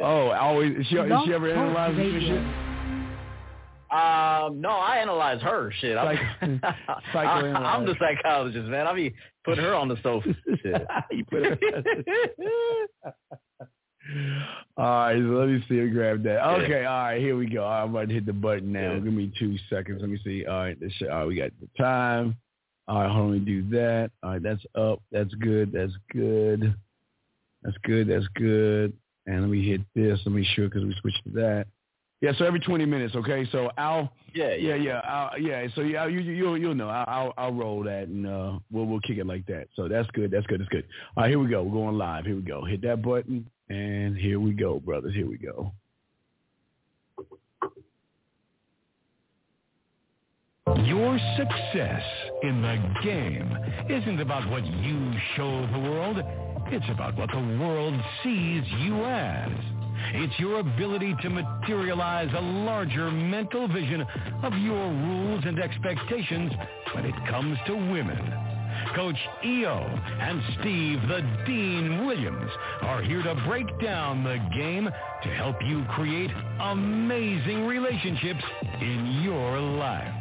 Oh, always. Is she, is she ever analyzing your shit? Um, no, I analyze her shit. I'm, Psych- I, I'm the psychologist, man. I be put her on the sofa. Shit. you put her. all right, so let me see. Let grab that. Okay, all right, here we go. All right, I'm about to hit the button now. Yeah. Give me two seconds. Let me see. All right, this, all right, we got the time. All right, hold on. Let me do that. All right, that's up. That's good. That's good. That's good. That's good. And let me hit this. Let me sure because we switched to that. Yeah, so every 20 minutes, okay? So I'll Yeah, yeah, yeah, I'll, yeah. So yeah, you you you'll, you'll know. I'll, I'll I'll roll that and uh we'll we'll kick it like that. So that's good. That's good. That's good. All right, here we go. We're going live. Here we go. Hit that button and here we go, brothers. Here we go. Your success in the game isn't about what you show the world. It's about what the world sees you as. It's your ability to materialize a larger mental vision of your rules and expectations when it comes to women. Coach EO and Steve the Dean Williams are here to break down the game to help you create amazing relationships in your life.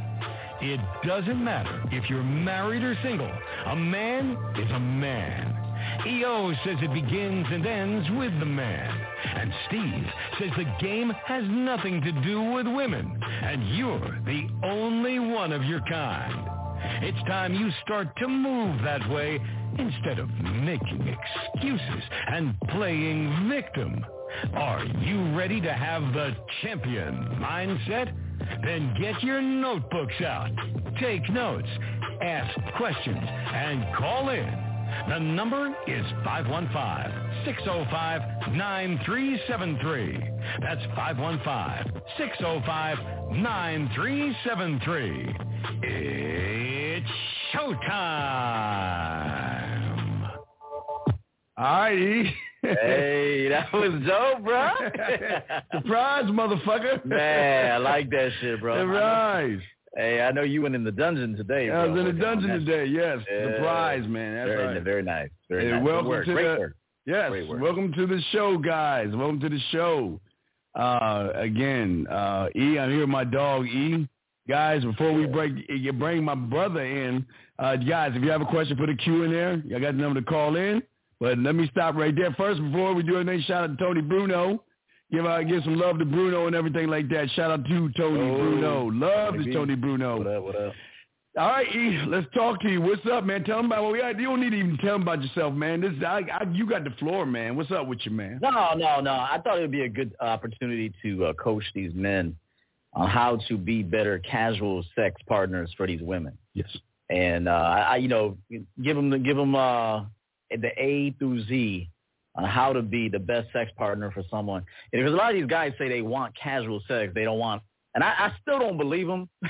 It doesn't matter if you're married or single. A man is a man. EO says it begins and ends with the man. And Steve says the game has nothing to do with women. And you're the only one of your kind. It's time you start to move that way instead of making excuses and playing victim. Are you ready to have the champion mindset? Then get your notebooks out, take notes, ask questions, and call in. The number is 515-605-9373. That's 515-605-9373. It's showtime. All righty. Hey, that was dope, bro. Surprise, motherfucker. Man, I like that shit, bro. Surprise. Hey, I know you went in the dungeon today. I bro. was in the dungeon today. Yes. Yeah. Surprise, man. That's very, right. very nice. Very Hey, nice. welcome to Great the- work. Yes. Welcome to the show, guys. Welcome to the show. Uh, again, uh, E, I'm here with my dog, E. Guys, before we break, you bring my brother in. Uh, guys, if you have a question, put a Q in there. I got the number to call in. But let me stop right there. First, before we do anything, shout out to Tony Bruno. Give out, give some love to Bruno and everything like that. Shout out to Tony Oh, Bruno. Love to Tony Bruno. What up? What up? All right, E, let's talk to you. What's up, man? Tell them about what we got. You don't need to even tell them about yourself, man. This, I, I, you got the floor, man. What's up with you, man? No, no, no. I thought it would be a good opportunity to uh, coach these men on how to be better casual sex partners for these women. Yes. and uh, I, I, you know, give them give them uh, the A through Z on how to be the best sex partner for someone. And because a lot of these guys say they want casual sex, they don't want, and I, I still don't believe them.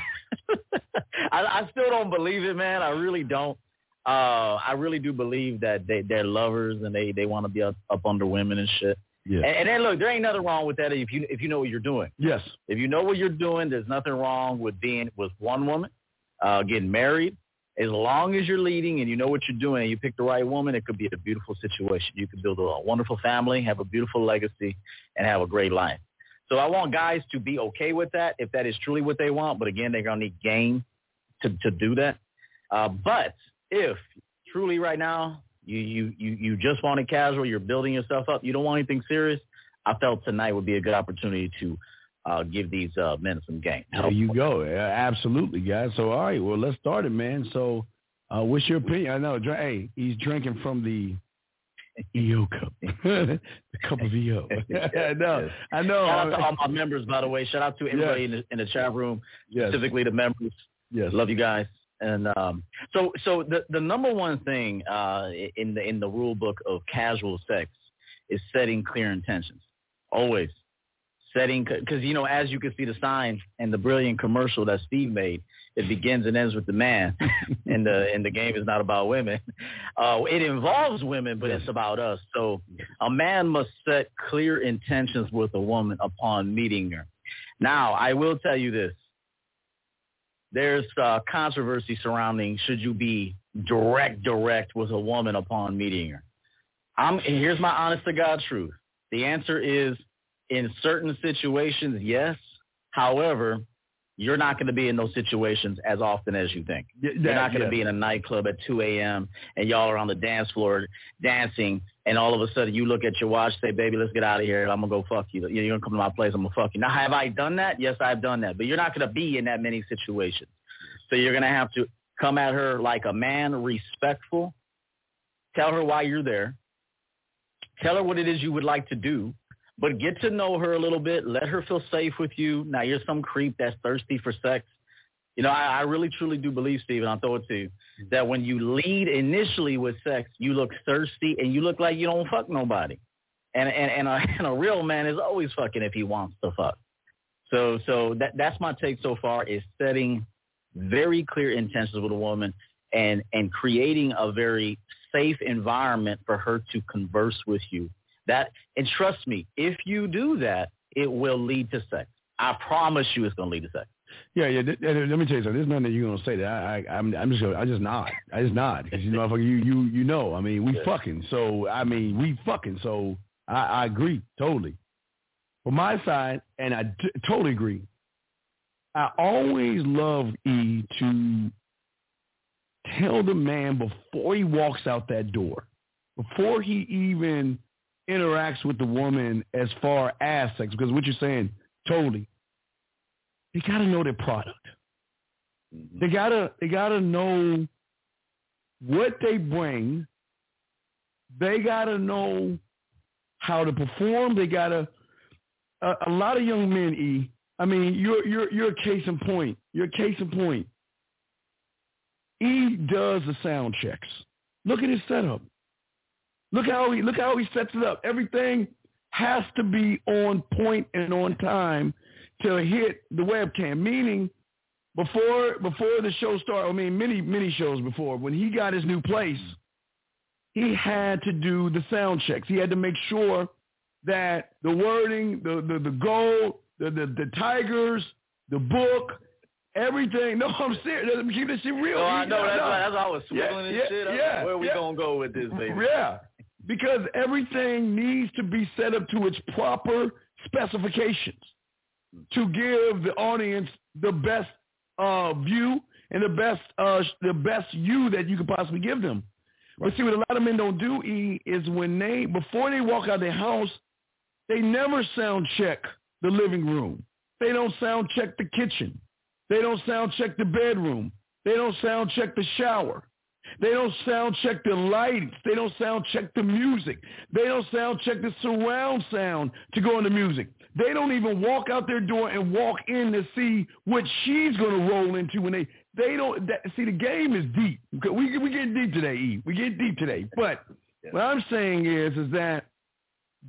I, I still don't believe it, man. I really don't. Uh, I really do believe that they they're lovers and they they want to be up, up under women and shit. Yeah. And, and then look, there ain't nothing wrong with that if you if you know what you're doing. Yes. If you know what you're doing, there's nothing wrong with being with one woman, uh, getting married. As long as you're leading and you know what you're doing, and you pick the right woman, it could be a beautiful situation. You could build a wonderful family, have a beautiful legacy, and have a great life. So I want guys to be okay with that if that is truly what they want. But again, they're gonna need game to to do that. Uh, but if truly right now you you you you just want it casual, you're building yourself up, you don't want anything serious. I felt tonight would be a good opportunity to uh, give these uh, men some game. There you go. Yeah, absolutely, guys. So, all right, well, let's start it, man. So, uh, what's your opinion? I know, hey, he's drinking from the EO cup, the cup of EO. I know, I know. Shout out to all my members, by the way. Shout out to everybody Yes. in, the, in the chat room, Yes. specifically the members. Yes. Love you guys. And um, so, so the the number one thing uh, in the in the rule book of casual sex is setting clear intentions. Always setting because you know as you can see the sign and the brilliant commercial that Steve made, it begins and ends with the man, and the and the game is not about women. Uh, it involves women, but it's about us. So a man must set clear intentions with a woman upon meeting her. Now, I will tell you this. There's uh, controversy surrounding should you be direct, direct with a woman upon meeting her. I'm, here's my honest to God truth. The answer is in certain situations, yes. However, you're not going to be in those situations as often as you think. You're not going to yeah. be in a nightclub at 2 a.m. and y'all are on the dance floor dancing, and all of a sudden you look at your watch, say, "Baby, let's get out of here. I'm gonna go fuck you. You're gonna come to my place. I'm gonna fuck you." Now, have I done that? Yes, I've done that. But you're not going to be in that many situations. So you're going to have to come at her like a man, respectful. Tell her why you're there. Tell her what it is you would like to do, but get to know her a little bit. Let her feel safe with you. Now you're some creep that's thirsty for sex. You know, I, I really truly do believe, Steven, I'll throw it to you, that when you lead initially with sex, you look thirsty and you look like you don't fuck nobody. And and and a, and a real man is always fucking if he wants to fuck. So so that that's my take so far is setting very clear intentions with a woman and and creating a very safe environment for her to converse with you. That and trust me, if you do that, it will lead to sex. I promise you, it's going to lead to sex. Yeah, yeah. th- th- let me tell you something. There's nothing that you're gonna say that I, I I'm I'm just gonna, I just nod. I just nod because you know, you you you know. I mean, we Yeah. fucking. So I mean, we fucking. So I, I agree totally. From my side, and I d- totally agree. I always love E to tell the man before he walks out that door, before he even interacts with the woman as far as sex, because what you're saying, totally. They gotta know their product. Mm-hmm. They gotta they gotta know what they bring. They gotta know how to perform. They gotta a, a lot of young men. E. I mean, you're you're you're a case in point. You're a case in point. E does the sound checks. Look at his setup. Look how he look how he sets it up. Everything has to be on point and on time to hit the webcam. Meaning, before before the show started, I mean many many shows before, when he got his new place, he had to do the sound checks. He had to make sure that the wording, the the, the goal, the, the the tigers, the book, everything. No, I'm serious. Keep this shit real. Oh, I know. no, That's, no. why, that's why I was Yeah, swiveling yeah, and shit. I yeah, like, where we yeah. going to go with this, baby? Yeah, because everything needs to be set up to its proper specifications to give the audience the best uh, view and the best uh, the best you that you could possibly give them. But see, what a lot of men don't do, E, is when they before they walk out of their house, they never sound check the living room. They don't sound check the kitchen. They don't sound check the bedroom. They don't sound check the shower. They don't sound check the lights. They don't sound check the music. They don't sound check the surround sound to go into music. They don't even walk out their door and walk in to see what she's going to roll into when they they don't that, see the game is deep. We we get deep today, E. We get deep today. But what I'm saying is is that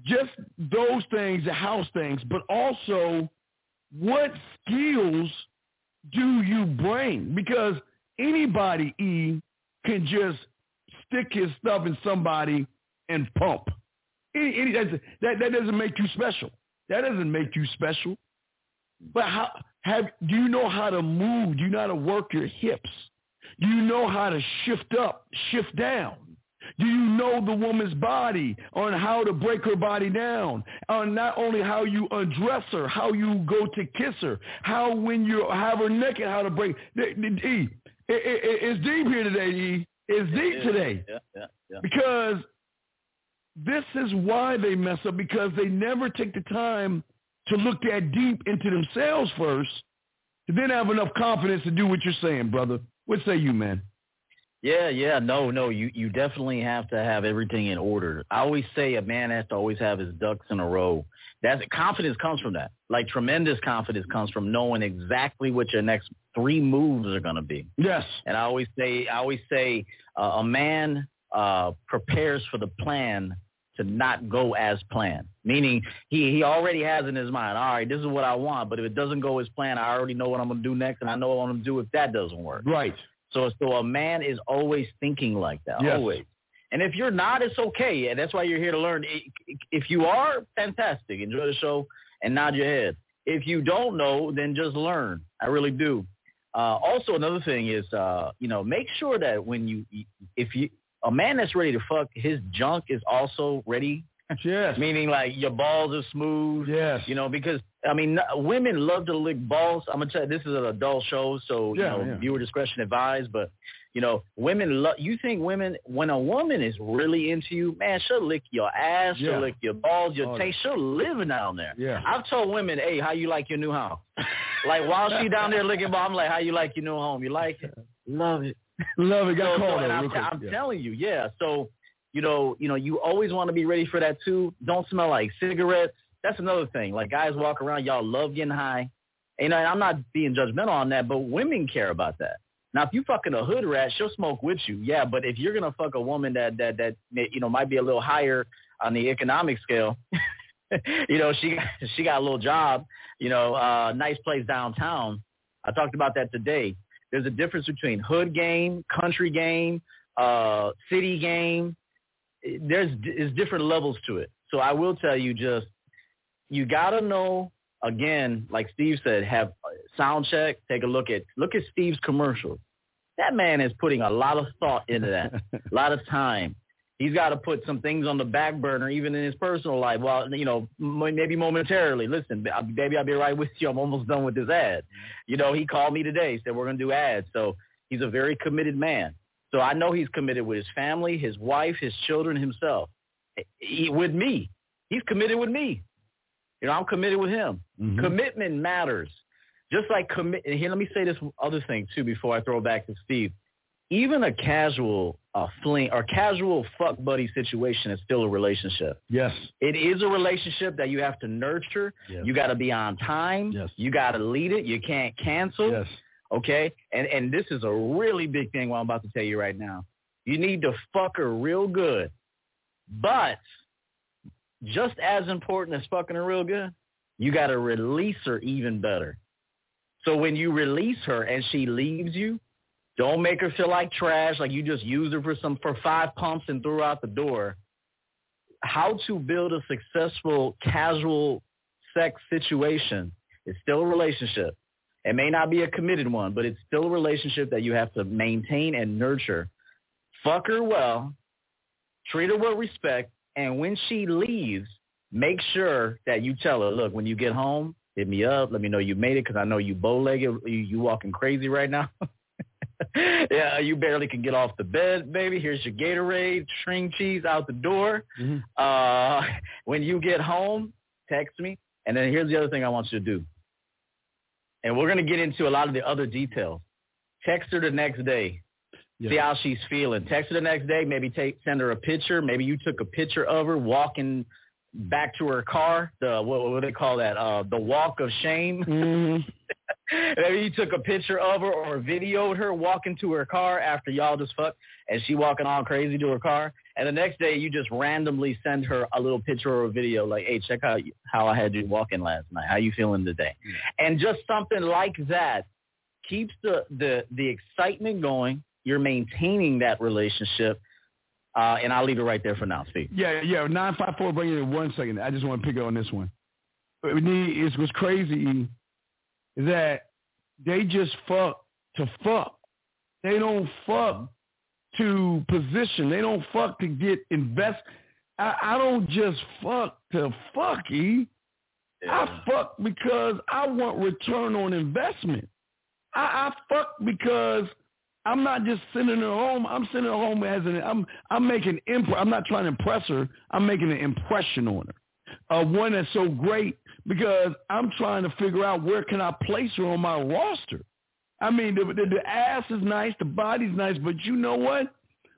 just those things, the house things, but also what skills do you bring? Because anybody, E, can just stick his stuff in somebody and pump. Any, any, that, that doesn't make you special. That doesn't make you special. But how have do you know how to move? Do you know how to work your hips? Do you know how to shift up, shift down? Do you know the woman's body on how to break her body down? On not only how you undress her, how you go to kiss her, how when you have her naked, how to break. It, it, it, it's deep here today. E. It's deep Yeah, today Yeah, yeah, yeah. because this is why they mess up because they never take the time to look that deep into themselves first to then have enough confidence to do what you're saying, brother. What say you, man? Yeah, yeah, no, no, you you definitely have to have everything in order. I always say a man has to always have his ducks in a row. That's confidence comes from that. Like tremendous confidence comes from knowing exactly what your next three moves are going to be. Yes. And I always say, I always say, uh, a man uh, prepares for the plan to not go as planned. Meaning, he he already has in his mind, all right, this is what I want, but if it doesn't go as planned, I already know what I'm going to do next, and I know what I'm going to do if that doesn't work. Right. So, so a man is always thinking like that, Yes. always. And if you're not, it's okay. And that's why you're here to learn. If you are, fantastic. Enjoy the show and nod your head. If you don't know, then just learn. I really do. Uh, also, another thing is, uh, you know, make sure that when you, if you, a man that's ready to fuck, his junk is also ready Yes. Meaning like your balls are smooth. Yes. You know, because I mean, women love to lick balls. I'm gonna tell you, this is an adult show, so Yeah, you know, yeah. viewer discretion advised. But you know, women love. You think women, when a woman is really into you, man, she'll lick your ass, Yeah. she'll lick your balls, your Oh, taste. She'll live down there. Yeah. I've told women, hey, how you like your new house? like while she down there licking balls, I'm like, how you like your new home? You like it? Love it. Love it. Got So- so- called I'm. I'm telling you, yeah. So, you know, you know, you always want to be ready for that too. Don't smell like cigarettes. That's another thing. Like guys walk around, y'all love getting high. You know, and I'm not being judgmental on that, but women care about that. Now, if you fucking a hood rat, she'll smoke with you, yeah. But if you're gonna fuck a woman that that that you know might be a little higher on the economic scale, you know, she she got a little job, you know, uh, nice place downtown. I talked about that today. There's a difference between hood game, country game, uh, city game. There's is different levels to it. So I will tell you, just you gotta know again, like Steve said, have sound check. Take a look at look at Steve's commercials. That man is putting a lot of thought into that, a lot of time. He's got to put some things on the back burner, even in his personal life. Well, you know, maybe momentarily. Listen, ba- baby, I'll be right with you. I'm almost done with this ad. You know, he called me today, said we're going to do ads. So he's a very committed man. So I know he's committed with his family, his wife, his children, himself. He, with me, he's committed with me. You know, I'm committed with him. Mhm. Commitment matters. Just like commit. And here, let me say this other thing too before I throw back to Steve. Even a casual uh, fling or casual fuck buddy situation is still a relationship. Yes. It is a relationship that you have to nurture. Yes. You got to be on time. Yes. You got to lead it. You can't cancel. Yes. Okay. And and this is a really big thing. What I'm about to tell you right now. You need to fuck her real good, but just as important as fucking her real good, you got to release her even better. So when you release her and she leaves you, don't make her feel like trash, like you just used her for some for five pumps and threw her out the door. How to build a successful casual sex situation is still a relationship. It may not be a committed one, but it's still a relationship that you have to maintain and nurture. Fuck her well, treat her with respect, and when she leaves, make sure that you tell her, look, when you get home, hit me up. Let me know you made it because I know you bow-legged. You, you walking crazy right now. yeah, you barely can get off the bed, baby. Here's your Gatorade, string cheese out the door. Mhm. Uh, when you get home, text me. And then here's the other thing I want you to do. And we're going to get into a lot of the other details. Text her the next day. Yeah. See how she's feeling. Text her the next day. Maybe take send her a picture. Maybe you took a picture of her walking back to her car. The what, what do they call that? Uh, the walk of shame. Mhm. Maybe you took a picture of her or videoed her walking to her car after y'all just fucked, and she walking all crazy to her car. And the next day, you just randomly send her a little picture or a video, like, "Hey, check out how I had you walking last night. How you feeling today?" And just something like that keeps the the the excitement going. You're maintaining that relationship, uh, and I'll leave it right there for now, Steve. Yeah, yeah. Nine five four. Bring it in one second. I just want to pick up on this one. But we need- It's what's crazy that they just fuck to fuck. They don't fuck to position. They don't fuck to get invest. I, I don't just fuck to fuck. I fuck because I want return on investment. I, I fuck because I'm not just sending her home. I'm sending her home as an I'm I'm making imp. I'm not trying to impress her. I'm making an impression on her. Uh, one that's so great because I'm trying to figure out where can I place her on my roster. I mean, the, the, the ass is nice, the body's nice, but you know what?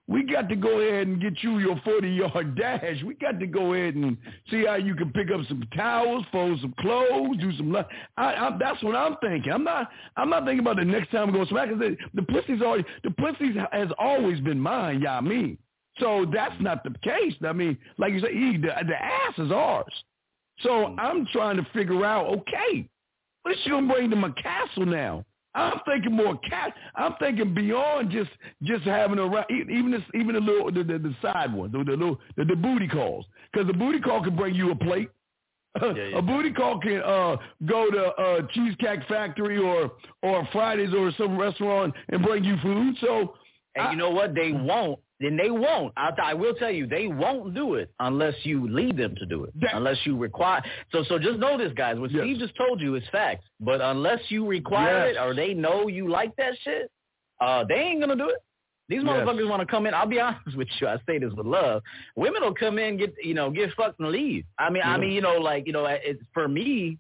We got to go ahead and get you your 40-yard dash. We got to go ahead and see how you can pick up some towels, fold some clothes, do some. I, I, that's what I'm thinking. I'm not. I'm not thinking about the next time we go smack. 'cause The, the pussy's already. The pussy has always been mine. Yeah, I mean. So that's not the case. I mean, like you say, the, the ass is ours. So I'm trying to figure out. Okay, what is she gonna bring to my castle now? I'm thinking more cat. I'm thinking beyond just just having a even this even the little the, the, the side one, the, the little the, the booty calls, because the booty call can bring you a plate. yeah. a booty call can uh, go to uh, Cheesecake Factory or or Fridays or some restaurant and bring you food. So And you know what? They won't then they won't. I, I will tell you, they won't do it unless you lead them to do it. Unless you require. So, so just know this, guys. What Yes. Steve just told you is facts. But unless you require Yes. it or they know you like that shit, uh, they ain't gonna do it. These motherfuckers want to come in. I'll be honest with you. I say this with love. Women will come in, get you know, get fucked and leave. I mean, I mean, you know, like you know, it's for me.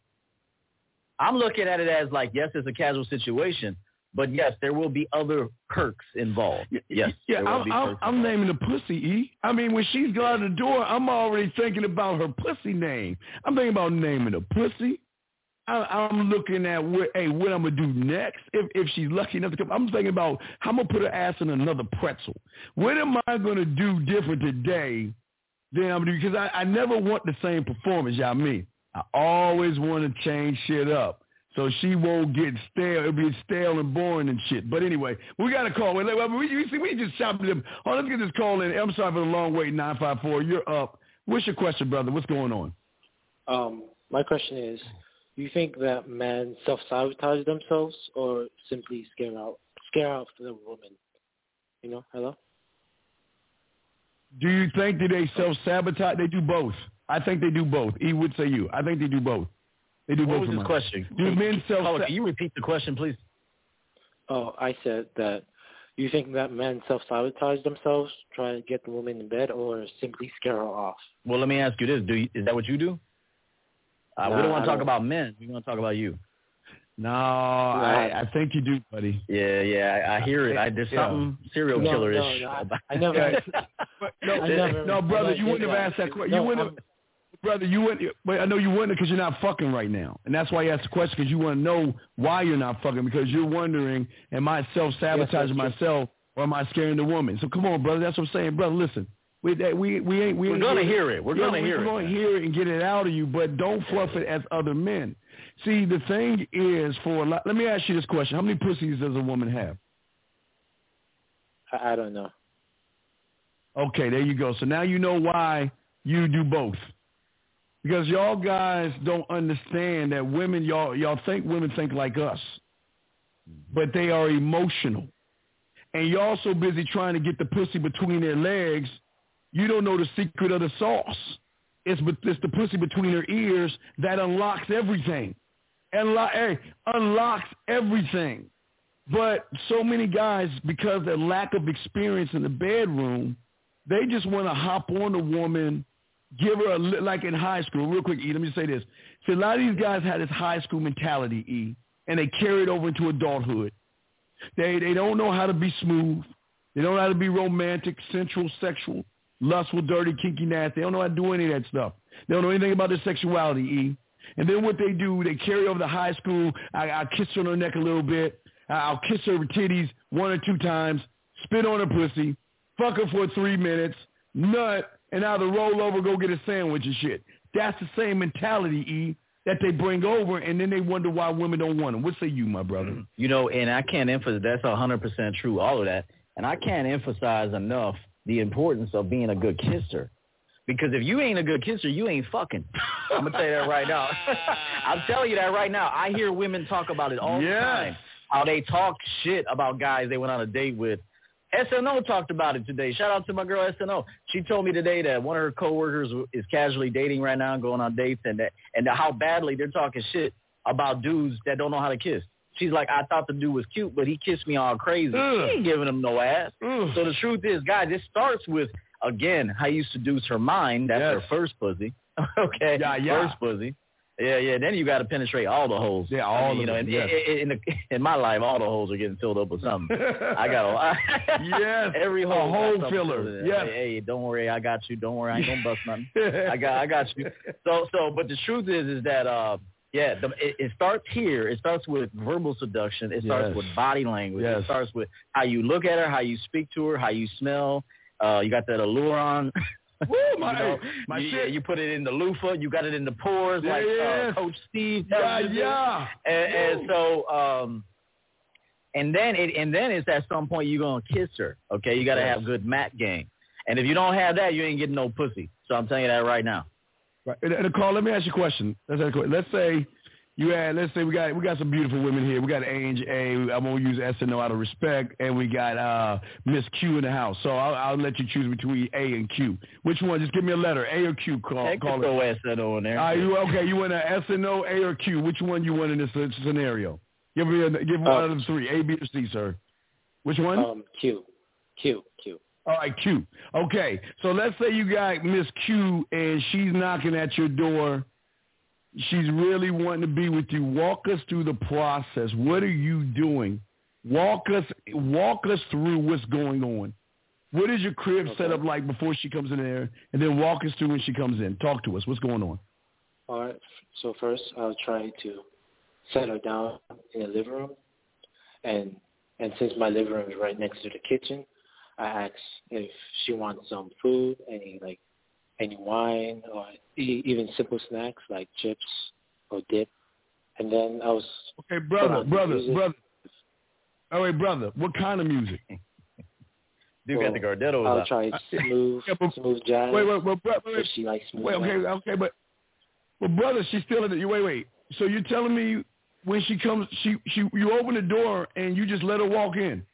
I'm looking at it as like, yes, it's a casual situation, but yes, there will be other perks involved. Yes, Yeah, I'm, I'm, I'm naming the pussy E. I mean, when she's out the door, I'm already thinking about her pussy name. I'm thinking about naming the pussy. I, I'm looking at what, hey, what I'm gonna do next if if she's lucky enough to come. I'm thinking about how I'm gonna put her ass in another pretzel. What am I gonna do different today than I'm gonna do? Because I, I never want the same performance. Y'all me. I always want to change shit up. So she won't get stale. It'll be stale and boring and shit. But anyway, we got a call. We, we, we, see, we just shouted them. Oh, let's get this call in. I'm sorry for the long wait. Nine five four. You're up. What's your question, brother? What's going on? Um, my question is, do you think that men self-sabotage themselves or simply scare out scare out the woman? You know, hello? Do you think that they self sabotage? They do both. I think they do both. E would say you. I think they do both. They do What both. was of his mine. question? Do men self? Caller, can you repeat the question, please? Oh, I said that you think that men self-sabotage themselves, try to get the woman in bed, or simply scare her off? Well, let me ask you this: Do you, is that what you do? Uh, we don't want to talk don't. about men. We want to talk about you. No, I, I think you do, buddy. Yeah, yeah, I, I hear it. I, there's Yeah. something serial No, killer-ish. no, no, I- I never- No, I never- no, brother, I you wouldn't did have asked that question. No, you wouldn't, I'm- have, brother. You wouldn't. But I know you wouldn't because you're not fucking right now, and that's why you asked the question because you want to know why you're not fucking because you're wondering, am I self sabotaging Yes, yes, myself or am I scaring the woman? So come on, brother. That's what I'm saying, brother. Listen, we that- we we ain't we We're ain't gonna hear it. We're Yeah, gonna we- hear We're it. gonna hear it and get it out of you, but don't fluff it as other men. See, the thing is, for a lot, let me ask you this question: How many pussies does a woman have? I, I don't know. Okay, there you go. So now you know why you do both. Because y'all guys don't understand that women y'all y'all think women think like us. But they are emotional. And y'all so busy trying to get the pussy between their legs, you don't know the secret of the sauce. It's, it's the pussy between her ears that unlocks everything. Unlock, hey, unlocks everything. But so many guys, because of their lack of experience in the bedroom, they just want to hop on the woman, give her a li- like in high school. Real quick, E. Let me just say this: See, a lot of these guys had this high school mentality, E, and they carry it over into adulthood. They they don't know how to be smooth. They don't know how to be romantic, sensual, sexual, lustful, dirty, kinky, nasty. They don't know how to do any of that stuff. They don't know anything about their sexuality, E. And then what they do, they carry over to high school. I, I'll kiss her on her neck a little bit. I'll kiss her titties one or two times, spit on her pussy, fuck her for three minutes, nut, and either roll over, go get a sandwich and shit. That's the same mentality, E, that they bring over, and then they wonder why women don't want them. What say you, my brother? Mm-hmm. You know, and I can't emphasize that's hundred percent true, all of that. And I can't emphasize enough the importance of being a good kisser. Because if you ain't a good kisser, you ain't fucking. I'm gonna tell you that right now. I'm telling you that right now. I hear women talk about it all the time. How they talk shit about guys they went on a date with. SNO talked about it today. Shout out to my girl SNO. She told me today that one of her coworkers is casually dating right now, going on dates, and that and how badly they're talking shit about dudes that don't know how to kiss. She's like, I thought the dude was cute, but he kissed me all crazy. She ain't giving him no ass. So the truth is, guys, it starts with again how you seduce her mind. That's Yes. her first pussy. okay, Yeah, yeah. first pussy. Yeah, yeah. Then you got to penetrate all the holes. Yeah, I all mean, you know, in, yes. in, in, the, in my life, all the holes are getting filled up with something. I got a lot. Yes, Every hole, got hole filler. Yes. Hey, hey, don't worry, I got you. Don't worry, I ain't gonna bust nothing. I got, I got you. So, so, but the truth is, is that, uh, yeah, the, it, it starts here. It starts with verbal seduction. It starts Yes. with body language. Yes. It starts with how you look at her, how you speak to her, how you smell. Uh, you got that allure on. Woo, my, you know, my you, shit. you put it in the loofah. You got it in the pores, Yeah, like yes. uh, Coach Steve. yeah, tells you yeah. And, and so, um, and then it, and then it's at some point you're gonna kiss her. Okay, you got to Yes. have good mat game. And if you don't have that, you ain't getting no pussy. So I'm telling you that right now. Right. And, and Carl, let me ask you a question. Let's, ask you a question. Let's say you had let's say we got we got some beautiful women here. We got Ange A. I'm gonna use S and O out of respect, and we got uh Miss Q in the house. So I'll, I'll let you choose between A and Q. Which one? Just give me a letter, A or Q. Call, Hey, call throw it. S and O in there. Uh, you okay? You want a S and O, A or Q? Which one you want in this scenario? Give me a, give me Uh, one of the three, A, B, or C, sir. Which one? Um, Q, Q, Q. All right, Q. Okay, so let's say you got Miss Q and she's knocking at your door. She's really wanting to be with you. Walk us through the process. What are you doing? Walk us walk us through what's going on. What is your crib Okay. set up like before she comes in there? And then walk us through when she comes in. Talk to us. What's going on? All right. So first, I'll try to set her down in the living room, and and since my living room is right next to the kitchen, I ask if she wants some food, any like any wine or e- even simple snacks like chips or dip. And then I was Okay, brother, on, brother, music. brother. Oh, All right, brother. What kind of music? Dude got the Gardettos I'll out. try smooth Yeah, but- smooth jazz. Wait, wait, wait, brother. if she likes smooth Wait, okay, jazz. okay, but but brother, she's still in the. You wait, wait. So you're telling me when she comes, she she you open the door and you just let her walk in?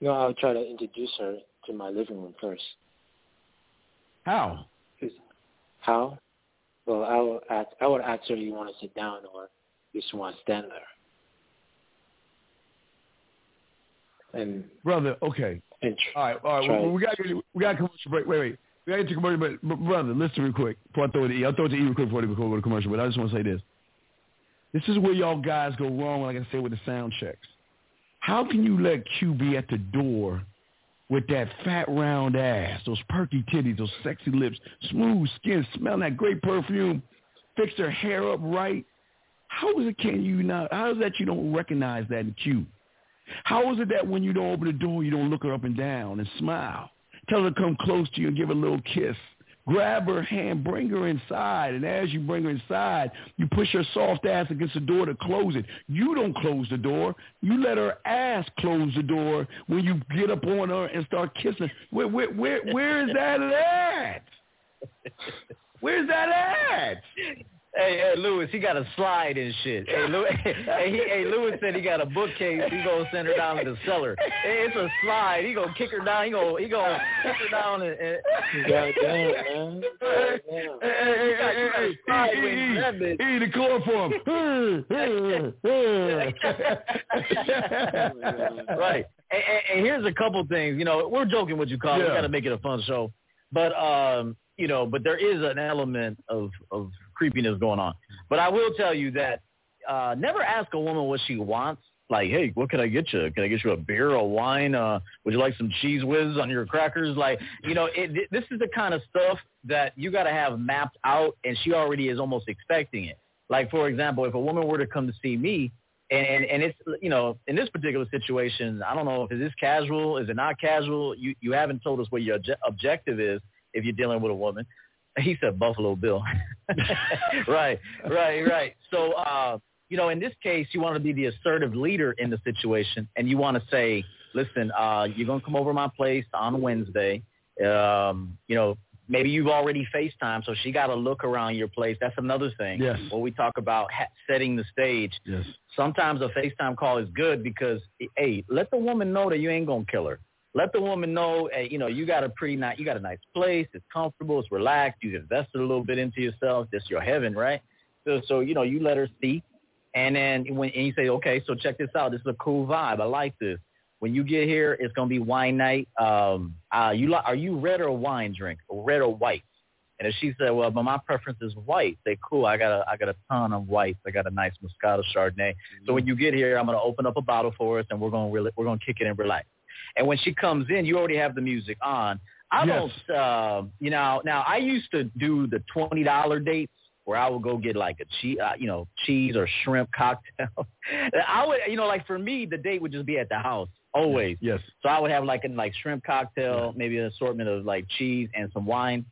No, I'll try to introduce her to my living room first. How? How? Well, I will ask. I would ask her, "You want to sit down, or you just want to stand there?" And Brother, okay. and tr- All right, all right. Well, we got we got a commercial break. Wait, wait. We got to take a commercial break. But brother, listen real quick before I throw it to E. I'll throw it to E real quick before we go to commercial. But I just want to say this. This is where y'all guys go wrong, like I said, with the sound checks. How can you let Q be at the door with that fat round ass, those perky titties, those sexy lips, smooth skin, smelling that great perfume, fix her hair up right? How is it can you not how is that you don't recognize that in Q? How is it that when you don't open the door you don't look her up and down and smile? Tell her to come close to you and give her a little kiss. Grab her hand, bring her inside, and as you bring her inside, you push her soft ass against the door to close it. You don't close the door. You let her ass close the door when you get up on her and start kissing. Where, where, where, where is that at? Where's that at? Hey, hey, Lewis, he got a slide and shit. Hey, Lewis, hey, he, hey, Lewis said he got a bookcase. He gonna send her down to the cellar. Hey, it's a slide. He gonna kick her down. He gonna he gonna kick her down and. and goddamn, man. Hey, hey, hey, hey, hey, hey, hey, that hey, hey, the chloroform. right. And, and, and here's a couple things. You know, we're joking with you, Carl. We got to make it a fun show. But um, you know, but there is an element of of creepiness going on. But I will tell you that uh, never ask a woman what she wants. Like, hey, what can I get you? Can I get you a beer, a wine? Uh, would you like some cheese whiz on your crackers? Like, you know, it, this is the kind of stuff that you got to have mapped out, and she already is almost expecting it. Like, for example, if a woman were to come to see me, and, and and it's you know in this particular situation, I don't know if is casual, is it not casual? You you haven't told us what your obje- objective is if you're dealing with a woman. He said Buffalo Bill. right, right, right. So uh, you know, in this case, you want to be the assertive leader in the situation, and you want to say, listen, uh, you're gonna come over to my place on Wednesday. Um, you know, maybe you've already FaceTime, so she got to look around your place. That's another thing. Yes. When we talk about ha- setting the stage, Yes. sometimes a FaceTime call is good because, hey, let the woman know that you ain't gonna kill her. Let the woman know, hey, you know, you got a pretty nice, you got a nice place. It's comfortable. It's relaxed. You've invested a little bit into yourself. This your heaven, right? So, so you know, you let her see, and then when and you say, okay, so check this out. This is a cool vibe. I like this. When you get here, it's gonna be wine night. Um, uh, you li- are you red or wine drink, or red or white? And if she said, well, but my preference is white, say, cool, I got a, I got a ton of whites. I got a nice Moscato Chardonnay. So when you get here, I'm going to open up a bottle for us and we're going to really, we're going to kick it and relax. And when she comes in, you already have the music on. I Yes. don't, uh, you know, now I used to do the $20 dates where I would go get like a cheese, uh, you know, cheese or shrimp cocktail. I would, you know, like for me, the date would just be at the house always. Yes. So I would have like a like shrimp cocktail, maybe an assortment of like cheese and some wine.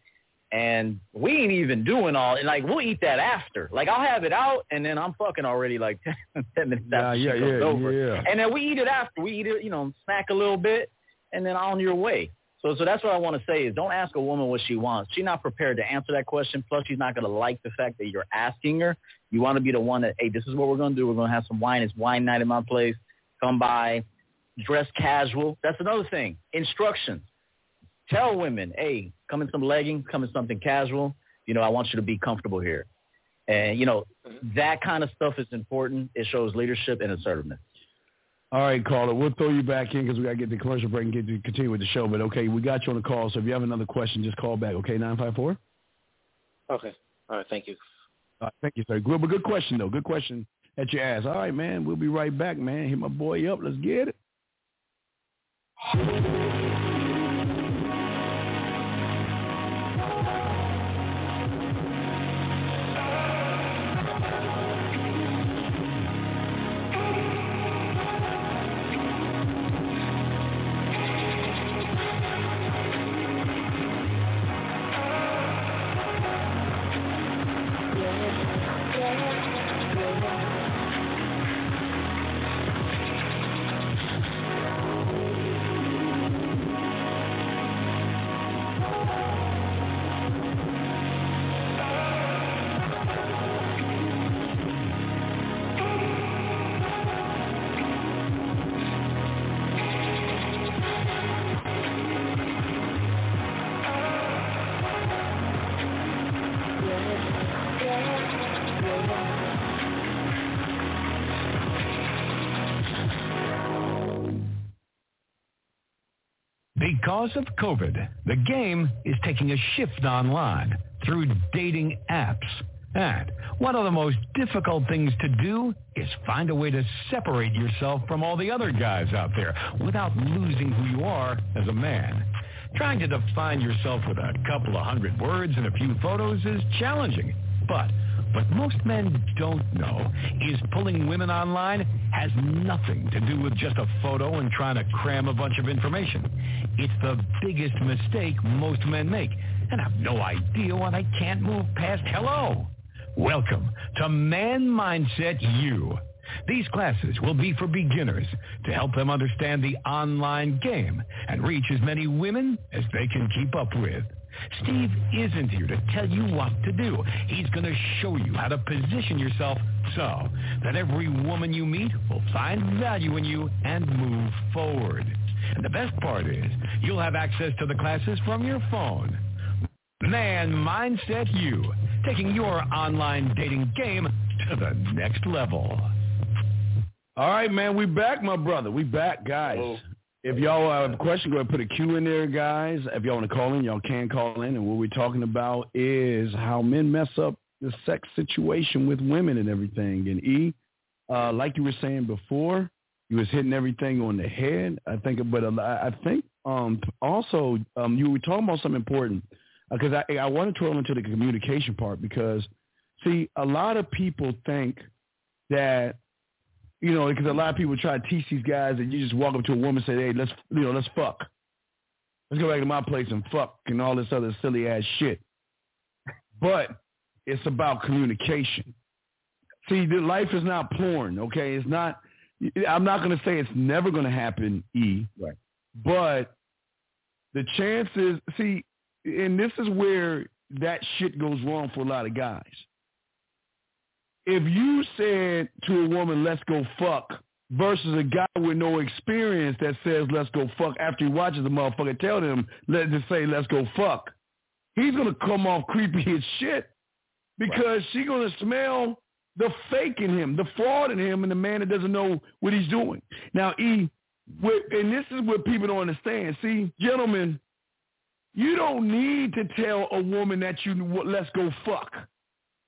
And we ain't even doing all and like we'll eat that after. Like I'll have it out and then I'm fucking already like ten minutes after yeah, yeah, over. yeah. And then we eat it after. We eat it, you know, snack a little bit and then on your way. So so that's what I want to say is don't ask a woman what she wants. She's not prepared to answer that question. Plus she's not gonna like the fact that you're asking her You want to be the one that, hey, this is what we're going to do. We're going to have some wine. It's wine night in my place. Come by, dress casual. That's another thing. Instructions. Tell women, hey, come in some leggings, come in something casual. You know, I want you to be comfortable here. And, you know, mm-hmm. that kind of stuff is important. It shows leadership and assertiveness. All right, caller. We'll throw you back in because we got to get the commercial break and get to continue with the show. But, okay, we got you on the call. So if you have another question, just call back, okay, 954? Okay. All right. Thank you. All right, thank you, sir. Good, but good question, though. Good question that you asked. All right, man. We'll be right back, man. Hit my boy up. Let's get it. Because of COVID, the game is taking a shift online through dating apps. And one of the most difficult things to do is find a way to separate yourself from all the other guys out there without losing who you are as a man. Trying to define yourself with a couple of hundred words and a few photos is challenging. But what most men don't know is pulling women online has nothing to do with just a photo and trying to cram a bunch of information. It's the biggest mistake most men make and I have no idea why they can't move past hello. Welcome to Man Mindset U. These classes will be for beginners to help them understand the online game and reach as many women as they can keep up with. Steve isn't here to tell you what to do. He's going to show you how to position yourself so that every woman you meet will find value in you and move forward. And the best part is you'll have access to the classes from your phone. Man Mindset U, taking your online dating game to the next level. All right, man. We back, my brother. We back, guys. Hello. If y'all have a question, go ahead and put a Q in there, guys. If y'all want to call in, y'all can call in. And what we're talking about is how men mess up the sex situation with women and everything. And E, uh, like you were saying before, you was hitting everything on the head. I think, but I think um, also um, you were talking about something important because I, I wanted to roll into the communication part because, see, a lot of people think that you know, because a lot of people try to teach these guys that you just walk up to a woman and say, hey, let's, you know, let's fuck. Let's go back to my place and fuck and all this other silly ass shit. But it's about communication. See, the life is not porn, okay? It's not, I'm not going to say it's never going to happen, E. Right. But the chances, see, and this is where that shit goes wrong for a lot of guys if you said to a woman, let's go fuck, versus a guy with no experience that says, let's go fuck, after he watches the motherfucker tell them, let's just say, let's go fuck, he's going to come off creepy as shit because she's going to smell the fake in him, the fraud in him, and the man that doesn't know what he's doing. Now, E, and this is what people don't understand. See, gentlemen, you don't need to tell a woman that you let's go fuck.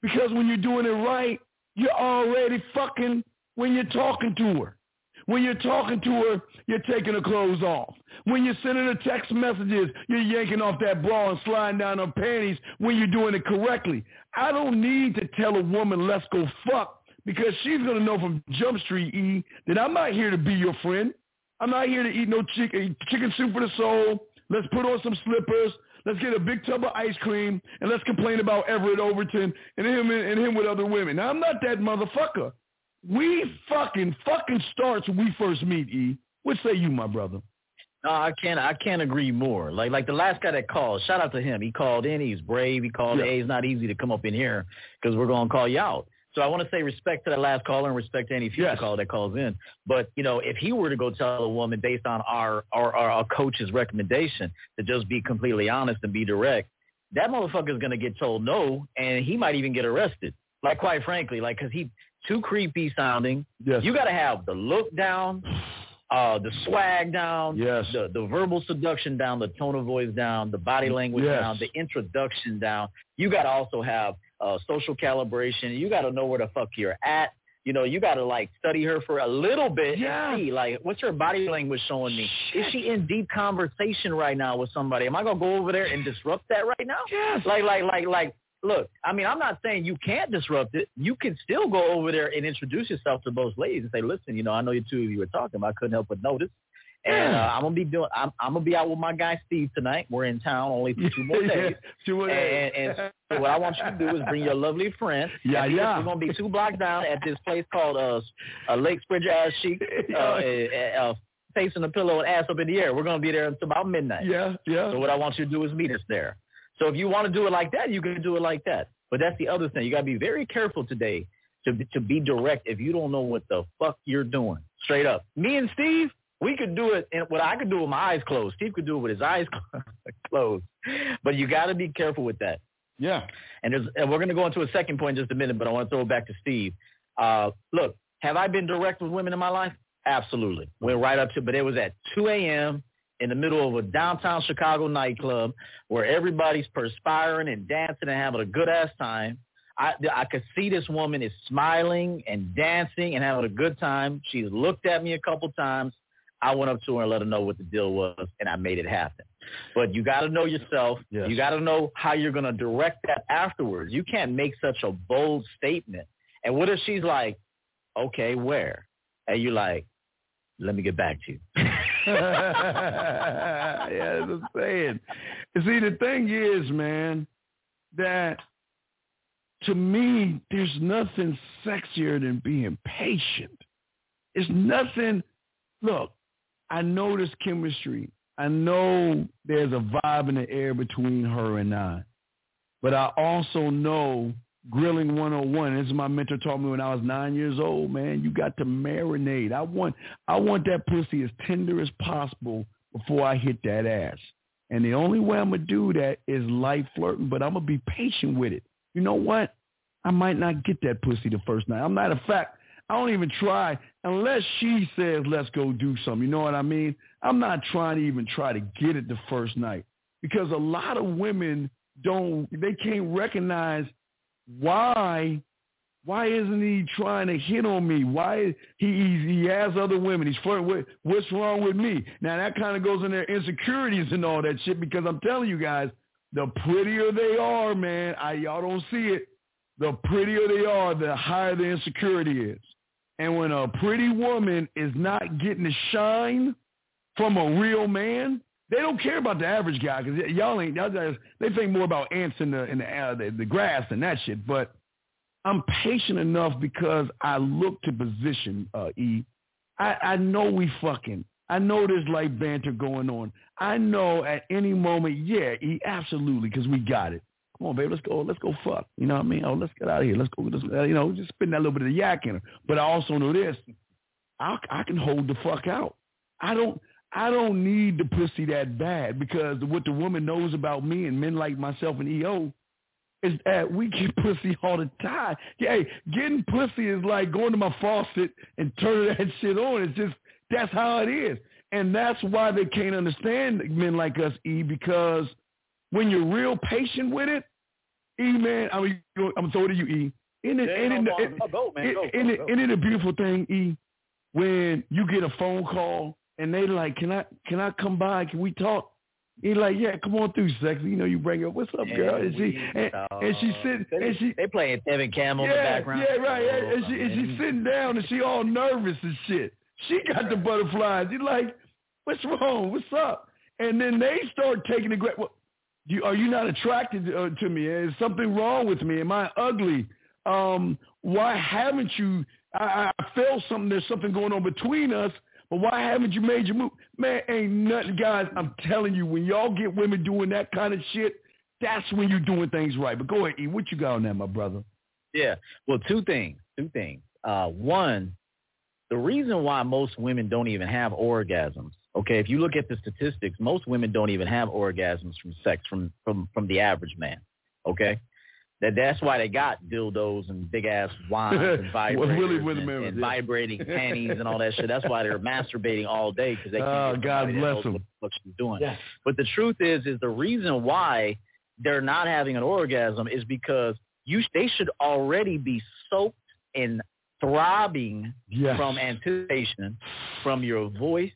Because when you're doing it right, you're already fucking when you're talking to her. When you're talking to her, you're taking her clothes off. When you're sending her text messages, you're yanking off that bra and sliding down her panties when you're doing it correctly. I don't need to tell a woman, let's go fuck, because she's going to know from Jump Street, E, that I'm not here to be your friend. I'm not here to eat no chicken, chicken soup for the soul. Let's put on some slippers. Let's get a big tub of ice cream and let's complain about Everett Overton and him and him with other women. Now I'm not that motherfucker. We fucking fucking starts when we first meet. E, what say you, my brother? No, I can't. I can't agree more. Like like the last guy that called. Shout out to him. He called in. He's brave. He called. Yeah. Hey, it's not easy to come up in here because we're gonna call you out. So I want to say respect to that last caller and respect to any future Yes. caller that calls in. But you know, if he were to go tell a woman based on our our, our, our coach's recommendation to just be completely honest and be direct, that motherfucker is gonna get told no, and he might even get arrested. Like quite frankly, like because he too creepy sounding. Yes. You got to have the look down, uh, the swag down, Yes. the the verbal seduction down, the tone of voice down, the body language Yes. down, the introduction down. You got to also have uh, social calibration. You got to know where the fuck you're at. You know, you got to like study her for a little bit Yeah. and see like what's her body language showing me. Is she in deep conversation right now with somebody? Am I gonna go over there and disrupt that right now? Yes. Like like like like. Look, I mean, I'm not saying you can't disrupt it. You can still go over there and introduce yourself to both ladies and say, "Listen, you know, I know you two of you were talking, but I couldn't help but notice." And uh. I'm gonna be doing. I'm, I'm gonna be out with my guy Steve tonight. We're in town only for two more days. Two more days. And, and so what I want you to do is bring your lovely friend. Yeah, yeah. We're gonna be two blocks down at this place called uh, uh Lake Bridge Ass Chic, uh, uh, uh, facing the pillow and ass up in the air. We're gonna be there until about midnight. yeah, yeah. So what I want you to do is meet us there. So if you want to do it like that, you can do it like that. But that's the other thing. You got to be very careful today to to be direct if you don't know what the fuck you're doing. Straight up. Me and Steve, we could do it. And what I could do with my eyes closed. Steve could do it with his eyes closed. But you got to be careful with that. yeah. And, there's, and we're going to go into a second point in just a minute, but I want to throw it back to Steve. Uh, look, have I been direct with women in my life? Absolutely. Went right up to, but it was at 2 a.m. in the middle of a downtown Chicago nightclub where everybody's perspiring and dancing and having a good ass time. I, I could see this woman is smiling and dancing and having a good time. She's looked at me a couple times. I went up to her and let her know what the deal was, and I made it happen. But you got to know yourself. Yes. You got to know how you're going to direct that afterwards. You can't make such a bold statement. And what if she's like, okay, where? And you're like, let me get back to you. yeah, that's what I'm saying. You See, the thing is, man, that to me, there's nothing sexier than being patient. It's nothing. Look, I know there's chemistry. I know there's a vibe in the air between her and I. But I also know grilling 101. This is my mentor taught me when I was nine years old, man. You got to marinate. I want I want that pussy as tender as possible before I hit that ass. And the only way I'm gonna do that is light flirting, but I'm gonna be patient with it. You know what? I might not get that pussy the first night. I'm not a fact. I don't even try unless she says let's go do something. You know what I mean? I'm not trying to even try to get it the first night because a lot of women don't. They can't recognize why. Why isn't he trying to hit on me? Why he he, has other women? He's flirting with. What's wrong with me? Now that kind of goes in their insecurities and all that shit. Because I'm telling you guys, the prettier they are, man, I y'all don't see it. The prettier they are, the higher the insecurity is. And when a pretty woman is not getting the shine from a real man, they don't care about the average guy because y'all ain't. Y'all guys, they think more about ants in the in the, uh, the the grass and that shit. But I'm patient enough because I look to position. Uh, e, I I know we fucking. I know there's like banter going on. I know at any moment, yeah, E, absolutely, because we got it. Come on, baby, let's go. Let's go fuck. You know what I mean? Oh, let's get out of here. Let's go. Let's, you know, just spitting that little bit of yak in her. But I also know this. I I can hold the fuck out. I don't. I don't need the pussy that bad because what the woman knows about me and men like myself and EO is that we get pussy all the time. Yeah, hey, getting pussy is like going to my faucet and turning that shit on. It's just that's how it is, and that's why they can't understand men like us, E, because when you're real patient with it, E man, I mean, I'm so to you, E. Isn't it, Yeah, isn't it, no, go, man, go, isn't it, it a beautiful thing, E, when you get a phone call and they like, can I can I come by? Can we talk? He's like, yeah, come on through, sexy. You know, you bring her. What's up, girl? And she and, and she sitting They, and she they playing Evan Cam in the background. yeah, right. And, and she and Oh, she's sitting down and she all nervous and shit. She got the butterflies. You like, what's wrong? What's up? And then they start taking the. Well, you, are you not attracted uh, to me? Is something wrong with me? Am I ugly? Um, why haven't you? I, I felt something. There's something going on between us. But why haven't you made your move? Man, ain't nothing, guys. I'm telling you, when y'all get women doing that kind of shit, that's when you're doing things right. But go ahead, E. What you got on that, my brother? Yeah. Well, two things. Two things. Uh, one, the reason why most women don't even have orgasms. Okay, if you look at the statistics, most women don't even have orgasms from sex from from from the average man. Okay, that that's why they got dildos and big ass wands and vibrators and, and vibrating panties and all that shit. That's why they're masturbating all day because they. Oh, God bless them. What, what she's doing. Yeah. But the truth is, is the reason why they're not having an orgasm is because you they should already be soaked and throbbing yes. from anticipation, from your voice,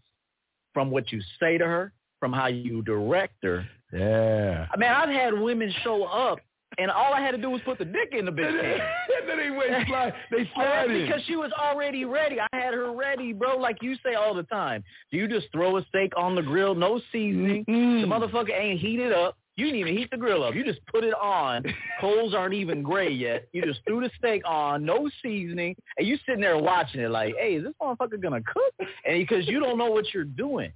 from what you say to her, from how you direct her. Yeah. I mean, I've had women show up and all I had to do was put the dick in the bitch can. then they went slide. They slide in. Because she was already ready. I had her ready, bro. Like you say all the time. Do you just throw a steak on the grill, no seasoning? Mm-mm. The mm-hmm. motherfucker ain't heated up. You didn't even heat the grill up. You just put it on. Coals aren't even gray yet. You just threw the steak on, no seasoning, and you sitting there watching it like, hey, is this motherfucker gonna cook? And because you don't know what you're doing.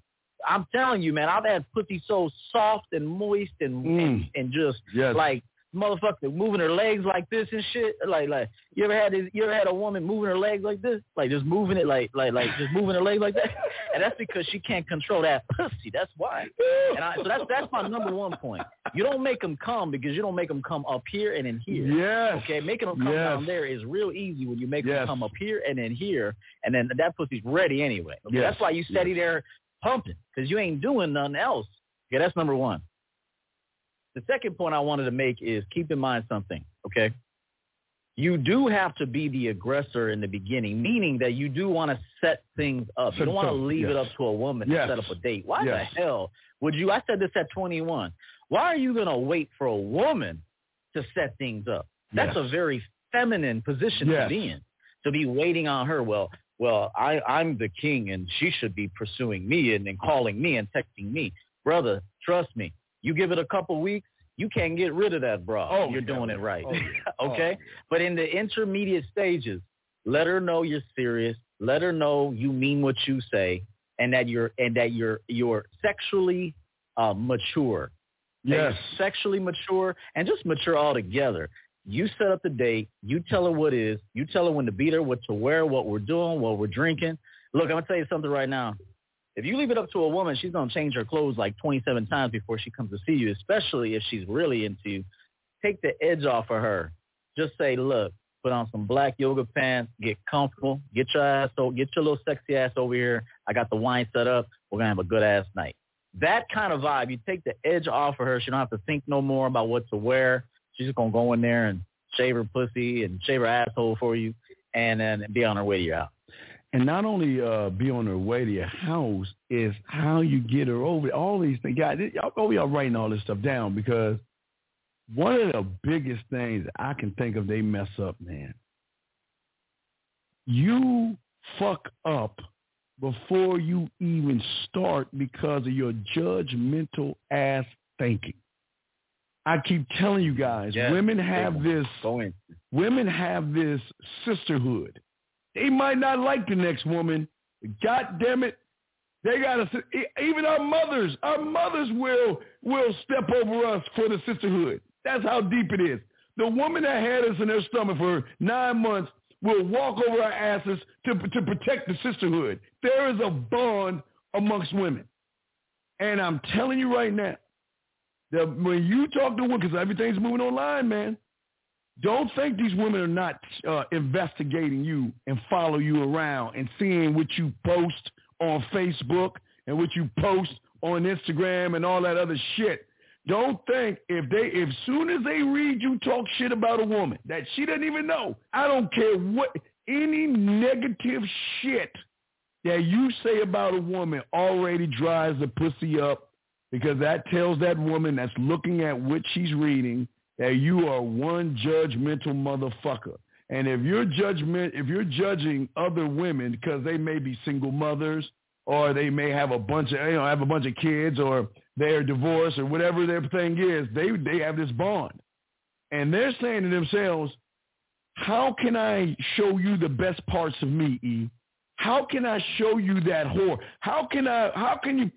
I'm telling you, man, I've had pussy so soft and moist and Mm. and, and just Yes. like motherfucker moving her legs like this and shit. Like like you ever had this, you ever had a woman moving her legs like this? Like just moving it like like like just moving her legs like that. And that's because she can't control that pussy. That's why. And I, so that's that's my number one point. You don't make them come because you don't make them come up here and in here. Yes. Okay, making them come Yes. down there is real easy when you make Yes. them come up here and in here, and then that pussy's ready anyway. Okay, Yes. that's why you steady there pumping because you ain't doing nothing else. Okay, that's number one. The second point I wanted to make is keep in mind something. Okay, you do have to be the aggressor in the beginning, meaning that you do want to set things up. You don't want to leave it up to a woman Yes. to set up a date. Why Yes. the hell would you? I said this at 21. Why are you going to wait for a woman to set things up? That's Yes. a very feminine position Yes. to be in. To be waiting on her. Well, well, I, I'm the king and she should be pursuing me and, and calling me and texting me. Brother, trust me. You give it a couple weeks, you can't get rid of that bra. Oh, You're yeah. doing it right. Oh, yeah. okay? Oh, But in the intermediate stages, let her know you're serious. Let her know you mean what you say and that you're and that you're you're sexually uh, mature. Yes. sexually mature and just mature altogether. You set up the date. You tell her what is. You tell her when to beat her, what to wear, what we're doing, what we're drinking. Look, I'm gonna tell you something right now. If you leave it up to a woman, she's gonna change her clothes like 27 times before she comes to see you, especially if she's really into you. Take the edge off of her. Just say, look, put on some black yoga pants, get comfortable, get your ass, o- get your little sexy ass over here. I got the wine set up. We're gonna have a good ass night. That kind of vibe, you take the edge off of her. She don't have to think no more about what to wear. She's just gonna go in there and shave her pussy and shave her asshole for you, and then be on her way to your house. And not only uh, be on her way to your house is how you get her over. All these things, guys. Y'all, oh, y'all writing all this stuff down because one of the biggest things I can think of they mess up, man. You fuck up before you even start because of your judgmental ass thinking. I keep telling you guys, Yes, women have this women have this sisterhood. They might not like the next woman, God damn it, they got to. Even our mothers, our mothers will will step over us for the sisterhood. That's how deep it is. The woman that had us in her stomach for nine months will walk over our asses to to protect the sisterhood. There is a bond amongst women, and I'm telling you right now, that when you talk to women, because everything's moving online, man. Don't think these women are not uh, investigating you and follow you around and seeing what you post on Facebook and what you post on Instagram and all that other shit. Don't think if they, if soon as they read you talk shit about a woman that she doesn't even know, I don't care what, any negative shit that you say about a woman already dries the pussy up because that tells that woman that's looking at what she's reading that you are one judgmental motherfucker. And if you're judgment, if you're judging other women because they may be single mothers or they may have a bunch of, you know, have a bunch of kids or they're divorced or whatever their thing is, they they have this bond, and they're saying to themselves, "How can I show you the best parts of me, E? How can I show you that whore? How can I? How can you?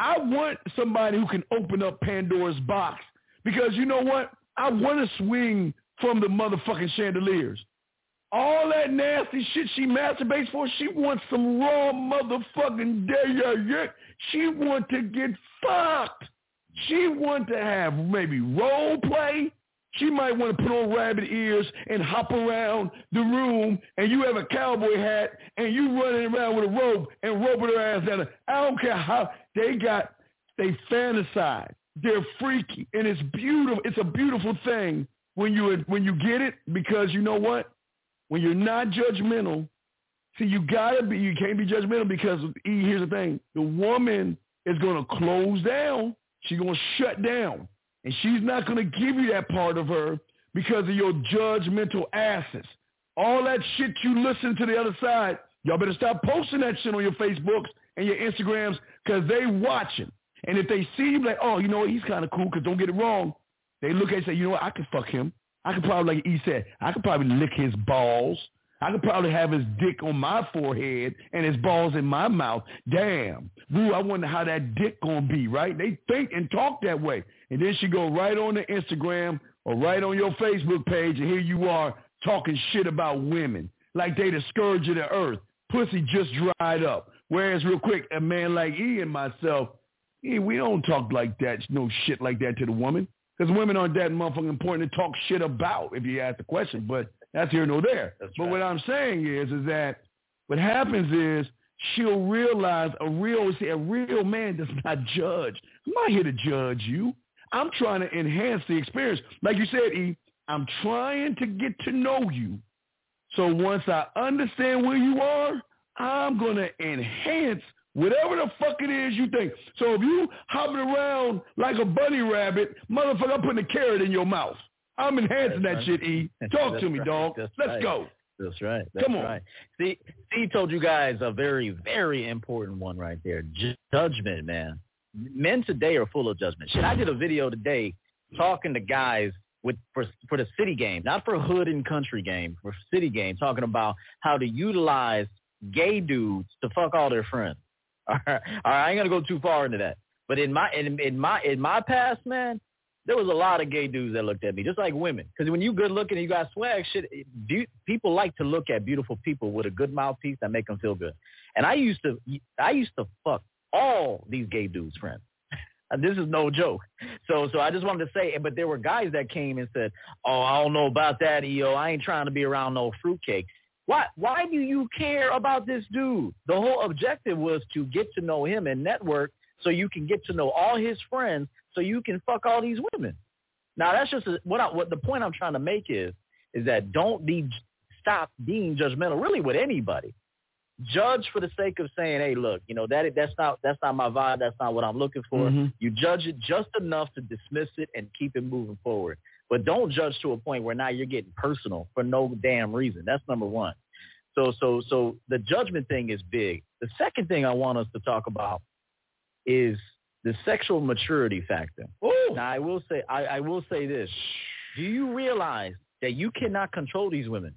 I want somebody who can open up Pandora's box because you know what? I want to swing from the motherfucking chandeliers. All that nasty shit she masturbates for, she wants some raw motherfucking day. She want to get fucked. She want to have maybe role play. She might want to put on rabbit ears and hop around the room and you have a cowboy hat and you running around with a rope and roping her ass down. I don't care how they got, they fantasize. They're freaky and it's beautiful. It's a beautiful thing when you when you get it because you know what? When you're not judgmental, see you gotta be. You can't be judgmental because here's the thing: the woman is gonna close down. She's gonna shut down and she's not to give you that part of her because of your judgmental asses. All that shit you listen to the other side, y'all better stop posting that shit on your Facebooks and your Instagrams because they watching. And if they see you like, oh, you know what, he's kind of cool because don't get it wrong. They look at you and say, you know what, I could fuck him. I could probably, like he said, I could probably lick his balls. I could probably have his dick on my forehead and his balls in my mouth. Damn. Woo, I wonder how that dick gonna be, right? They think and talk that way. And then she go right on the Instagram or right on your Facebook page and here you are talking shit about women. Like they the scourge of the earth. Pussy just dried up. Whereas real quick, a man like E and myself, we don't talk like that, no shit like that to the woman. Because women aren't that motherfucking important to talk shit about if you ask the question. But that's here nor there. That's but right. what I'm saying is, is that what happens is she'll realize a real, see, a real man does not judge. I'm not here to judge you. I'm trying to enhance the experience. Like you said, E, I'm trying to get to know you. So once I understand where you are, I'm going to enhance whatever the fuck it is you think. So if you hopping around like a bunny rabbit, motherfucker, I'm putting a carrot in your mouth. I'm enhancing that right. shit, E. Talk to me, right. dog. That's Let's right. go. That's right. That's Come on. right. See, Steve told you guys a very, very important one right there. Ju- judgment, man. Men today are full of judgment. Shit, I did a video today talking to guys with for for the city game, not for hood and country game, for city game, talking about how to utilize gay dudes to fuck all their friends. All right, all right I ain't gonna go too far into that. But in my in, in my in my past, man, there was a lot of gay dudes that looked at me, just like women. Because when you good looking and you got swag, shit, people like to look at beautiful people with a good mouthpiece that make them feel good. And I used to, I used to fuck all these gay dudes' friends. This is no joke. So, so I just wanted to say, but there were guys that came and said, "Oh, I don't know about that, EO. I ain't trying to be around no fruitcake." Why? Why do you care about this dude? The whole objective was to get to know him and network, so you can get to know all his friends, so you can fuck all these women. Now that's just a, what I, what the point I'm trying to make is is that don't be stop being judgmental really with anybody. Judge for the sake of saying, hey, look, you know that that's not that's not my vibe. That's not what I'm looking for. Mhm. You judge it just enough to dismiss it and keep it moving forward. But don't judge to a point where now you're getting personal for no damn reason. That's number one. So so so the judgment thing is big. The second thing I want us to talk about is the sexual maturity factor. Now I will say I, I will say this. Do you realize that you cannot control these women?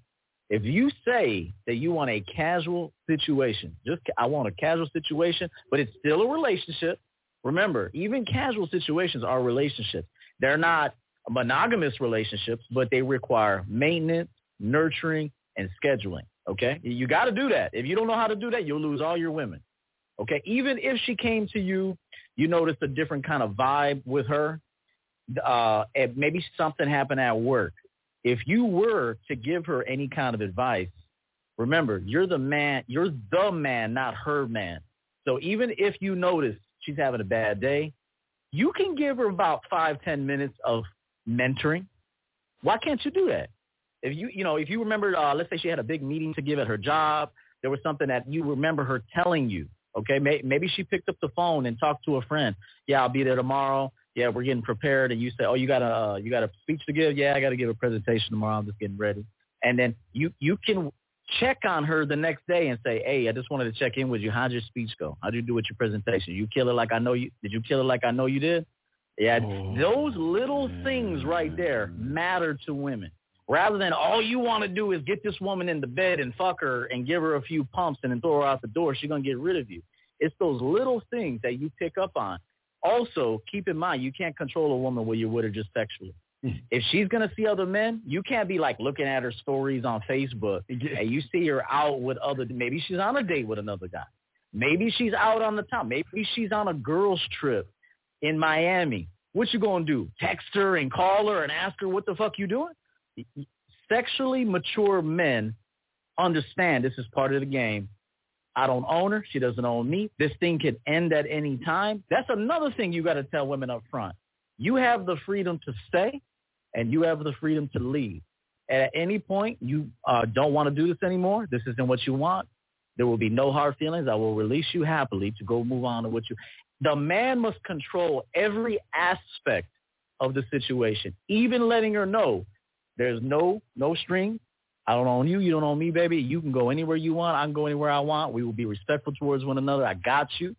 If you say that you want a casual situation, just I want a casual situation, but it's still a relationship. Remember, even casual situations are relationships. They're not monogamous relationships, but they require maintenance, nurturing, and scheduling. Okay? You got to do that. If you don't know how to do that, you'll lose all your women. Okay? Even if she came to you, you noticed a different kind of vibe with her, uh, and maybe something happened at work. If you were to give her any kind of advice, remember, you're the man, you're the man, not her man. So even if you notice she's having a bad day, you can give her about five, ten minutes of mentoring. Why can't you do that? If you, you know, if you remember, uh, let's say she had a big meeting to give at her job, there was something that you remember her telling you. Okay, May- maybe she picked up the phone and talked to a friend. Yeah, I'll be there tomorrow. Yeah, we're getting prepared, and you say, oh, you got a, uh, you got a speech to give. Yeah, I got to give a presentation tomorrow. I'm just getting ready. And then you, you can check on her the next day and say, hey, I just wanted to check in with you. How'd your speech go? How'd you do with your presentation? You kill it like I know you. Did you kill it like I know you did? Yeah, Oh, those little things right there matter to women. Rather than all you want to do is get this woman in the bed and fuck her and give her a few pumps and then throw her out the door, she's going to get rid of you. It's those little things that you pick up on. Also, keep in mind, you can't control a woman when you're with her just sexually. If she's gonna see other men, you can't be like looking at her stories on Facebook and you see her out with other. Maybe she's on a date with another guy. Maybe she's out on the town. Maybe she's on a girls trip in Miami. What you gonna do? Text her and call her and ask her what the fuck you doing? Sexually mature men understand this is part of the game. I don't own her. She doesn't own me. This thing could end at any time. That's another thing you got to tell women up front. You have the freedom to stay and you have the freedom to leave. At any point you uh, don't want to do this anymore, this isn't what you want, there will be no hard feelings. I will release you happily to go move on to what you. The man must control every aspect of the situation, even letting her know there's no no string. I don't own you. You don't own me, baby. You can go anywhere you want. I can go anywhere I want. We will be respectful towards one another. I got you,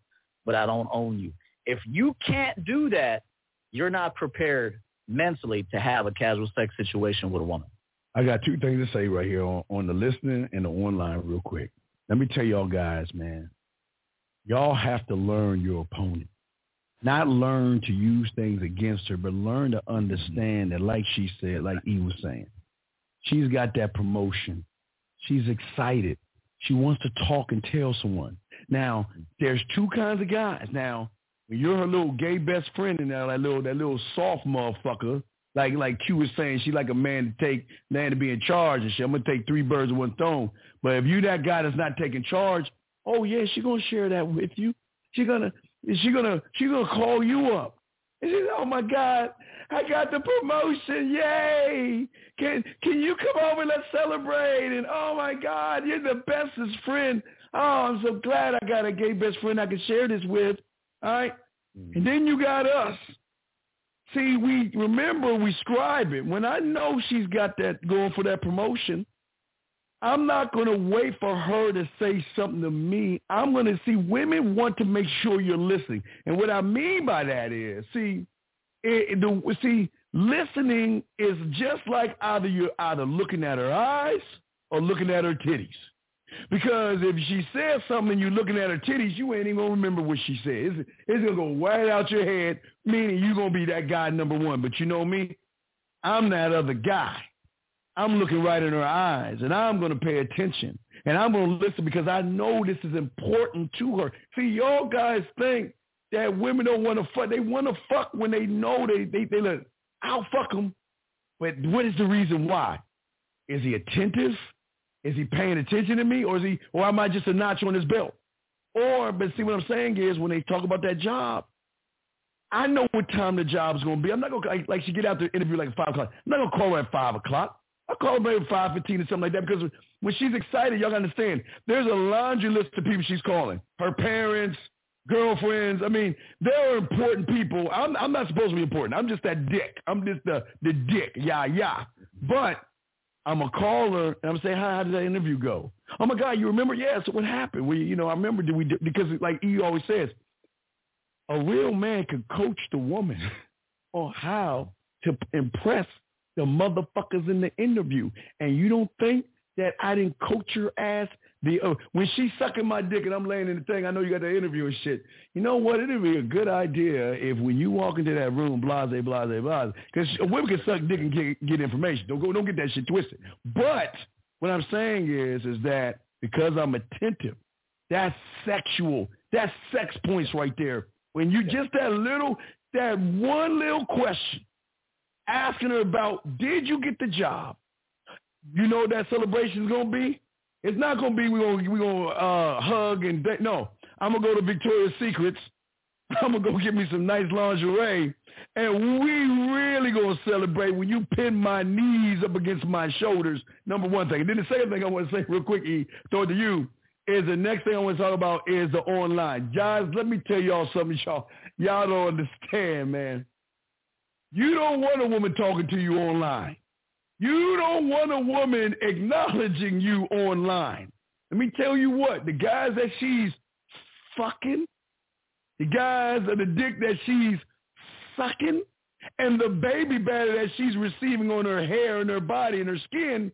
but I don't own you. If you can't do that, you're not prepared mentally to have a casual sex situation with a woman. I got two things to say right here on, on the listening and the online real quick. Let me tell y'all guys, man, y'all have to learn your opponent. Not learn to use things against her, but learn to understand that, like she said, like E was saying, she's got that promotion. She's excited. She wants to talk and tell someone. Now, there's two kinds of guys. Now, when you're her little gay best friend and that, that little that little soft motherfucker, like like Q was saying, she like a man to take man to be in charge and shit. I'm gonna take three birds with one stone. But if you that guy that's not taking charge, oh yeah, she gonna share that with you. She gonna she gonna she gonna call you up. And she said, Oh my God, I got the promotion. Yay. Can can you come over and let's celebrate? And oh my God, you're the bestest friend. Oh, I'm so glad I got a gay best friend I can share this with. All right? Mm-hmm. And then you got us. See, we remember we scribe it. When I know she's got that going for that promotion, I'm not going to wait for her to say something to me. I'm going to see women want to make sure you're listening. And what I mean by that is, see, it, the, see, listening is just like either you're either looking at her eyes or looking at her titties. Because if she says something and you're looking at her titties, you ain't even going to remember what she said. It's, it's going to go right out your head, meaning you're going to be that guy number one. But you know me? I'm that other guy. I'm looking right in her eyes, and I'm going to pay attention. And I'm going to listen because I know this is important to her. See, y'all guys think that women don't want to fuck. They want to fuck when they know they, they, they look, I'll fuck them. But what is the reason why? Is he attentive? Is he paying attention to me, or is he, or am I just a notch on his belt? Or, but see, what I'm saying is, when they talk about that job, I know what time the job's going to be. I'm not going to like, like she get out the interview like five o'clock. I'm not going to call her at five o'clock. I'll call her maybe five fifteen or something like that because when she's excited, y'all understand. There's a laundry list of people she's calling. Her parents, girlfriends. I mean, there are important people. I'm, I'm not supposed to be important. I'm just that dick. I'm just the the dick. Yeah, yeah. But I'm gonna call her and I'm say, hi, how did that interview go? Oh my God, you remember? Yeah. So what happened? We, you know, I remember. Did we? Because like E always says, a real man can coach the woman on how to impress the motherfuckers in the interview. And you don't think that I didn't coach your ass the uh, when she's sucking my dick and I'm laying in the thing, I know you got the interview and shit. You know what? It'd be a good idea if when you walk into that room, blase, blase, blase, because women can suck dick and get, get information. Don't go, don't get that shit twisted. But what I'm saying is, is that because I'm attentive, that's sexual. That's sex points right there. When you just that little, that one little question, asking her about, did you get the job? You know what that celebration is gonna be? It's not gonna be we gonna we gonna uh, hug and de- no. I'm gonna go to Victoria's Secrets. I'm gonna go get me some nice lingerie, and we really gonna celebrate when you pin my knees up against my shoulders. Number one thing. And then the second thing I want to say real quick, E, throw it to you, is the next thing I want to talk about is the online. Guys, let me tell y'all something, y'all. Y'all don't understand, man. You don't want a woman talking to you online. You don't want a woman acknowledging you online. Let me tell you what, the guys that she's fucking, the guys of the dick that she's sucking, and the baby batter that she's receiving on her hair and her body and her skin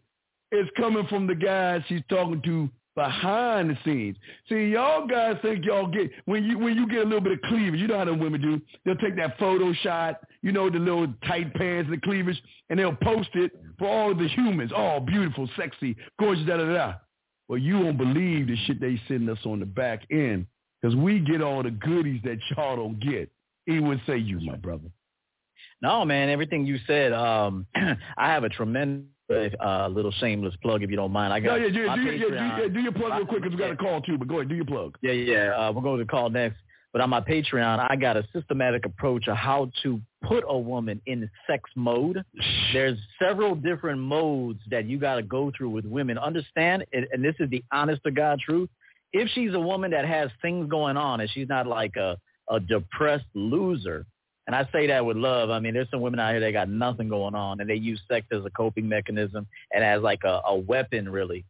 is coming from the guys she's talking to behind the scenes. See, y'all guys think y'all get when you when you get a little bit of cleavage. You know how the women do. They'll take that photo shot, you know, the little tight pants and the cleavage, and they'll post it for all the humans. Oh, beautiful, sexy, gorgeous, da da da. Well, you won't believe the shit they send us on the back end because we get all the goodies that y'all don't get. He would say you, my brother. No, man, everything you said. Um, I have a tremendous uh, little shameless plug, if you don't mind. I got no, yeah, yeah, do, yeah, do, yeah, do your plug real quick because we got a call too. But go ahead, do your plug. Yeah, yeah, uh, we're going to call next. But on my Patreon, I got a systematic approach of how to put a woman in sex mode. There's several different modes that you got to go through with women. Understand, and, and this is the honest to God truth. If she's a woman that has things going on and she's not like a, a depressed loser, and I say that with love. I mean, there's some women out here that got nothing going on, and they use sex as a coping mechanism and as like a, a weapon, really,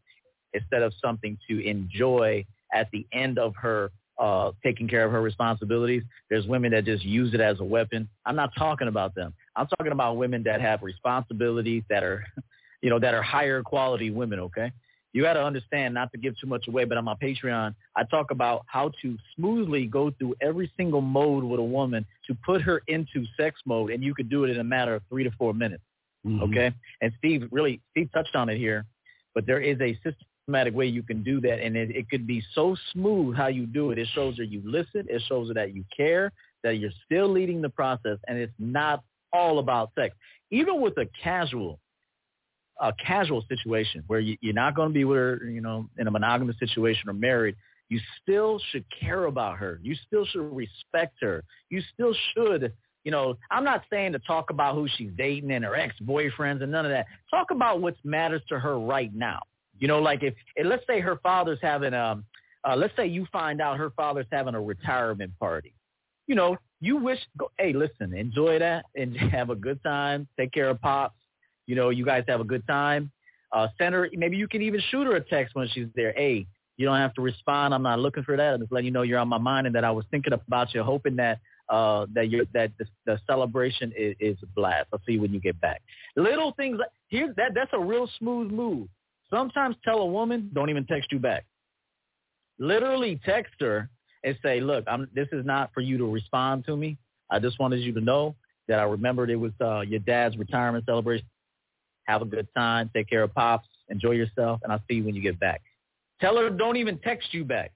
instead of something to enjoy at the end of her uh, taking care of her responsibilities. There's women that just use it as a weapon. I'm not talking about them. I'm talking about women that have responsibilities that are, you know, that are higher quality women. Okay you got to understand not to give too much away, but on my Patreon, I talk about how to smoothly go through every single mode with a woman to put her into sex mode, and you could do it in a matter of three to four minutes. Mm-hmm. Okay, and Steve really Steve touched on it here, but there is a systematic way you can do that, and it, it could be so smooth how you do it. It shows that you listen, it shows her that you care, that you're still leading the process, and it's not all about sex. Even with a casual a casual situation where you, you're not going to be with her, you know, in a monogamous situation or married, you still should care about her. You still should respect her. You still should, you know, I'm not saying to talk about who she's dating and her ex-boyfriends and none of that. Talk about what matters to her right now. You know, like if, if let's say her father's having a, uh, let's say you find out her father's having a retirement party. You know, you wish, go, hey, listen, enjoy that and have a good time. Take care of pops you know, you guys have a good time. Uh, send her, maybe you can even shoot her a text when she's there. Hey, you don't have to respond. I'm not looking for that. I'm just letting you know you're on my mind and that I was thinking about you, hoping that uh, that you that the, the celebration is, is a blast. I'll see you when you get back. Little things like here that that's a real smooth move. Sometimes tell a woman, don't even text you back. Literally text her and say, look, I'm, this is not for you to respond to me. I just wanted you to know that I remembered it was uh, your dad's retirement celebration. Have a good time. Take care of pops. Enjoy yourself, and I'll see you when you get back. Tell her don't even text you back.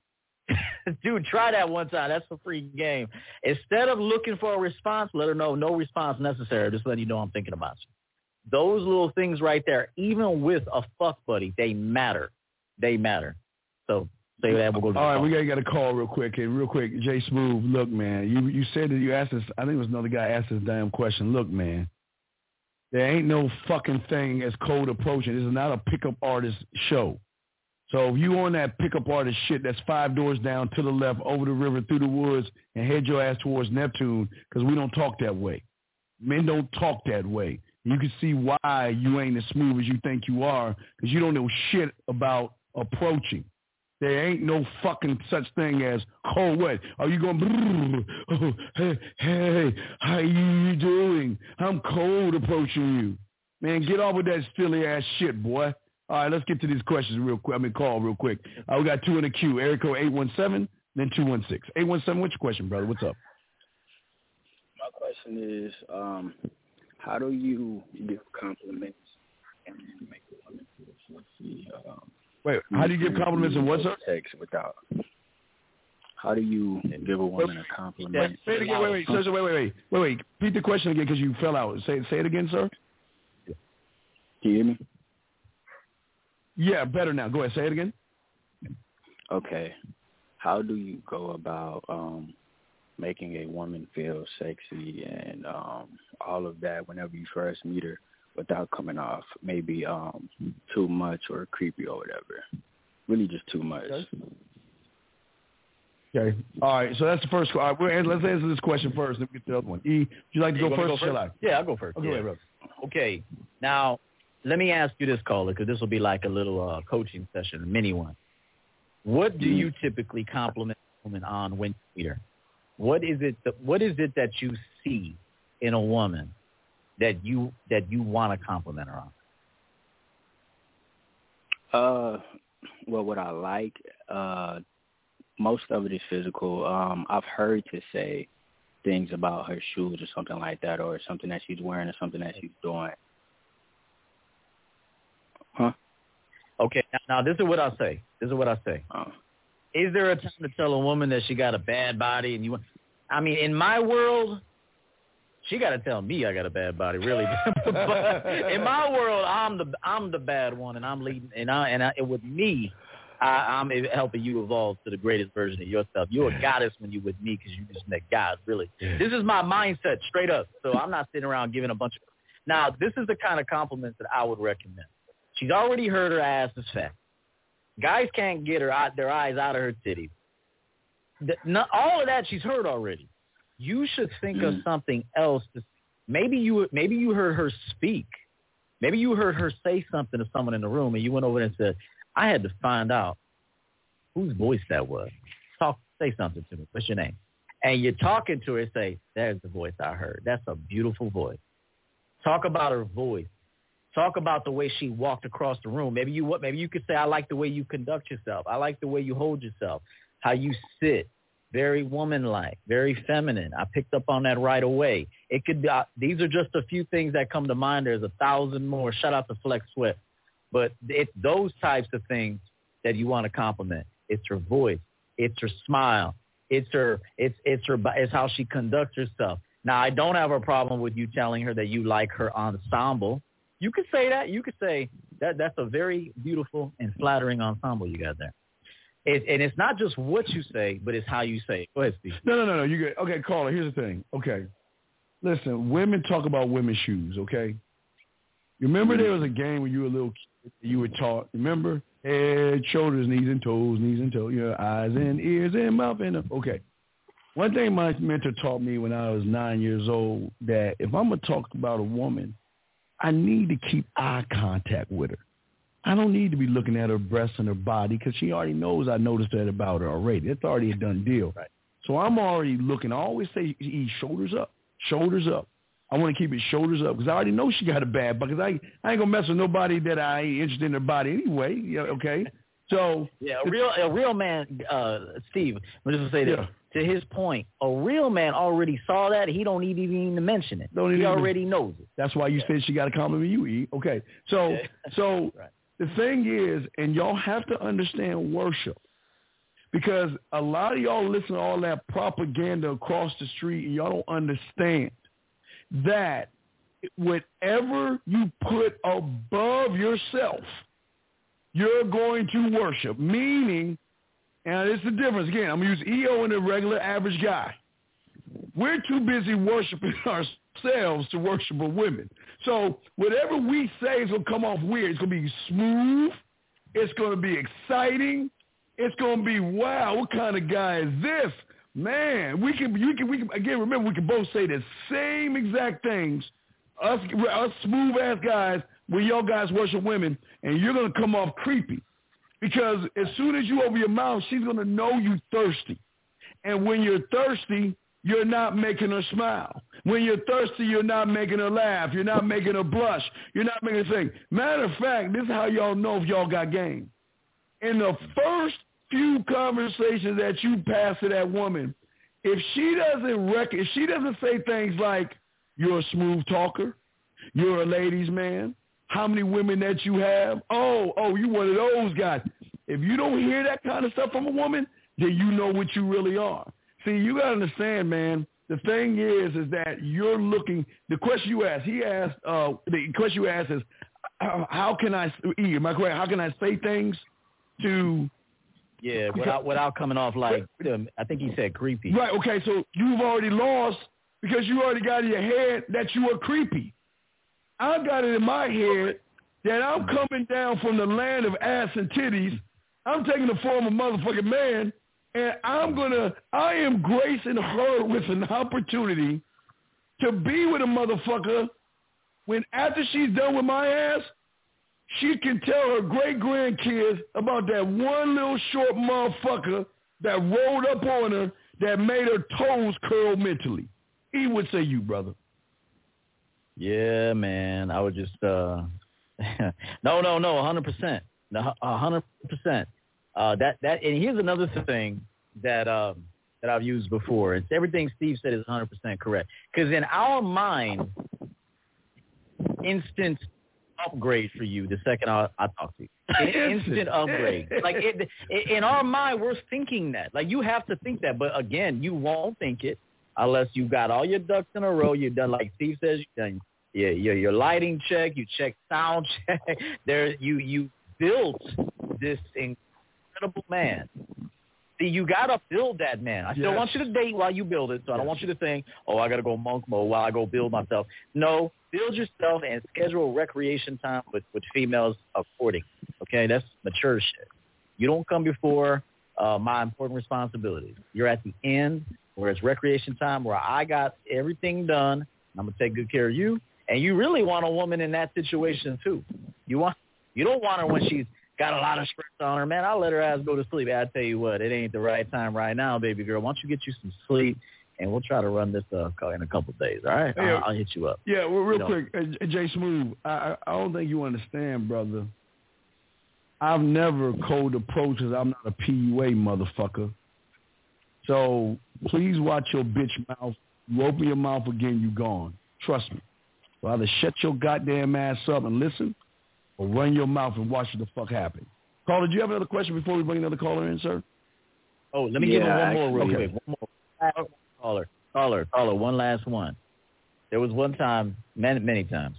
Dude, try that one time. That's a free game. Instead of looking for a response, let her know no response necessary. Just letting you know I'm thinking about you. Those little things right there, even with a fuck buddy, they matter. They matter. So say that. We'll go. All right, we gotta get a call real quick. And real quick, Jay Smooth. Look, man, you you said that you asked us. I think it was another guy asked this damn question. Look, man, there ain't no fucking thing as cold approaching. This is not a pickup artist show. So if you on that pickup artist shit, that's five doors down to the left, over the river, through the woods, and head your ass towards Neptune, because we don't talk that way. Men don't talk that way. You can see why you ain't as smooth as you think you are, because you don't know shit about approaching. There ain't no fucking such thing as cold wet. Are you going, oh, hey, hey, how you doing? I'm cold approaching you. Man, get off with that silly ass shit, boy. All right, let's get to these questions real quick. I mean, call real quick. Uh, we got two in the queue. Eric 817, then 216. 817, what's your question, brother? What's up? My question is, um, how do you give compliments and make a woman feel um, Wait, how do you give compliments and what, sir? Sex without. How do you give a woman a compliment? Say it again. Wait, wait, sir, wait, wait, wait, wait, wait. Repeat the question again because you fell out. Say, say it again, sir. Can you hear me? Yeah, better now. Go ahead. Say it again. Okay. How do you go about um making a woman feel sexy and um all of that whenever you first meet her? Without coming off maybe um too much or creepy or whatever. Really just too much. Okay. okay. All right. So that's the first. All right, let's answer this question first. Then we get to the other one. E, would you like to go first, go first? I? Yeah, I'll go first. Okay, yeah. ahead, okay. Now, let me ask you this, caller, because this will be like a little uh, coaching session, a mini one. What do you typically compliment a woman on when you meet her? What is it? That, what is it that you see in a woman that you that you want to compliment her on? Uh, well, what I like, uh, most of it is physical. Um, I've heard to say things about her shoes or something like that, or something that she's wearing or something that she's doing. Huh? Okay, now, now this is what I say. This is what I say. Oh. Is there a time to tell a woman that she got a bad body and you want? I mean, in my world, she got to tell me I got a bad body, really. but in my world, I'm the I'm the bad one, and I'm leading, and I and, I, and with me, I, I'm helping you evolve to the greatest version of yourself. You're a goddess when you're with me because you just met guys, really. This is my mindset, straight up. So I'm not sitting around giving a bunch of. Now, this is the kind of compliments that I would recommend. She's already heard her ass is fat. Guys can't get her out, their eyes out of her titties. The, not, all of that she's heard already. You should think of mm. something else. To, maybe you maybe you heard her speak. Maybe you heard her say something to someone in the room, and you went over there and said, "I had to find out whose voice that was. Talk, say something to me. What's your name?" And you're talking to her and say, "There's the voice I heard. That's a beautiful voice." Talk about her voice. Talk about the way she walked across the room. Maybe you what? Maybe you could say, "I like the way you conduct yourself. I like the way you hold yourself. How you sit. Very woman-like, very feminine. I picked up on that right away. It could be. Uh, these are just a few things that come to mind. There's a thousand more. Shout out to Flex Sweat. But it's those types of things that you want to compliment. It's her voice. It's her smile. It's her. It's it's her. It's how she conducts herself. Now, I don't have a problem with you telling her that you like her ensemble. You could say that. You could say that that's a very beautiful and flattering ensemble you got there. It, and it's not just what you say, but it's how you say it. Go ahead, Steve. No, no, no, no. You get okay, caller. Here's the thing. Okay, listen. Women talk about women's shoes. Okay, you remember there was a game when you were a little kid. You were taught. Remember head, shoulders, knees and toes, knees and toes. Your eyes and ears and mouth and okay. One thing my mentor taught me when I was nine years old that if I'm gonna talk about a woman, I need to keep eye contact with her. I don't need to be looking at her breasts and her body because she already knows I noticed that about her already. It's already a done deal. Right. So I'm already looking. I always say, shoulders up, shoulders up. I want to keep it shoulders up because I already know she got a bad because I I ain't gonna mess with nobody that I ain't interested in her body anyway. Yeah, okay. So yeah, a real a real man, uh, Steve. I'm just gonna say that Yeah. to his point, a real man already saw that. He don't need even to mention it. Don't he even- already knows it. That's why you said she got to compliment you, E. Okay. So so Right. The thing is, and y'all have to understand worship. Because a lot of y'all listen to all that propaganda across the street and y'all don't understand that whatever you put above yourself, you're going to worship. Meaning, and it's the difference. Again, I'm going to use EO and the regular average guy. We're too busy worshiping ourselves to worship a women. So whatever we say is going to come off weird. It's going to be smooth. It's going to be exciting. It's going to be, wow, what kind of guy is this? Man, we can, you can, we can, again, remember, we can both say the same exact things. Us, us smooth ass guys, when y'all guys worship women, and you're going to come off creepy. Because as soon as you open your mouth, she's going to know you thirsty. And when you're thirsty, you're not making her smile. When you're thirsty, you're not making her laugh. You're not making her blush. You're not making her think. Matter of fact, this is how y'all know if y'all got game. In the first few conversations that you pass to that woman, if she doesn't rec- if she doesn't say things like, you're a smooth talker, you're a ladies man, how many women that you have, oh, oh, you one of those guys. If you don't hear that kind of stuff from a woman, then you know what you really are. See, you got to understand, man. The thing is, is that you're looking. The question you asked, he asked. Uh, the question you asked is, how how can I? E, am I correct? How can I say things to? Yeah, without without coming off like um, I think he said creepy. Right. Okay. So you've already lost because you already got in your head that you are creepy. I've got it in my head that I'm coming down from the land of ass and titties. I'm taking the form of motherfucking man, and I'm gonna. I am gracing her with an opportunity to be with a motherfucker when after she's done with my ass, she can tell her great grandkids about that one little short motherfucker that rolled up on her that made her toes curl mentally. He would say you, brother. Yeah, man. I would just uh no, no, no, hundred percent. Hundred percent. Uh, that that and here's another thing that um, that I've used before. It's everything Steve said is 100% correct. Because in our mind, instant upgrade for you the second I, I talk to you. instant upgrade. Like it, it, in our mind, we're thinking that. Like you have to think that, but again, you won't think it unless you got all your ducks in a row. You've done like Steve says. You've done your your, your lighting check. You check sound check. There, you you built this incredible man. See, you gotta build that man. I still yes. want you to date while you build it. So I don't want you to think, oh, I gotta go monk mode while I go build myself. No, build yourself and schedule recreation time with with females according. Okay, that's mature shit. You don't come before uh, my important responsibilities. You're at the end where it's recreation time, where I got everything done. I'm gonna take good care of you, and you really want a woman in that situation too. You want you don't want her when she's got a lot of stress on her. Man, I'll let her ass go to sleep. I tell you what, it ain't the right time right now, baby girl. Why don't you get you some sleep? And we'll try to run this uh, in a couple of days. All right, I'll, I'll hit you up. Yeah, well, real you quick, uh, Jay Smooth. I, I don't think you understand, brother. I've never cold approaches. I'm not a PUA motherfucker. So please watch your bitch mouth. You open your mouth again, you gone. Trust me. So either shut your goddamn ass up and listen, or run your mouth and watch what the fuck happen. Caller, do you have another question before we bring another caller in, sir? Oh, let me yeah, give him one more real okay. quick. One more. Caller, caller, caller, one last one. There was one time, many, many times,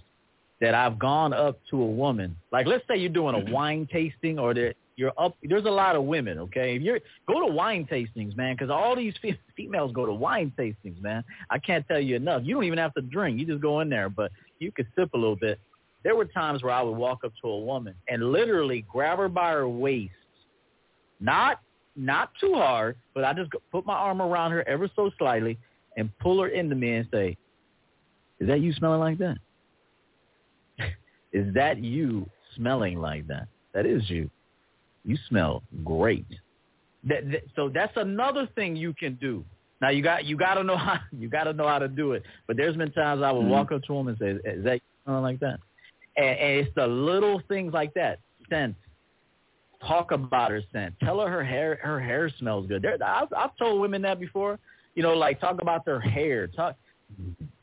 that I've gone up to a woman. Like, let's say you're doing a mm-hmm. wine tasting, or there, you're up. There's a lot of women. Okay, if you're go to wine tastings, man, because all these females go to wine tastings, man. I can't tell you enough. You don't even have to drink. You just go in there, but you could sip a little bit there were times where I would walk up to a woman and literally grab her by her waist, not not too hard, but I just put my arm around her ever so slightly and pull her into me and say, "Is that you smelling like that? is that you smelling like that? That is you. You smell great." That, that, so that's another thing you can do. Now you got you got to know how you got to know how to do it. But there's been times I would mm-hmm. walk up to a woman and say, "Is that you smelling like that?" And, and it's the little things like that. Scent. Talk about her scent. Tell her her hair her hair smells good. There, I've, I've told women that before. You know, like talk about their hair. Talk.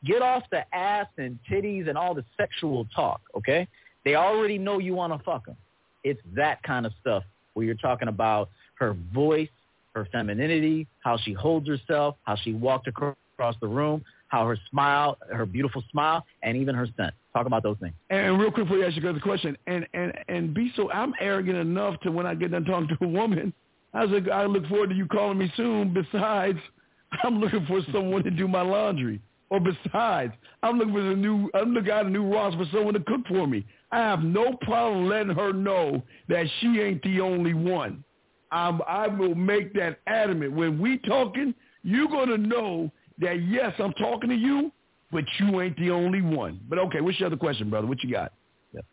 Get off the ass and titties and all the sexual talk. Okay. They already know you want to fuck them. It's that kind of stuff where you're talking about her voice, her femininity, how she holds herself, how she walked across the room, how her smile, her beautiful smile, and even her scent. Talk about those things. And real quick before you ask you the question, and and and be so I'm arrogant enough to when I get done talking to a woman, I was like, I look forward to you calling me soon. Besides, I'm looking for someone to do my laundry. Or besides, I'm looking for a new I'm looking out a new Ross for someone to cook for me. I have no problem letting her know that she ain't the only one. I'm, I will make that adamant. When we talking, you're gonna know that yes, I'm talking to you, but you ain't the only one. But okay, what's your other question, brother? What you got? Yep.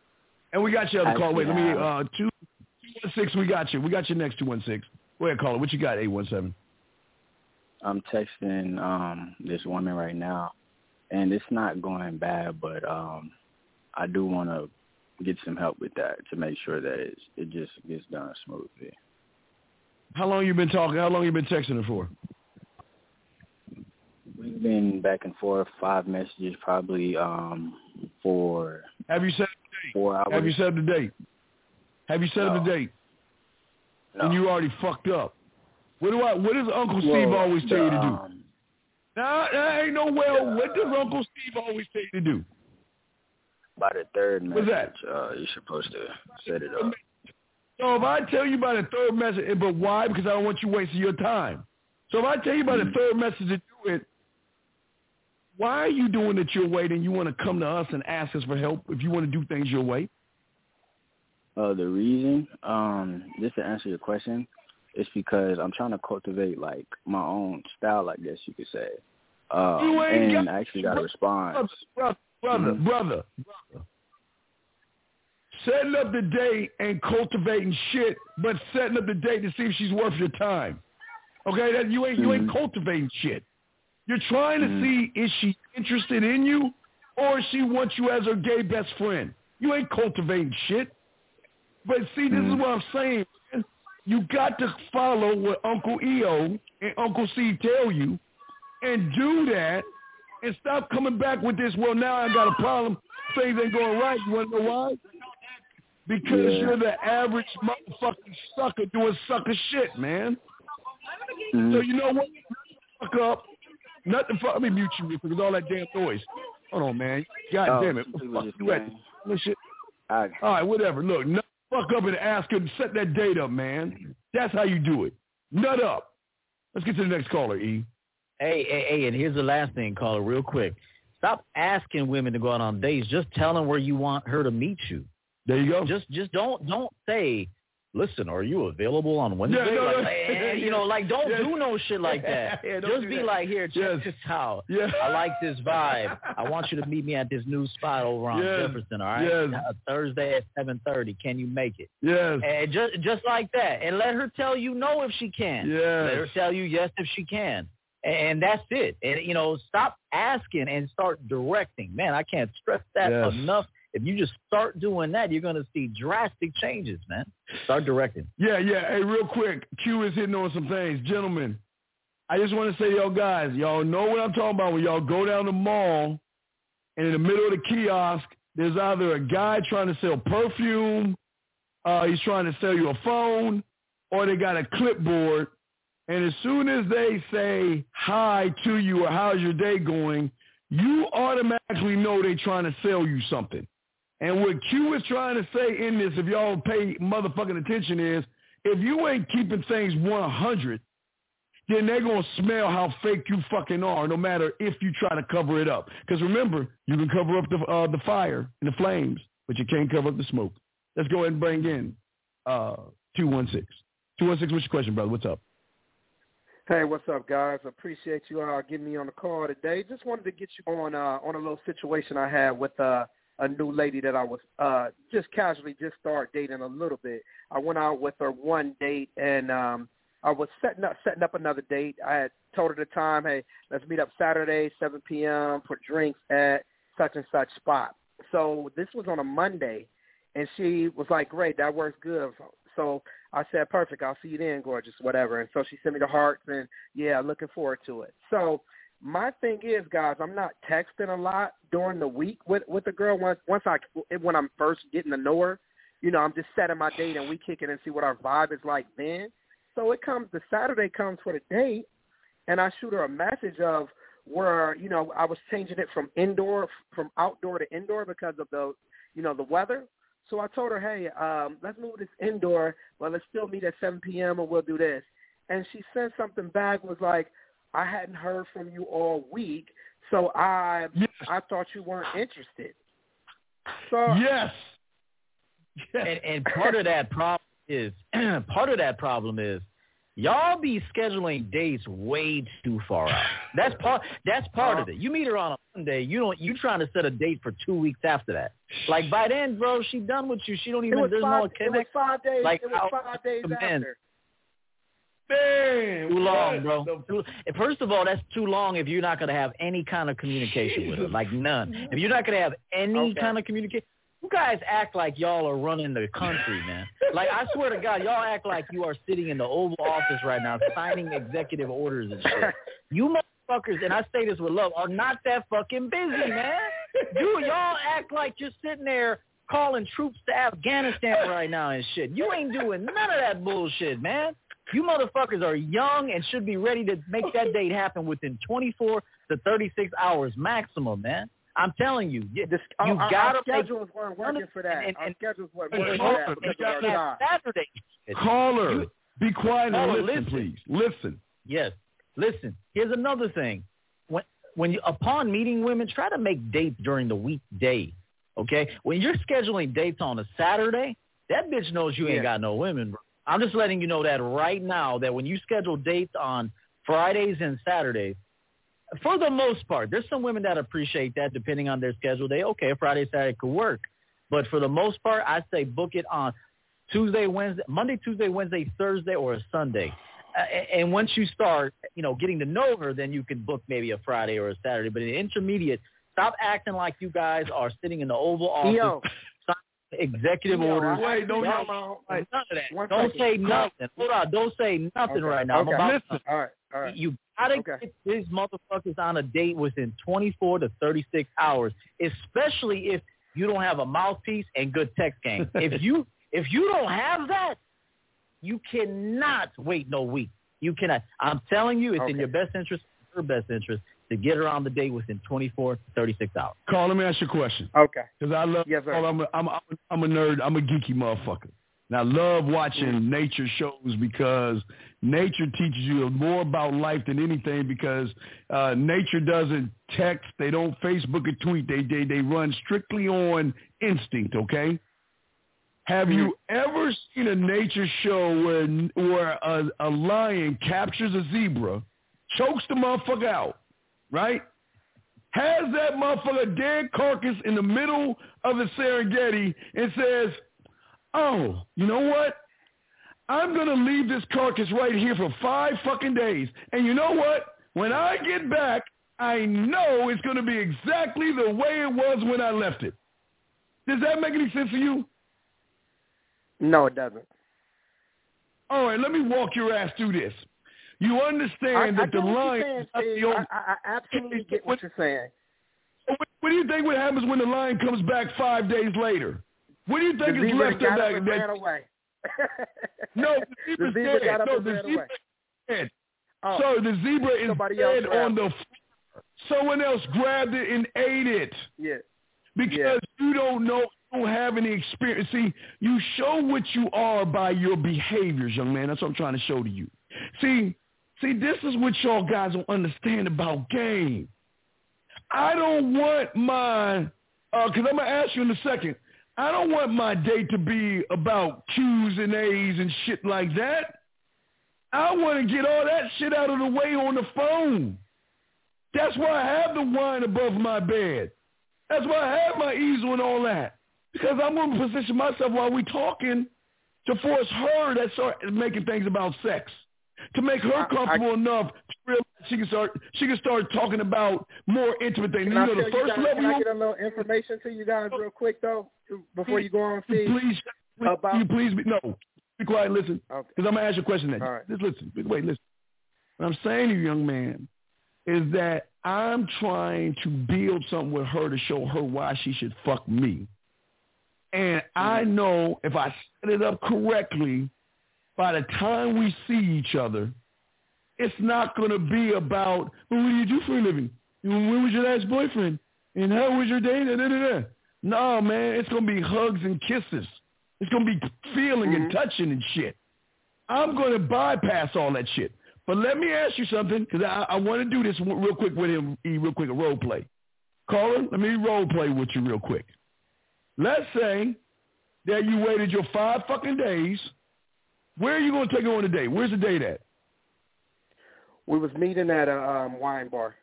And we got your other call. Wait, let me uh two one six. We got you. We got your next two one six. Go ahead, caller. What you got? Eight one seven. I'm texting um this woman right now, and it's not going bad, but um I do want to get some help with that to make sure that it's, it just gets done smoothly. How long you been talking? How long you been texting her for? We've been back and forth, five messages probably um for. Have you set four hours? Have you set the date? Have you set no. the date? No. And you already fucked up. What do I? What does Uncle well, Steve always tell you to do? Um, nah, there ain't no well. what does Uncle Steve always tell you to do? By the third message, What's that? Uh, you're supposed to set it up. So if I tell you by the third message, but why? Because I don't want you wasting your time. So if I tell you by the third message to do it, why are you doing it your way? and you want to come to us and ask us for help if you want to do things your way? Uh, the reason, um, just to answer your question, is because I'm trying to cultivate like my own style, I guess you could say. Uh, and I actually got a response. Brother, brother, mm-hmm. brother, brother. Setting up the date and cultivating shit, but setting up the date to see if she's worth your time. Okay, that you ain't mm-hmm. you ain't mm-hmm. cultivating shit. You're trying to mm. see is she interested in you or she wants you as her gay best friend. You ain't cultivating shit. But see, this mm. is what I'm saying. Man. You got to follow what Uncle EO and Uncle C tell you and do that and stop coming back with this, well, now I got a problem. Things ain't going right. You want to know why? Because yeah. you're the average motherfucking sucker doing sucker shit, man. Mm-hmm. So you know what? Fuck up. Nothing for, let me mute you because all that damn noise. Hold on, man. God oh, damn it. Fuck you at this shit. All right, whatever. Look, nut fuck up and ask her to set that date up, man. That's how you do it. Nut up. Let's get to the next caller, E. Hey, hey, hey, and here's the last thing, caller, real quick. Stop asking women to go out on dates. Just tell them where you want her to meet you. There you go. Just, just don't, don't say, listen, are you available on Wednesday? Yeah, no, like, no. Eh, you know, like don't yes. do no shit like that. yeah, Just be that. like, here, check yes. this out. Yeah. I like this vibe. I want you to meet me at this new spot over on yes. Jefferson. All right, yes. uh, Thursday at seven thirty. Can you make it? Yes. And just just like that, and let her tell you no if she can. Yes. Let her tell you yes if she can. And that's it. And you know, stop asking and start directing. Man, I can't stress that yes. enough if you just start doing that, you're going to see drastic changes, man. Start directing. Yeah, yeah. Hey, real quick, Q is hitting on some things. Gentlemen, I just want to say, y'all guys, y'all know what I'm talking about when y'all go down the mall and in the middle of the kiosk, there's either a guy trying to sell perfume, uh, he's trying to sell you a phone, or they got a clipboard. And as soon as they say hi to you or how's your day going, you automatically know they're trying to sell you something. And what Q is trying to say in this, if y'all pay motherfucking attention, is if you ain't keeping things 100, then they're going to smell how fake you fucking are, no matter if you try to cover it up. Because remember, you can cover up the, uh, the fire and the flames, but you can't cover up the smoke. Let's go ahead and bring in uh, 216. 216, what's your question, brother? What's up? Hey, what's up, guys? Appreciate you all getting me on the call today. Just wanted to get you on uh, on a little situation I had with uh, a new lady that I was uh just casually just start dating a little bit. I went out with her one date and um I was setting up setting up another date. I had told her the time, hey, let's meet up Saturday, seven PM for drinks at such and such spot. So this was on a Monday and she was like, Great, that works good. So I said, Perfect, I'll see you then, gorgeous, whatever. And so she sent me the hearts and yeah, looking forward to it. So my thing is, guys, I'm not texting a lot during the week with with a girl. Once once I when I'm first getting to know her, you know, I'm just setting my date and we kick it and see what our vibe is like then. So it comes the Saturday comes for the date, and I shoot her a message of where you know I was changing it from indoor from outdoor to indoor because of the you know the weather. So I told her, hey, um, let's move this indoor, but let's still meet at 7 p.m. and we'll do this. And she sent something back was like, I hadn't heard from you all week, so I yes. I thought you weren't interested. So yes. yes. And, and part of that problem is part of that problem is y'all be scheduling dates way too far out. That's part. That's part of it. You meet her on a Monday. You don't. You trying to set a date for two weeks after that. Like by then, bro, she done with you. She don't even. There's five, no connection. It was five days. Like it was five days after. Man, too long, bro. Too, first of all, that's too long if you're not going to have any kind of communication with her, like none. If you're not going to have any okay. kind of communication, you guys act like y'all are running the country, man. Like I swear to God, y'all act like you are sitting in the Oval Office right now signing executive orders and shit. You motherfuckers, and I say this with love, are not that fucking busy, man. You y'all act like you're sitting there calling troops to Afghanistan right now and shit. You ain't doing none of that bullshit, man. You motherfuckers are young and should be ready to make that date happen within 24 to 36 hours maximum, man. I'm telling you, you, this, oh, you our, gotta our schedules make, weren't working for that. And, and, our schedules weren't working for that. Saturday. Caller, you, be quiet and listen, listen, please. Listen. Yes, listen. Here's another thing. When when you upon meeting women, try to make dates during the weekday. Okay, when you're scheduling dates on a Saturday, that bitch knows you ain't got no women, bro. I'm just letting you know that right now that when you schedule dates on Fridays and Saturdays, for the most part, there's some women that appreciate that depending on their schedule. They, okay, a Friday, Saturday could work. But for the most part, I say book it on Tuesday, Wednesday, Monday, Tuesday, Wednesday, Thursday, or a Sunday. Uh, and once you start, you know, getting to know her, then you can book maybe a Friday or a Saturday. But in the intermediate, stop acting like you guys are sitting in the Oval Office. Yo. Executive Yeah, orders. Wait, don't I- y'all- I- none of that. One don't second. say nothing. Hold on. Don't say nothing Okay, right now. I'm about Listen. All right, all right. You gotta Okay. get these motherfuckers on a date within 24 to 36 hours, especially if you don't have a mouthpiece and good text game. if you if you don't have that, you cannot wait no week. You cannot. I'm telling you, it's in your best interest, her best interest, to get her on the date within 24 to 36 hours. Carl, let me ask you a question. Okay. Because I love, Yes, sir. Carl, I'm, a, I'm, a, I'm a nerd. I'm a geeky motherfucker. And I love watching nature shows because nature teaches you more about life than anything because uh, nature doesn't text. They don't Facebook or tweet. They, they, they run strictly on instinct, okay? Have you ever seen a nature show where where a, a lion captures a zebra, chokes the motherfucker out, right? Has that motherfucker dead carcass in the middle of the Serengeti and says, "Oh, you know what? I'm gonna leave this carcass right here for five fucking days, and you know what? When I get back, I know it's gonna be exactly the way it was when I left it." Does that make any sense to you? No, it doesn't. All right, let me walk your ass through this. You understand I, I that get the what lion is saying, not Steve. the only. I, I, I absolutely get what you're saying. What, what do you think what happens when the lion comes back five days later? What do you The think is left of that? that away. no, the the zebra dead. No, the away. dead. Oh, So the zebra is dead on the floor. Someone else grabbed it and ate it yeah. because you don't know, you don't have any experience. See, you show what you are by your behaviors, young man. That's what I'm trying to show to you. See, see, this is what y'all guys don't understand about game. I don't want my, uh, because I'm gonna ask you in a second. I don't want my day to be about Q's and A's and shit like that. I want to get all that shit out of the way on the phone. That's why I have the wine above my bed. That's why I have my easel and all that. Because I'm going to position myself while we talking to force her to start uh, making things about sex. To make her I- I- comfortable enough to realize she can start she can start talking about more intimate things. You know, the first guys, level can I get a little information to you guys real quick though, before you go on, Steve? please, please About- you please be no. Be quiet and listen. Okay. Because I'm gonna ask you a question then. All right. Just listen. Wait, listen. What I'm saying to you, young man, is that I'm trying to build something with her to show her why she should fuck me. And I Mm-hmm. know if I set it up correctly, by the time we see each other, it's not going to be about, well, what do you do for a living? When was your last boyfriend? And how was your day? Da, da, da, da. No, man, it's going to be hugs and kisses. It's going to be feeling and Mhm. touching and shit. I'm going to bypass all that shit. But let me ask you something, because I, I want to do this real quick with him, real quick, a role play. Caller, let me role play with you real quick. Let's say that you waited your five fucking days. Where are you going to take her on a date? Where's the date at? We was meeting at a um, wine bar.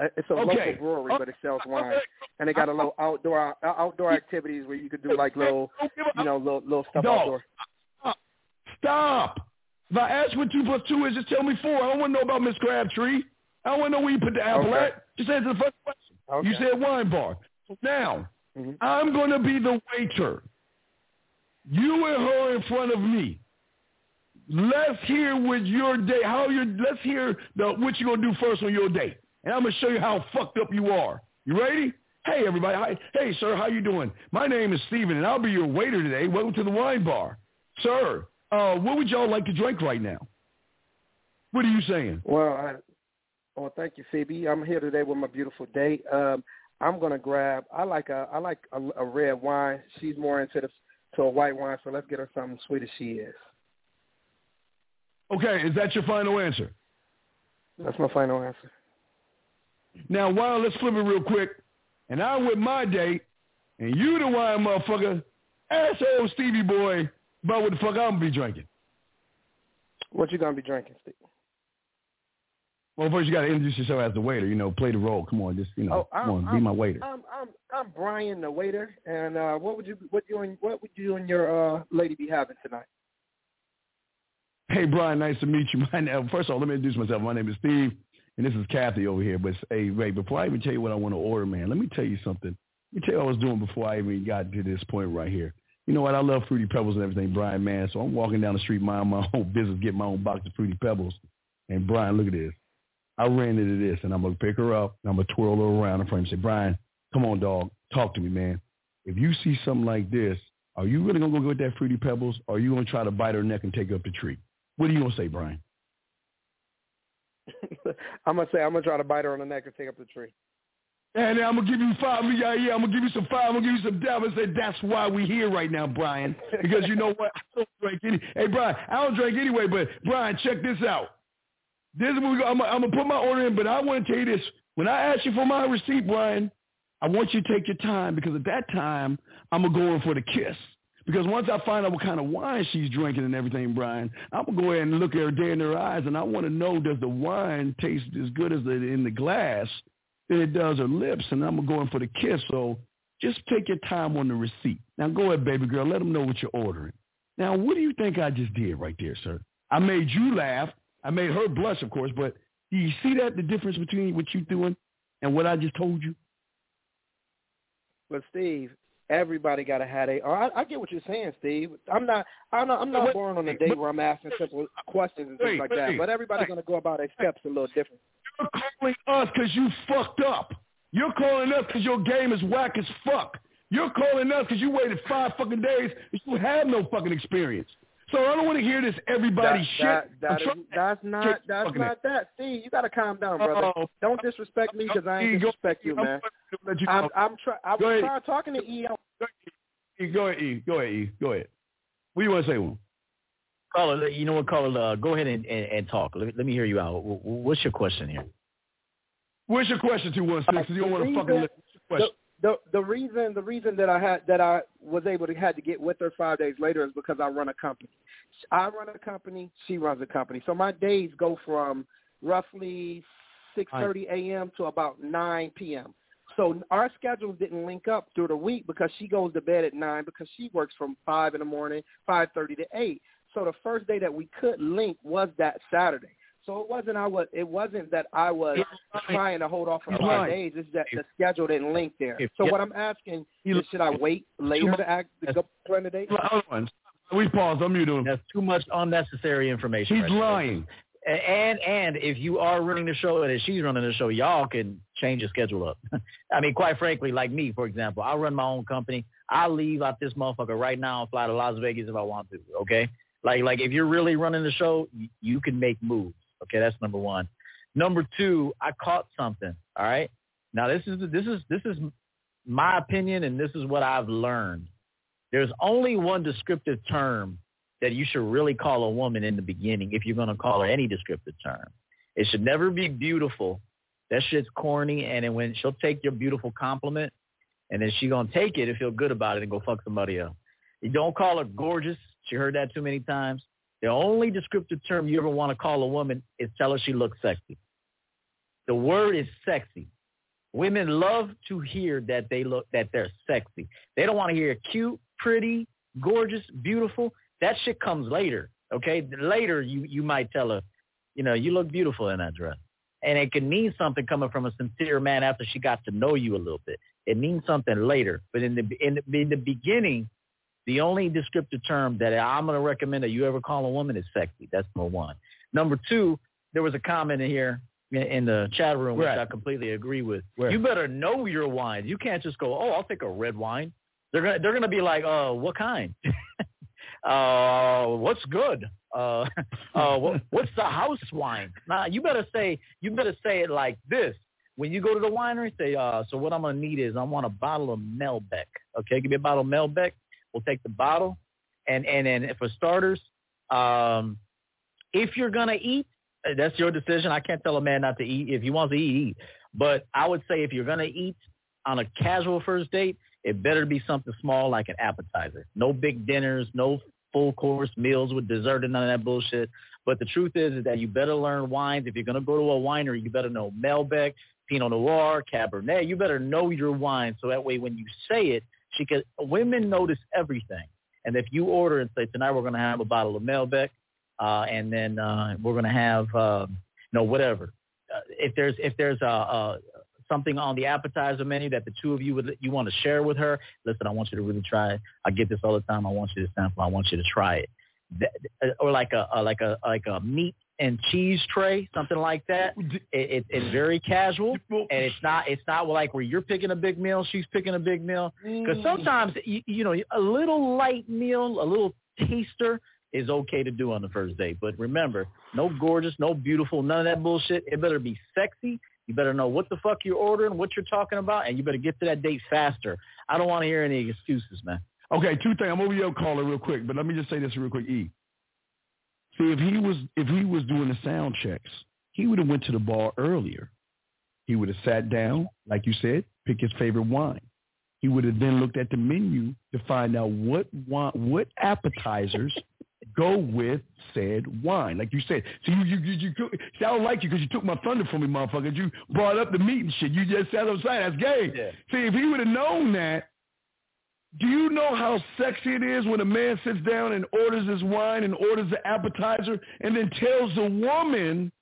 Uh, It's a Okay. local brewery, but it sells wine, Okay. and they got a little outdoor outdoor activities where you could do like little, you know, little little stuff Dog. outdoor. Stop. Stop. If I ask what two plus two is, just tell me four. I don't want to know about Miss Crabtree. I don't want to know where you put the apple Okay. at. Just answer the first question. Okay. You said wine bar. Now, Mhm. I'm going to be the waiter. You and her in front of me. Let's hear what your day, how your, let's hear the, what you're going to do first on your date. And I'm going to show you how fucked up you are. You ready? Hey, everybody. Hi. Hey, sir, how you doing? My name is Steven, and I'll be your waiter today. Welcome to the wine bar. Sir, uh, what would y'all like to drink right now? What are you saying? Well, I, well, thank you, Phoebe. I'm here today with my beautiful date. Um, I'm gonna grab. I like a I like a, a red wine. She's more into the to a white wine, so let's get her something sweet as she is. Okay, is that your final answer? That's my final answer. Now, wow, let's flip it real quick. And I'm with my date, and you the wine motherfucker, asshole Stevie boy, about what the fuck I'm gonna be drinking. What you gonna be drinking, Steve? Well, first you gotta introduce yourself as the waiter. You know, play the role. Come on, just you know, Oh, come on, I'm, be my waiter. I'm I'm I'm Brian, the waiter. And uh, what would you what you and what would you and your uh, lady be having tonight? Hey, Brian, nice to meet you. My name, first of all, let me introduce myself. My name is Steve, and this is Kathy over here. But hey, Ray, before I even tell you what I want to order, man, let me tell you something. Let me tell you what I was doing before I even got to this point right here. You know what? I love Fruity Pebbles and everything, Brian, man. So I'm walking down the street, mind my own business, getting my own box of Fruity Pebbles. And Brian, look at this. I ran into this, and I'm going to pick her up, and I'm going to twirl her around in front and say, Brian, come on, dog. Talk to me, man. If you see something like this, are you really going to go get that Fruity Pebbles, or are you going to try to bite her neck and take her up the tree? What are you going to say, Brian? I'm going to say I'm going to try to bite her on the neck and take up the tree. And I'm gonna give you five. Yeah, yeah. I'm gonna give you some five. I'm gonna give you some devil. I that's why we here right now, Brian. Because you know what? I don't drink any. Hey, Brian, I don't drink anyway. But Brian, check this out. This is what. I'm, I'm gonna put my order in, but I want to tell you this. When I ask you for my receipt, Brian, I want you to take your time because at that time I'm gonna go in for the kiss. Because once I find out what kind of wine she's drinking and everything, Brian, I'm gonna go ahead and look at her dead in her eyes, and I want to know does the wine taste as good as the in the glass it does her lips, and I'm gonna go in for the kiss. So just take your time on the receipt. Now go ahead, baby girl. Let them know what you're ordering. Now, what do you think I just did right there, sir? I made you laugh. I made her blush, of course, but do you see that, the difference between what you're doing and what I just told you? But Steve, everybody got to have a. I, I get what you're saying, Steve. I'm not. I'm not. I'm not born on a day where I'm asking simple questions and things like that. But everybody's going to go about their steps a little different. You're calling us because you fucked up. You're calling us because your game is whack as fuck. You're calling us because you waited five fucking days and you have no fucking experience. So I don't want to hear this everybody that, shit. That, that is, that's not that's not that. See, you got to calm down, brother. Uh-oh. Don't disrespect me because I ain't disrespect you, man. I'm, I'm trying. I was trying talking to E. Go ahead, E. Go ahead, E. Go ahead. What do you want to say, one? Caller, you know what, caller? Uh, go ahead and, and, and talk. Let, let, me hear you out. What's your question here? What's your question, two one six? You don't want to fucking. Question. The, the reason the reason that I had that I was able to had to get with her five days later is because I run a company. I run a company. She runs a company. So my days go from roughly six thirty a.m. to about nine p.m. So our schedules didn't link up through the week because she goes to bed at nine because she works from five in the morning, five thirty to eight. So the first day that we could link was that Saturday. So it wasn't I was it wasn't that I was trying to hold off for five days. It's that the schedule didn't link there. So what I'm asking is, should I wait later to act to go plan the date? Hold. We pause. I'm muting. That's too much unnecessary information. He's right lying. And and if you are running the show and if she's running the show, y'all can change the schedule up. I mean, quite frankly, like me, for example, I run my own company. I leave out this motherfucker right now and fly to Las Vegas if I want to. Okay, like like if you're really running the show, you, you can make moves. Okay, that's number one. Number two, I caught something. All right. Now this is this is this is my opinion, and this is what I've learned. There's only one descriptive term that you should really call a woman in the beginning if you're going to call her any descriptive term. It should never be beautiful. That shit's corny, and when she'll take your beautiful compliment, and then she's gonna take it and feel good about it and go fuck somebody else. You don't call her gorgeous. She heard that too many times. The only descriptive term you ever want to call a woman is tell her she looks sexy. The word is sexy. Women love to hear that they look that they're sexy. They don't want to hear cute, pretty, gorgeous, beautiful. That shit comes later. Okay, later you you might tell her, you know, you look beautiful in that dress, and it can mean something coming from a sincere man after she got to know you a little bit. It means something later, but in the in the, in the beginning, the only descriptive term that I'm going to recommend that you ever call a woman is sexy. That's number one. Number two, there was a comment in here in the chat room, which I completely agree with. Where? You better know your wine. You can't just go, oh, I'll take a red wine. They're gonna they're gonna be like, uh, what kind? uh, what's good? Uh, uh, what, what's the house wine? Nah, you better say you better say it like this. When you go to the winery, say, uh, so what I'm gonna need is I want a bottle of Malbec. Okay, give me a bottle of Malbec. We'll take the bottle, and and and for starters, um, if you're gonna eat, that's your decision. I can't tell a man not to eat. If he wants to eat, eat. But I would say if you're gonna eat on a casual first date, it better be something small like an appetizer. No big dinners, no full course meals with dessert and none of that bullshit. But the truth is, is that you better learn wines. If you're going to go to a winery, you better know Malbec, Pinot Noir, Cabernet. You better know your wine so that way when you say it, she could. Women notice everything. And if you order and say tonight we're going to have a bottle of Malbec, uh, and then uh, we're going to have uh, you know whatever. Uh, if there's if there's a, a something on the appetizer menu that the two of you would you want to share with her. Listen, I want you to really try it. I get this all the time. I want you to sample. I want you to try it. Or like a, a like a like a meat and cheese tray, something like that. It, it, it's very casual, and it's not it's not like where you're picking a big meal, she's picking a big meal. Because mm. sometimes you, you know a little light meal, a little taster is okay to do on the first date. But remember, no gorgeous, no beautiful, none of that bullshit. It better be sexy. You better know what the fuck you're ordering, what you're talking about, and you better get to that date faster. I don't want to hear any excuses, man. Okay, two things. I'm over your caller real quick, but let me just say this real quick, E. See, if he was if he was doing the sound checks, he would have went to the bar earlier. He would have sat down, like you said, pick his favorite wine. He would have then looked at the menu to find out what wine, what appetizers go with said wine. Like you said, so you you you, you see, I don't like you because you took my thunder from me, motherfucker. You brought up the meat and shit. You just sat outside. That's gay. Yeah. See, if he would have known that, do you know how sexy it is when a man sits down and orders his wine and orders the appetizer and then tells the woman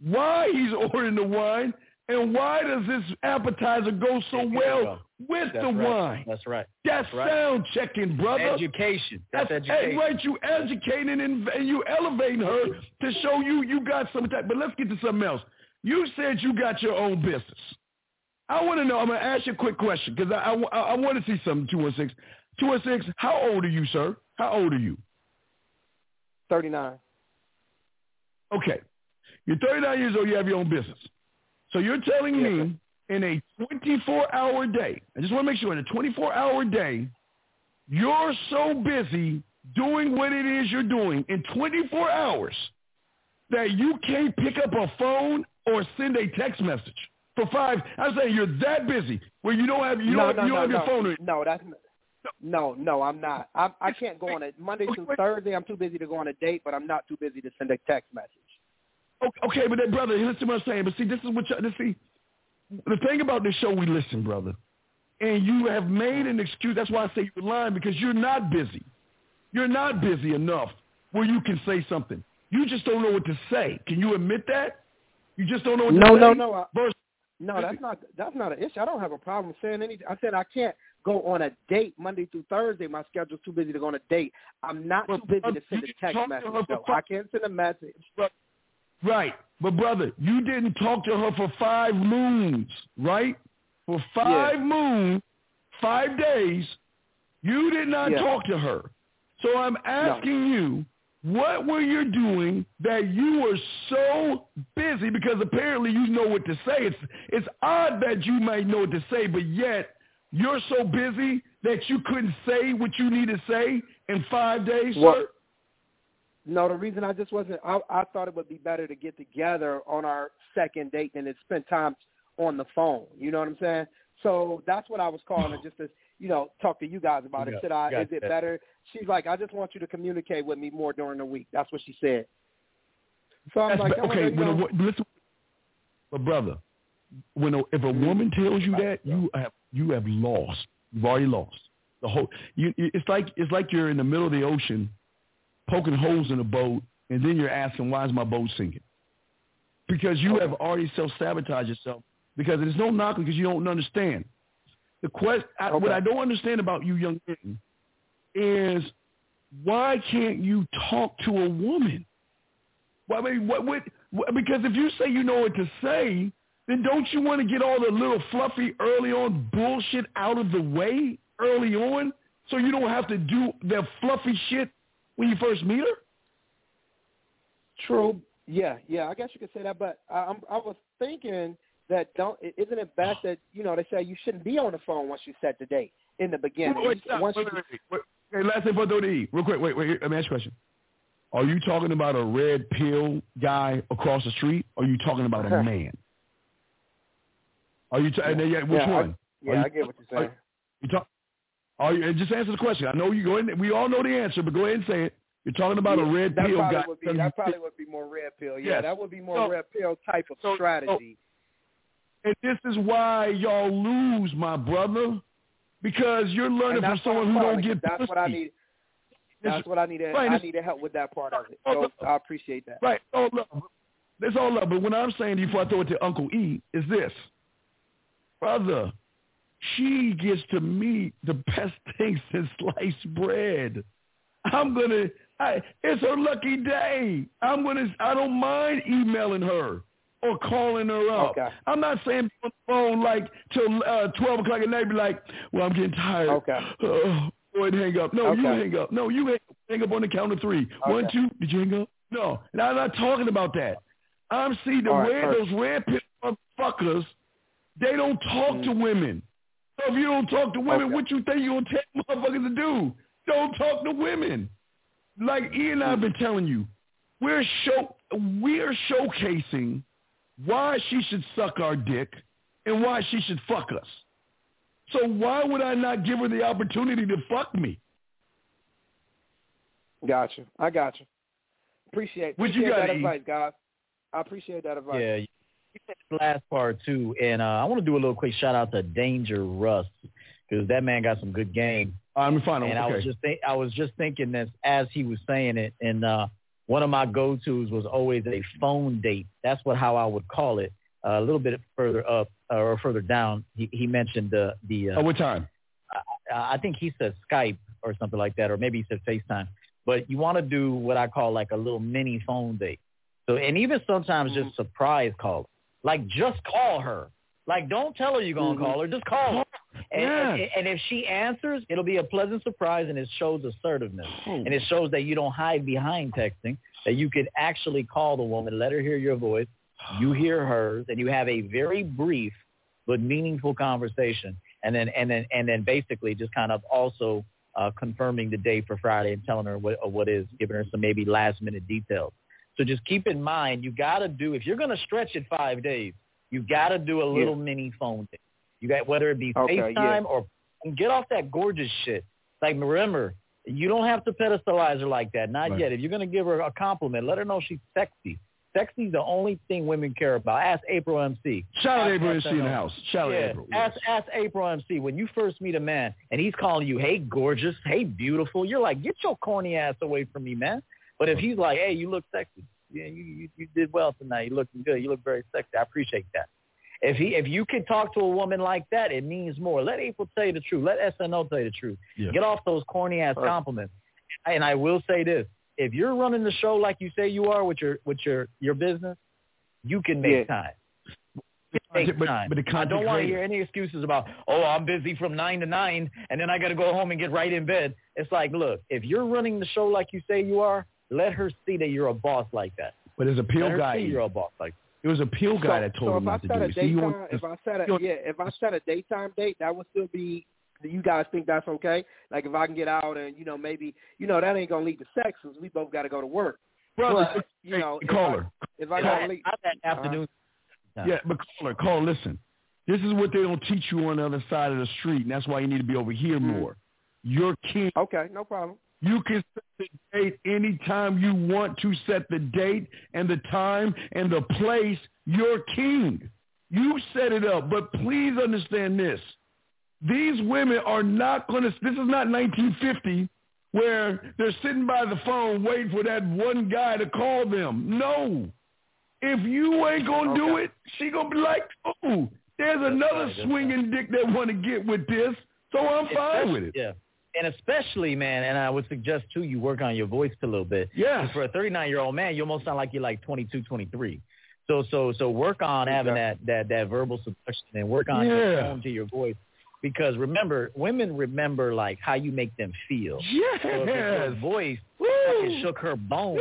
why he's ordering the wine and why does this appetizer go so well with That's the right. wine? That's right. That's, That's right. sound checking, brother. Education. That's, That's education. right. You educating and, and you elevating her to show you you got some type. But let's get to something else. You said you got your own business. I want to know. I'm going to ask you a quick question because I, I, I want to see something. Two one six. Two one six. How old are you, sir? How old are you? 39. Okay. You're 39 years old. You have your own business. So you're telling Yes, me in a 24-hour day, I just want to make sure in a 24-hour day, you're so busy doing what it is you're doing in 24 hours that you can't pick up a phone or send a text message for five. I'm saying you're that busy where you don't have you no, don't, no, you don't no, have your no. phone. No, that's no, no. I'm not. I I can't go on a Monday through Thursday. I'm too busy to go on a date, but I'm not too busy to send a text message. Okay, okay, but then, brother, listen to what I'm saying. But see, this is what you see. The thing about this show, we listen, brother, and you have made an excuse. That's why I say you're lying because you're not busy. You're not busy enough where you can say something. You just don't know what to say. Can you admit that? You just don't know what No, to no, say. no. I, Versus- no, that's not that's not an issue. I don't have a problem saying anything. I said I can't go on a date Monday through Thursday. My schedule's too busy to go on a date. I'm not But, too busy to send a text message. though. I can't send a message. Right. But brother, you didn't talk to her for five moons, right? For five moons, five days, you did not Yeah. talk to her. So I'm asking you, what were you doing that you were so busy? Because apparently you know what to say. It's it's odd that you might know what to say, but yet you're so busy that you couldn't say what you need to say in five days, Well, sir. No, the reason I just wasn't. I, I thought it would be better to get together on our second date than to spend time on the phone. You know what I'm saying? So that's what I was calling it, just to you know talk to you guys about it. Yeah, Should I? got Is it better? She's like, I just want you to communicate with me more during the week. That's what she said. So I'm That's like, okay, you when a, know, listen, but brother, when a, if a mm-hmm. woman tells you that, you have you have lost. You've already lost the whole. You, it's like it's like you're in the middle of the ocean, poking holes in a boat, and then you're asking, "Why is my boat sinking?" Because you oh. have already self sabotaged yourself. Because there's no knocking because you don't understand. The quest, I, what I don't understand about you young men mm-hmm. is why can't you talk to a woman? Well, I mean, what, what, what, because if you say you know what to say, then don't you want to get all the little fluffy early on bullshit out of the way early on so you don't have to do the fluffy shit when you first meet her? True. Yeah, yeah. I guess you could say that, but I, I'm, I was thinking that don't isn't it best that you know they say you shouldn't be on the phone once you set the date in the beginning. Wait, wait, stop. once wait, wait, wait, wait. Hey, last thing for the E. Real quick, wait, wait. Let me ask you a question. Are you talking about a red pill guy across the street? Or are you talking about a man? Are you? T- and then, yeah, which Yeah, one? Are yeah, you- I get what you're saying. You talk. Are you? and Just answer the question. I know you go in. We all know the answer, but go ahead and say it. You're talking about a red that pill probably guy. would be that probably would be more red pill. Yeah, Yes. that would be more So- red pill type of so- strategy. And this is why y'all lose, my brother, because you're learning from someone who don't get. That's what I need. That's what I need. To, right, I need to help with that part of it. So. I appreciate that. Right. All love. That's all love. But what I'm saying to you before I throw it to Uncle E is this. brother, she gets to meet the best things since sliced bread. I'm gonna. I, it's her lucky day. I'm gonna. I don't mind emailing her or calling her up. Okay. I'm not saying on the phone like till uh, twelve o'clock at night. Be like, well, I'm getting tired. Okay. Uh, and hang up. No, you hang up. No, you hang, hang up on the count of three. One, two. Did you hang up? No. And I'm not talking about that. I'm seeing the right, those rampant motherfuckers. They don't talk to Mm. women. So if you don't talk to women, Okay. what you think you gonna tell motherfuckers to do? Don't talk to women. Like Ian and I have been telling you, we're show we're showcasing why she should suck our dick and why she should fuck us. So why would I not give her the opportunity to fuck me? Gotcha. I got you. Appreciate, What you appreciate got, that E? advice, guys. I appreciate that advice. Yeah, you said the last part too, and uh, I want to do a little quick shout out to Danger Russ because that man got some good game. I'm fine. and I was just think, I was just thinking this as he was saying it, and uh, one of my go-tos was always a phone date. That's what how I would call it. Uh, a little bit further up uh, or further down, he, he mentioned the the. Uh, At what time? I I think he said Skype or something like that, or maybe he said FaceTime. But you want to do what I call like a little mini phone date. So, and even sometimes just surprise call. Like just call her. Like don't tell her you're gonna Mhm. call her. Just call her. And, and, if she answers, it'll be a pleasant surprise, and it shows assertiveness, Oh. and it shows that you don't hide behind texting. That you can actually call the woman, let her hear your voice, you hear hers, and you have a very brief but meaningful conversation, and then and then and then basically just kind of also uh, confirming the date for Friday and telling her what uh, what is, giving her some maybe last minute details. So just keep in mind, you got to do if you're going to stretch it five days, you got to do a little mini phone thing. You got whether it be Okay, FaceTime yeah. or get off that gorgeous shit. Like remember, you don't have to pedestalize her like that. Not Right. yet. If you're going to give her a compliment, let her know she's sexy. Sexy's the only thing women care about. Ask April MC. Shout out April she in the house. Shout out Yeah, April. ask ask April MC when you first meet a man and he's calling you, "Hey, gorgeous," "Hey, beautiful." You're like, "Get your corny ass away from me, man." But if he's like, "Hey, you look sexy. Yeah, you you, you did well tonight. You looking good. You look very sexy. I appreciate that." If he if you can talk to a woman like that, it means more. Let April tell you the truth. Let SNO tell you the truth. Yeah. Get off those corny ass Right. compliments. And I will say this: if you're running the show like you say you are with your with your your business, you can make Yeah. time. But- Take but- time. but the I don't want to hear any excuses about, oh, I'm busy from nine to nine, and then I got to go home and get right in bed. It's like, look, if you're running the show like you say you are, let her see that you're a boss like that. But there's a her guy. see you're a boss like It was a pill guy so, that told so him if I not to do a it. See, you daytime, want- if I set a you want- yeah, if I set a daytime date, that would still be. Do you guys think that's okay? Like if I can get out and you know maybe you know that ain't gonna lead to sex because we both got to go to work. brother, But, you know, if call I- her. If I that. gotta leave, Not that afternoon. time. Yeah, but call her. Call. Listen, this is what they don't teach you on the other side of the street, and that's why you need to be over here Mhm. more. You're king. okay, no problem. You can set the date anytime you want to set the date and the time and the place. You're king. You set it up, but please understand this. These women are not going to, this is not 1950 where they're sitting by the phone waiting for that one guy to call them. No. If you ain't going to do it, she going to be like, oh, there's another right, that's swinging dick that want to get with this, so I'm fine with it. Yeah. And especially, man, and I would suggest, too, you work on your voice a little bit. Yeah. For a 39-year-old man, you almost sound like you're like 22, 23. So, so, so work on having that, that, that verbal suppression and work on your tone to your voice. Because remember, women remember, like, how you make them feel. So if your Yes. voice Woo. fucking shook her bones,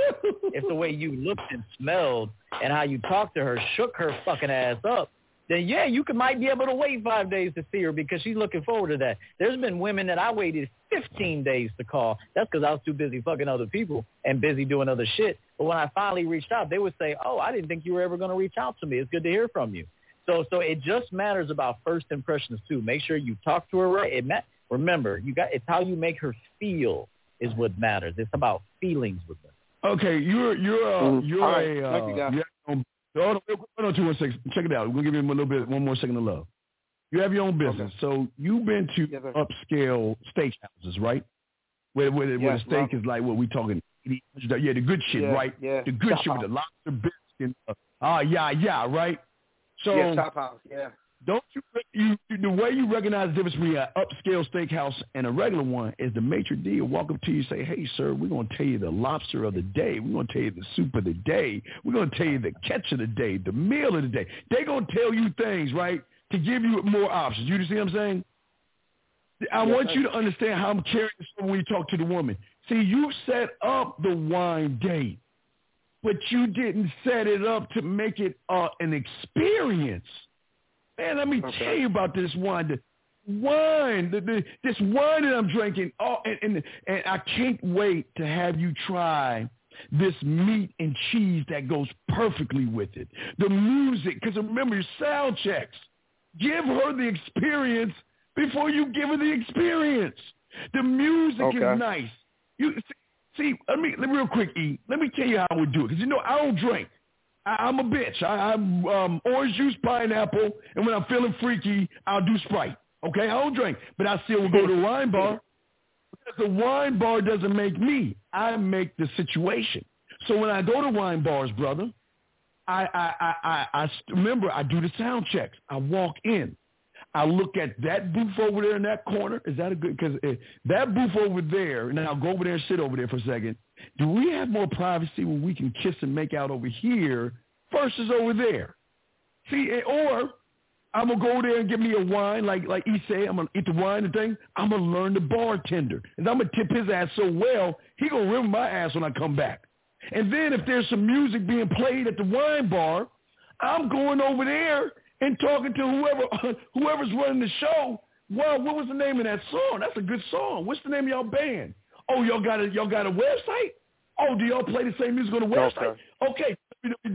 if the way you looked and smelled and how you talked to her shook her fucking ass up, then yeah, you could might be able to wait five days to see her because she's looking forward to that. There's been women that I waited 15 days to call. That's because I was too busy fucking other people and busy doing other shit. But when I finally reached out, they would say, "Oh, I didn't think you were ever going to reach out to me. It's good to hear from you." So, so it just matters about first impressions too. Make sure you talk to her right. It ma- remember, you got it's how you make her feel is what matters. It's about feelings with her. Okay, you're you're uh, Mhm. you're All right, a thank you, uh, you have your own, hold on, hold on, two, one, six. Check it out. We're gonna give him a little bit, one more second of love. You have your own business, so you've been to Yes, upscale steakhouses, right? Where where, where the steak Rob. is like what we're talking? Yeah, the good shit, Yeah, right? yeah. The good shit with the lobster bisque and uh, ah yeah yeah right. So yeah, chop house. Yeah. Don't you, you, you the way you recognize the difference between an upscale steakhouse and a regular one is the maitre d' will walk up to you and say, "Hey, sir, we're going to tell you the lobster of the day. We're going to tell you the soup of the day. We're going to tell you the catch of the day, the meal of the day." They're going to tell you things, right, to give you more options. You see what I'm saying? I Yes, want you to understand how I'm carrying this when you talk to the woman. See, you set up the wine date, but you didn't set it up to make it uh, an experience. Man, let me Okay. tell you about this wine. The wine, the, the, this wine that I'm drinking. Oh, and, and and I can't wait to have you try this meat and cheese that goes perfectly with it. The music, because remember your sound checks. Give her the experience before you give her the experience. The music Okay. is nice. You see, let me let me real quick, E. Let me tell you how I would do it because you know I don't drink. I, I'm a bitch. I, I'm um, orange juice, pineapple, and when I'm feeling freaky, I'll do Sprite. Okay, I don't drink, but I still will go to a wine bar. Because the wine bar doesn't make me. I make the situation. So when I go to wine bars, brother, I I I I, I remember I do the sound checks. I walk in. I look at that booth over there in that corner. Is that a good? Because that booth over there, and I'll go over there and sit over there for a second. Do we have more privacy when we can kiss and make out over here versus over there? See, eh, or I'm gonna go there and get me a wine, like like he said. I'm gonna eat the wine and thing. I'm gonna learn the bartender, and I'm gonna tip his ass so well he gonna rim my ass when I come back. And then if there's some music being played at the wine bar, I'm going over there and talking to whoever whoever's running the show. Well, what was the name of that song? That's a good song. What's the name of y'all band? Oh, y'all got a y'all got a website? Oh, do y'all play the same music on the website? Okay,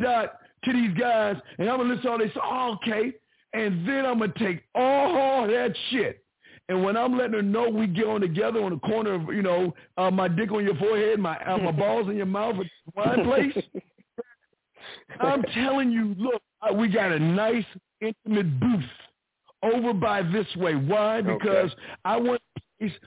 dot to these guys, and I'm gonna listen to all this. Oh, okay, and then I'm gonna take all that shit. And when I'm letting her know we get on together on the corner of, you know, uh, my dick on your forehead, my uh, my balls in your mouth the place, I'm telling you, look, we got a nice intimate booth over by this way. Why? Because I want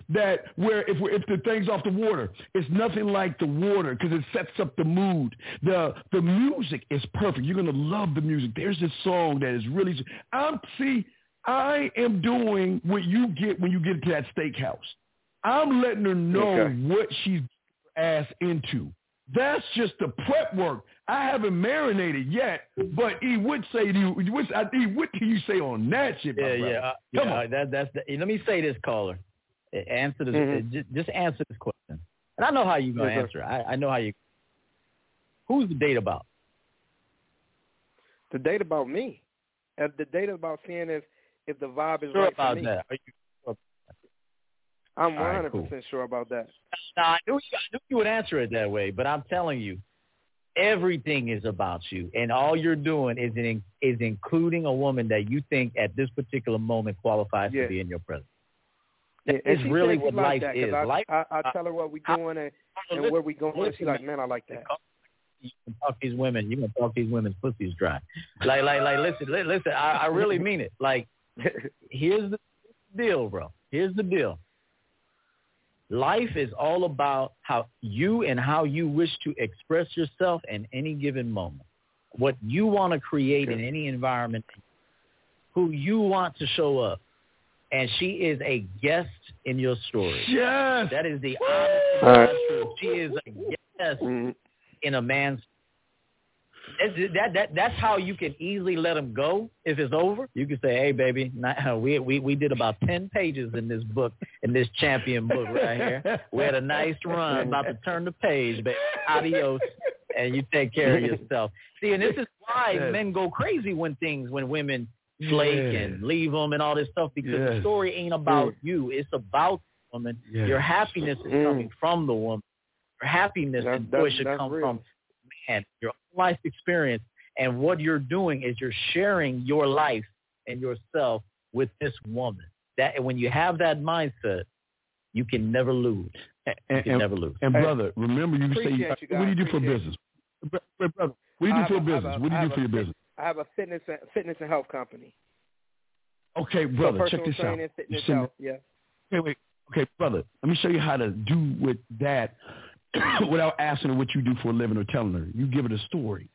that where if we're, if the thing's off the water, it's nothing like the water because it sets up the mood. The the music is perfect. You're gonna love the music. There's this song that is really. I'm see. I am doing what you get when you get to that steakhouse. I'm letting her know Okay. what she's ass into. That's just the prep work. I haven't marinated yet, but he would say to you, what's, I, E, what do you say on that shit, Yeah, yeah, uh, Come yeah. on. That, that's the, let me say this, caller. Answer this. Mhm. uh, Just, just answer this question. And I know how you're gonna Yes, answer. I, I know how you. Who's the date about? The date about me. Uh, the date about seeing if if the vibe is Sure right about for me. that. Are you sure? I'm All right, 100 cool. percent sure about that. Now, I knew, you, I knew you would answer it that way, but I'm telling you, everything is about you, and all you're doing is in, is including a woman that you think at this particular moment qualifies Yeah. to be in your presence. Yeah, That and is she really what like life that is. I, Life- I, I tell her what we I- doing and, and Listen, where we going. and She's like, man, I like that. You can talk these women. You can talk these women's pussies dry. Like, like, like. Listen, listen. I, I really mean it. Like, here's the deal, bro. Here's the deal. Life is all about how you and how you wish to express yourself in any given moment. What you want to create in any environment, who you want to show up. And she is a guest in your story. Yes. That is the honest to All right. Truth. She is a guest Mhm. in a man's It's- that that that's how you can easily let him go if it's over. You can say, "Hey, baby, not, we we we did about ten pages in this book, in this champion book right here. We had a nice run, about to turn the page, baby. Adios, and you take care of yourself." See, and this is why men go crazy when things when women flake Yeah. and leave them and all this stuff because the story ain't about you; it's about the woman. Yes. Your happiness is Mm. coming from the woman. Your happiness That- and that- joy should come real. from man, your life experience. And what you're doing is you're sharing your life and yourself with this woman. That when you have that mindset, you can never lose. You And, can and, never lose. and brother, remember you say, appreciate you what do you do for appreciate business? Bro- bro- Brother, what do you do for a- I business? a- What do you do for your business? I have a fitness and, fitness and health company. Okay, So brother, check personal this out. training, You fitness, send- health. Yeah. Wait, wait. Okay, brother, let me show you how to do with that without asking her what you do for a living or telling her. You give her a story.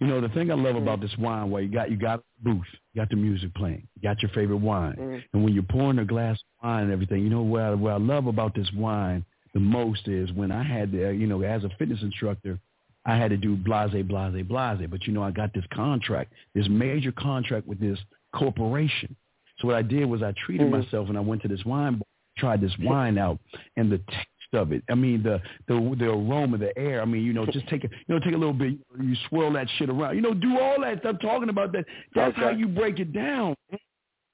You know, the thing I love about this wine, where you got you got a booth, you got the music playing, you got your favorite wine, Mhm. and when you're pouring a glass of wine and everything, you know what I, what I love about this wine the most is when I had to, you know, as a fitness instructor, I had to do blase, blase, blase. But you know, I got this contract, this major contract with this corporation. So what I did was I treated Mhm. myself and I went to this wine, bar, tried this wine out, and the taste of it. I mean, the the the aroma, the air. I mean, you know, just take a you know take a little bit. You swirl that shit around. You know, do all that. I'm talking about that. That's how you break it down.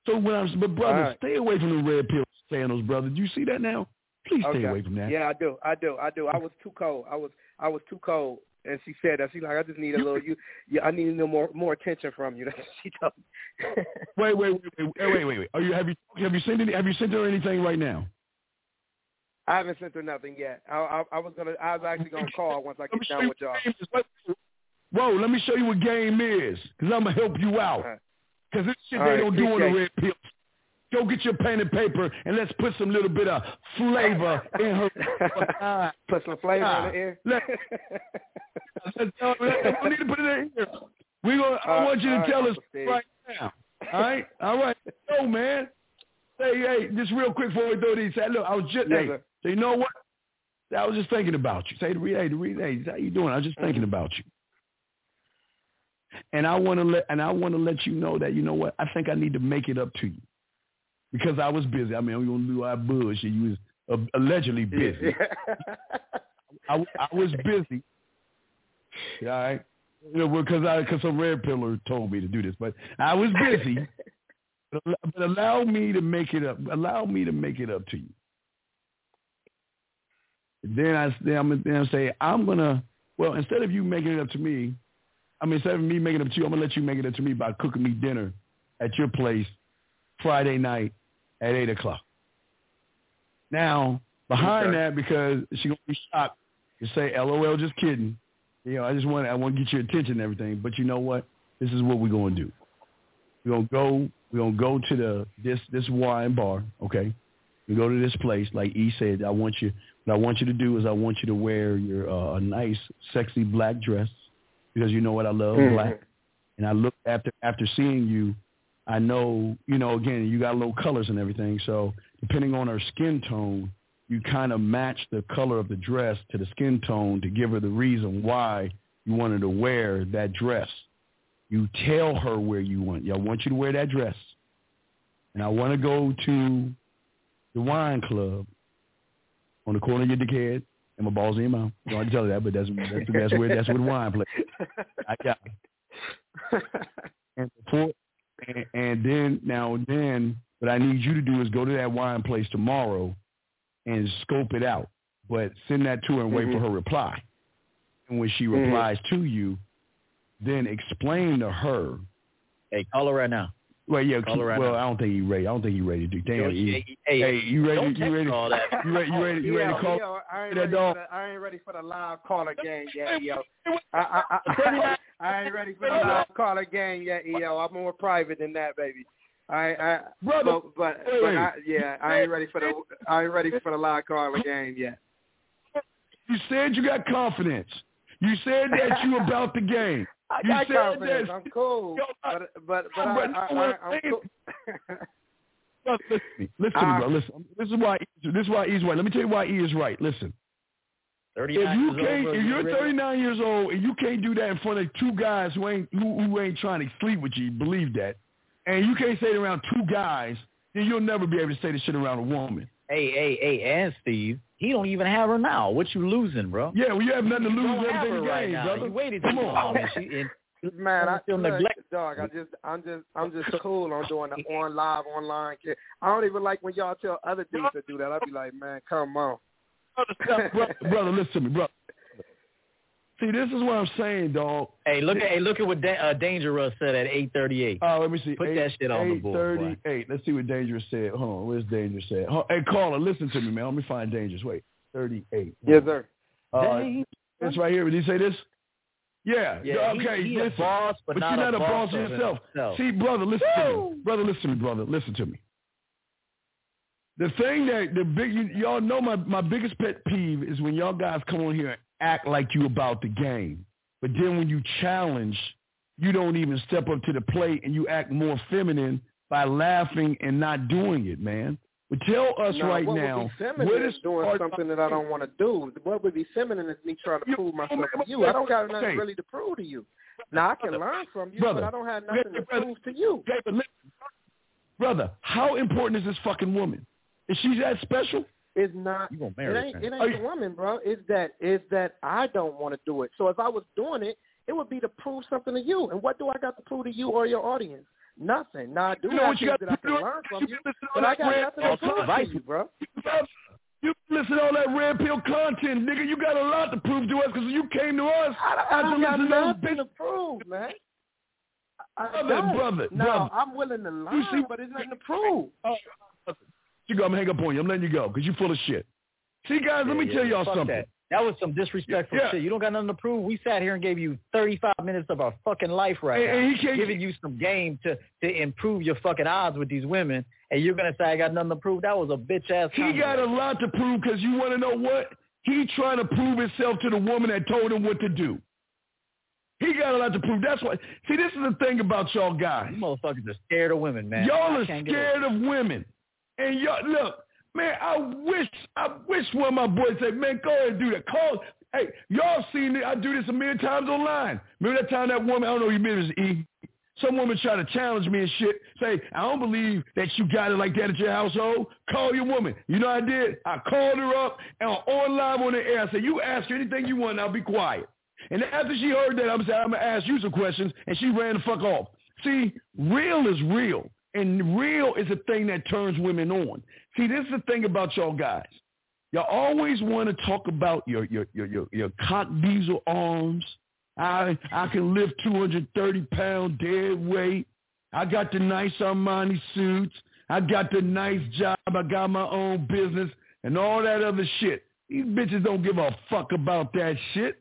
So when I'm, but brother, right. stay away from the red pill sandals, brother. Do you see that now? Please stay Okay. away from that. Yeah, I do. I do. I do. I was too cold. I was I was too cold. And she said that. She's like, I just need a little you yeah, I need a little more more attention from you. That's what she told me. Wait, wait, wait, wait, wait, wait, wait. Are you have you have you sent any, have you sent her anything right now? I haven't sent her nothing yet. I, I, I was gonna. I was actually gonna call once I get done with y'all. what game is. Let- Whoa, let me show you what game is, because I'm gonna help you out. Uh-huh. Because this shit All they right, don't do on the red pill. Go get your pen and paper and let's put some little bit of flavor in her. Put some flavor in the air. Let- Let's, uh, we need to put it in here. We gonna. I Uh, want you to right, tell us right now. All right, all right. Go, man. Say, hey, just real quick before we throw these. Say, look, I was just. Yes, hey, so you know what? I was just thinking about you. Say to hey, to read, hey, how you doing? I was just thinking Mm-hmm. about you. And I want to let, and I want to let you know that you know what? I think I need to make it up to you because I was busy. I mean, I'm gonna do our bullshit. You was uh, allegedly busy. I, I was busy. All right. You know, because I because some red pillar told me to do this, but I was busy. but but allow me to make it up. Allow me to make it up to you. Then I then I'm then I say I'm gonna well instead of you making it up to me, I mean instead of me making it up to you, I'm gonna let you make it up to me by cooking me dinner at your place Friday night at eight o'clock. Now behind Okay. that because she gonna be shocked to say LOL just kidding. You know, I just want I want to get your attention and everything. But you know what? This is what we're gonna do. We're gonna go. We're gonna go to the this this wine bar. Okay, we go to this place. Like E said, I want you. What I want you to do is I want you to wear your uh, a nice, sexy black dress because you know what I love Mhm. black. And I look after after seeing you, I know you know again you got low colors and everything. So depending on her skin tone, you kind of match the color of the dress to the skin tone to give her the reason why you wanted to wear that dress. You tell her where you want. I want you to wear that dress, and I want to go to the wine club on the corner of your dickhead and my balls in your mouth. You don't have to tell her that, but that's that's, that's where that's where the wine place. I got it. And before, and, and then now and then, what I need you to do is go to that wine place tomorrow and scope it out. But send that to her and wait for Mhm. her reply. And when she Mhm. replies to you, then explain to her. Hey, call her right now. Well, yeah. Call her right well, now. I don't think he ready. I don't think he ready to do. Damn. Yo, hey, hey, hey, you ready? don't You ready? all that. You ready? You ready? You ready to call? yo, I ain't that ready dog? for the, I ain't ready for the live caller game yet, yo. I, I, I, I ain't ready for the live caller game yet, yo. I'm more private than that, baby. I, I, Brother, but, but, wait, but. I, yeah, I ain't ready for the, I ain't ready for the live caller game yet. You said you got confidence. You said that you about the game. I You got said confidence. that- I'm cool, Yo, I- but, but, but, I, I, I, I'm I'm cool. Listen. Listen Uh, bro. Listen. This is why. This is why E is right. Let me tell you why E is right. Listen. If you years old, can't, bro, if you you're 39 years old and you can't do that in front of two guys who ain't who, who ain't trying to sleep with you, believe that, and you can't say it around two guys, then you'll never be able to say this shit around a woman. Hey, hey, hey, and Steve, he don't even have her now. What you losing, bro? Yeah, well, you have nothing to You lose. don't have her in the right game, now. brother. You waited Come too on. long, and she Man, I feel look, neglected. dog. I just, I'm just, I'm just cool on doing the on live online. shit. I don't even like when y'all tell other dudes to do that. I'd be like, man, come on. Brother, brother, brother, listen to me, brother. See, this is what I'm saying, dog. hey, look at hey, look at what da- uh, Danger Russ said at 8:38. Uh, let me see. Put that shit on the board, 838. Let's see what Dangerous said. Hold on. Where's Dangerous said? Hold- Hey, caller, listen to me, man. Let me find Dangerous. Wait. 38. Yes, sir. Uh, Dang. this right here. Did he say this? Yeah. Yeah, okay. he, he a listen. boss, but, But, not you're not a a boss boss of yourself. himself. See, brother, listen to me. Brother, listen to me, brother. Listen to me. The thing that the big you, y'all know my my biggest pet peeve is when y'all guys come on here and act like you about the game. but then when you challenge, you don't even step up to the plate and you act more feminine by laughing and not doing it, man. But tell us no, right what now, would what is doing something that I don't want to do. What would be feminine is me trying to You- prove myself to you. I don't got okay. nothing really to prove to you. Now I can learn from you, Brother. but I don't have nothing to prove to you. Okay, brother, how important is this fucking woman? Is she that special? It's not. You gonna It marry ain't. her. It ain't you- the woman, bro. It's that. It's that I don't want to do it. So if I was doing it, it would be to prove something to you. And what do I got to prove to you or your audience? Nothing. Now I do You know have what you got that I to can do? learn from you, listen but I got red nothing to pill prove to you, bro. You listen to all that red pill content, nigga. You got a lot to prove to us because you came to us I, don't- I don't got listening to those nothing bitches. to prove, man. I, I Brother, don't. brother, now, brother. I'm willing to lie, but it's nothing to prove. Oh, You go, I'm gonna hang up on you. I'm letting you go because you're full of shit. See, guys, let me Yeah, tell y'all something. That. that was some disrespectful Yeah. shit. You don't got nothing to prove. We sat here and gave you 35 minutes of our fucking life right And- now, and he can't- giving you some game to to improve your fucking odds with these women, and you're gonna say I got nothing to prove. That was a bitch ass. He got a lot to prove because you want to know what? He trying to prove himself to the woman that told him what to do. He got a lot to prove. That's why. See, this is the thing about y'all guys. You motherfuckers are scared of women, man. Y'all are scared of women. And y'all look, man, I wish I wish one of my boys said, man, go ahead and do that. Call hey, y'all seen it. I do this a million times online. Remember that time that woman, I don't know you remember this E. Some woman tried to challenge me and shit. Say, I don't believe that you got it like that at your household. Call your woman. You know I did? I called her up and on live on the air. I said, you ask her anything you want I'll be quiet. And after she heard that, I'm saying, I'm going to ask you some questions. And she ran the fuck off. See, real is real. And real is a thing that turns women on. See, this is the thing about y'all guys. Y'all always want to talk about your your your your, your cock diesel arms. I I can lift 230 pound dead weight. I got the nice Armani suits. I got the nice job. I got my own business and all that other shit. These bitches don't give a fuck about that shit.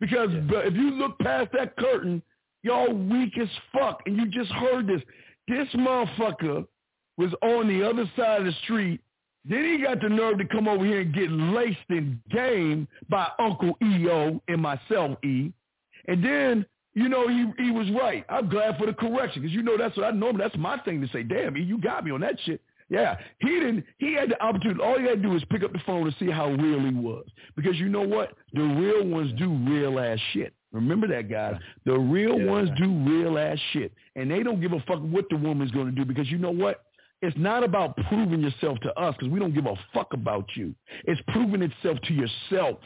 Because but if you look past that curtain, y'all weak as fuck. And you just heard this. This motherfucker was on the other side of the street. Then he got the nerve to come over here and get laced in game by Uncle EO and myself, E. And then, you know, he he was right. I'm glad for the correction because you know that's what I normally, That's my thing to say. Damn, E, you got me on that shit. Yeah, he didn't. He had the opportunity. All he had to do was pick up the phone and see how real he was. Because you know what? The real ones do real ass shit. Remember that, guys. The real Yeah, ones do real ass shit, and they don't give a fuck what the woman's going to do. Because you know what? It's not about proving yourself to us because we don't give a fuck about you. It's proving itself to yourself.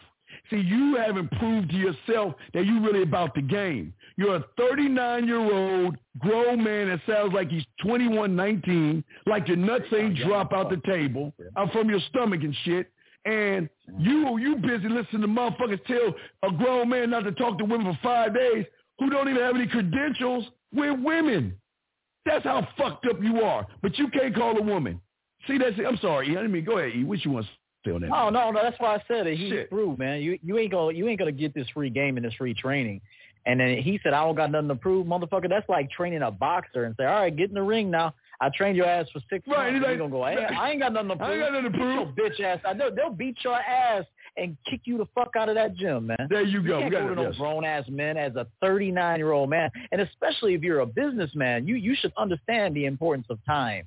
See, you haven't proved to yourself that you're really about the game. You're a 39-year-old grown man that sounds like he's 21, 19, like your nuts ain't drop out the table, out uh, from your stomach and shit. And you you busy listening to motherfuckers tell a grown man not to talk to women for five days who don't even have any credentials with women. That's how fucked up you are. But you can't call a woman. See, that's it. I'm sorry, E. I didn't mean, go ahead, E. What you want to say on that? No, no, no. That's why I said it. He's Shit. through, man. You you ain't gonna you ain't gonna get this free game and this free training. And then he said, I don't got nothing to prove, motherfucker. That's like training a boxer and say, all right, get in the ring now. I trained your ass for six Right, months. like- you gonna go, I ain't, I ain't got nothing to prove. I ain't got nothing to Get prove. your bitch ass. I know they'll beat your ass and kick you the fuck out of that gym, man. There you go. You can't got go to no yes. grown ass men as a 39 year old man, and especially if you're a businessman, you you should understand the importance of time.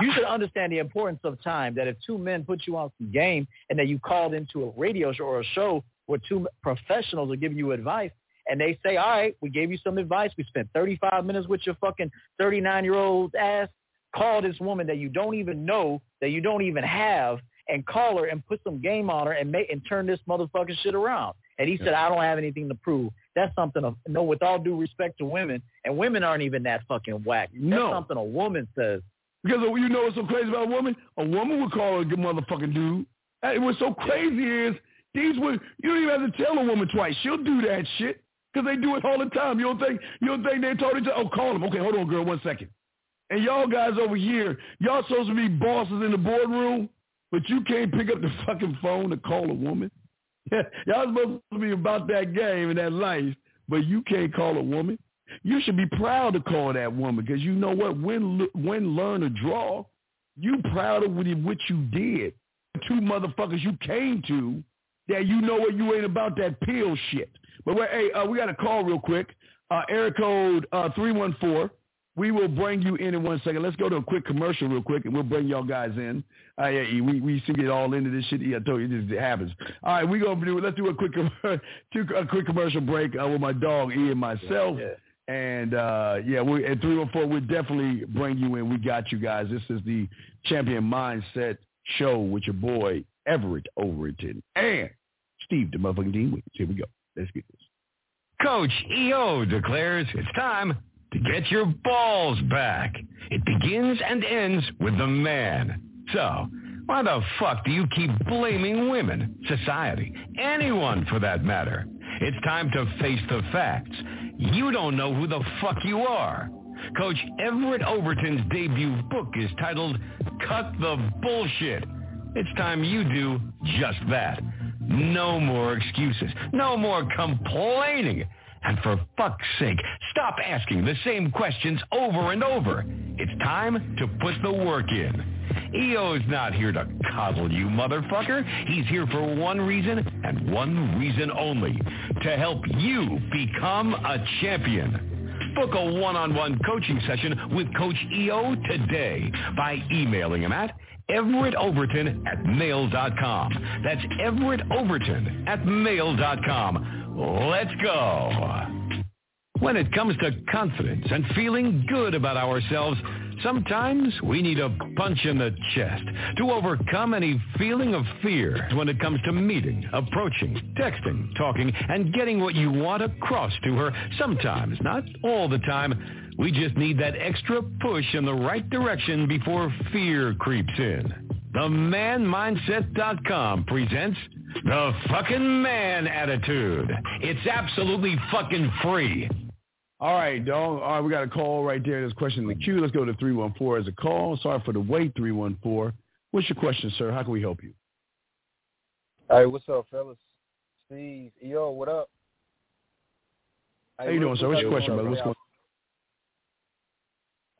You should understand the importance of time. That if two men put you on some game, and that you called into a radio show or a show where two professionals are giving you advice, and they say, "All right, we gave you some advice. We spent 35 minutes with your fucking 39 year old ass. Call this woman that you don't even know, that you don't even have, and call her and put some game on her and make and turn this motherfucking shit around." And he said, "I don't have anything to prove." That's something of no, with all due respect to women, and women aren't even that fucking whack. That's No. something a woman says. Because you know what's so crazy about a woman? A woman would call a good motherfucking dude. And what's so crazy is these would you don't even have to tell a woman twice. She'll do that shit because they do it all the time. You don't think you don't think they told each other? Oh, call him. Okay, hold on, girl, one second. And y'all guys over here, y'all supposed to be bosses in the boardroom, but you can't pick up the fucking phone to call a woman. y'all supposed to be about that game and that life, but you can't call a woman. You should be proud to call that woman because you know what? When when learn to draw, you proud of what you- did. Two motherfuckers you came to that you know what you ain't about that pill shit. But wait, hey, uh, we got a call real quick. Uh, area code uh, 314. We will bring you in in one second. Let's go to a quick commercial real quick, and we'll bring y'all guys in. Uh, yeah, we we see get all into this shit. Yeah, I told you this it happens. All right, we gonna do. Let's do a quick two, a quick commercial break uh, with my dog E and myself. Yeah, yeah. And uh, yeah, we at three one four. We'll definitely bring you in. We got you guys. This is the Champion Mindset Show with your boy Everett Overton and Steve the motherfucking Dean Williams. Here we go. Let's get this. Coach EO declares it's time to get your balls back. It begins and ends with the man. So, why the fuck do you keep blaming women, society, anyone for that matter? It's time to face the facts. You don't know who the fuck you are. Coach Everett Overton's debut book is titled Cut the Bullshit. It's time you do just that. No more excuses. No more complaining. And for fuck's sake, stop asking the same questions over and over. It's time to put the work in. EO's not here to coddle you, motherfucker. He's here for one reason and one reason only. To help you become a champion. Book a one-on-one coaching session with Coach EO today by emailing him at Everett Overton at mail.com. That's Everett Overton at mail.com. Let's go. When it comes to confidence and feeling good about ourselves, sometimes we need a punch in the chest to overcome any feeling of fear when it comes to meeting, approaching, texting, talking, and getting what you want across to her. Sometimes, not all the time, we just need that extra push in the right direction before fear creeps in. TheManMindset.com presents The Fucking Man Attitude. It's absolutely fucking free. All right, dog. All right, we got a call right there. There's a question in the queue. Let's go to 314 as a call. Sorry for the wait, 314. What's your question, sir? How can we help you? Hey, what's up, fellas? Steve, yo, what up? How you doing, sir? What's your question, brother? What's going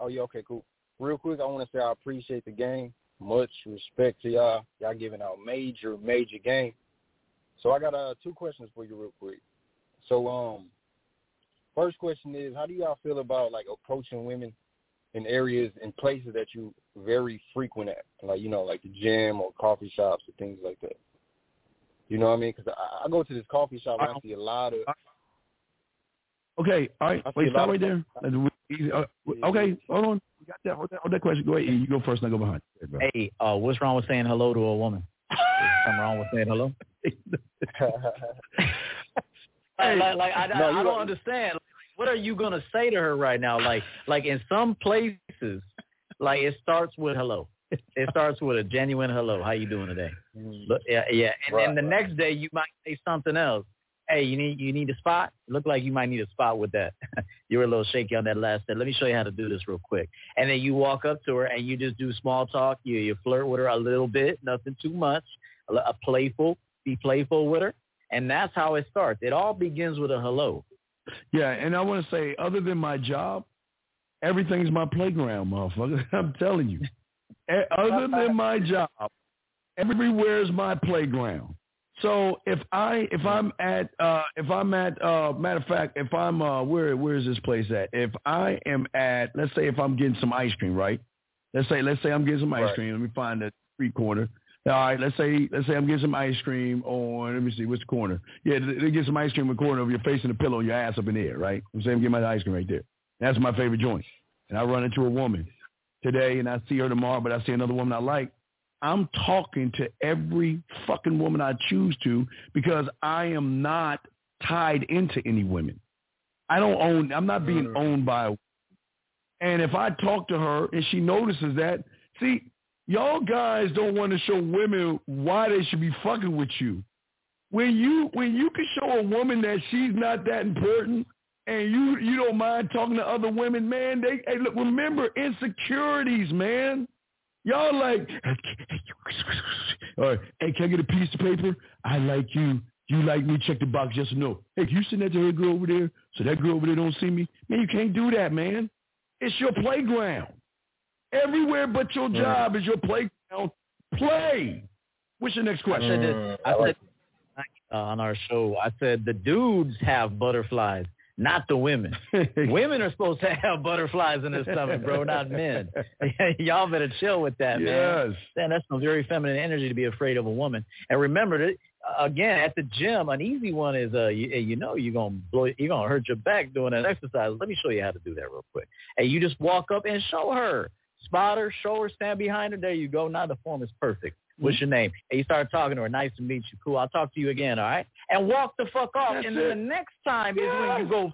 Oh yeah, okay, cool. Real quick, I want to say I appreciate the game. Much respect to y'all. Y'all giving out major, major game. So I got uh two questions for you real quick. So um first question is how do y'all feel about like approaching women in areas and places that you very frequent at, like you know, like the gym or coffee shops or things like that. You know what I mean? Because I, I go to this coffee shop and I see a lot of. Okay, all right. Wait, stop right there. Uh, okay, hold on. You got that. Hold that, hold that question. Go ahead. You go first, and I go behind. Hey, uh, what's wrong with saying hello to a woman? something wrong with saying hello? like, like, like, I, no, I, I don't understand. What are you gonna say to her right now? Like, like in some places, like it starts with hello. It starts with a genuine hello. How you doing today? Mm. yeah, yeah. And right, then the right. next day you might say something else hey, you need you need a spot? Look like you might need a spot with that. you were a little shaky on that last step. Let me show you how to do this real quick. And then you walk up to her and you just do small talk. You you flirt with her a little bit, nothing too much. A, a playful, be playful with her, and that's how it starts. It all begins with a hello. Yeah, and I want to say, other than my job, everything's my playground, motherfucker. I'm telling you. other than my job, everywhere's my playground. So if I if I'm at uh if I'm at uh matter of fact if I'm uh where where is this place at? If I am at let's say if I'm getting some ice cream, right? Let's say let's say I'm getting some ice right. cream. Let me find the street corner. All right, let's say let's say I'm getting some ice cream on let me see, which corner? Yeah, they get some ice cream in the corner of your face and the pillow, your ass up in the air, right? I'm saying I'm getting my ice cream right there. That's my favorite joint. And I run into a woman today and I see her tomorrow, but I see another woman I like. I'm talking to every fucking woman I choose to because I am not tied into any women. I don't own, I'm not being owned by a and if I talk to her and she notices that, see, y'all guys don't want to show women why they should be fucking with you. When you when you can show a woman that she's not that important and you you don't mind talking to other women, man, they hey look remember insecurities, man. Y'all like, or hey, can I get a piece of paper? I like you. You like me? Check the box, yes or no. Hey, can you send that to that girl over there so that girl over there don't see me? Man, you can't do that, man. It's your playground. Everywhere but your job mm. is your playground. Play. What's your next question? Mm, I, said, uh, on our show. I said the dudes have butterflies, not the women. women are supposed to have butterflies in their stomach, bro, not men. Y'all better chill with that, man. Yes. Man, that's some very feminine energy to be afraid of a woman. And remember that again at the gym, an easy one is uh you, you know you're gonna blow you're gonna hurt your back doing that exercise. Let me show you how to do that real quick. And you just walk up and show her. Spot her, show her, stand behind her. There you go. Now the form is perfect. What's your name? And you start talking to her. Nice to meet you. Cool. I'll talk to you again. All right. And walk the fuck off. That's and then it. the next time is when you go.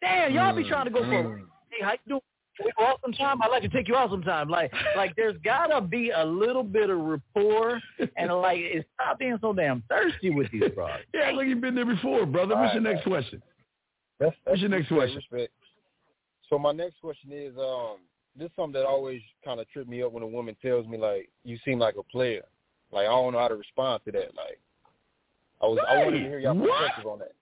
Damn, y'all be trying to go for. Mm. Hey, how you doing? We go out sometime? I'd like to take you out sometime. Like, like there's gotta be a little bit of rapport and like, it's stop being so damn thirsty with these broads. Yeah, like you've been there before, brother. What's your All right, next question? That's, What's your next question? Respect. So my next question is, um, this is something that always kind of trip me up when a woman tells me like, "You seem like a player." Like I don't know how to respond to that. Like I was, I wanted to hear your What? perspective on that.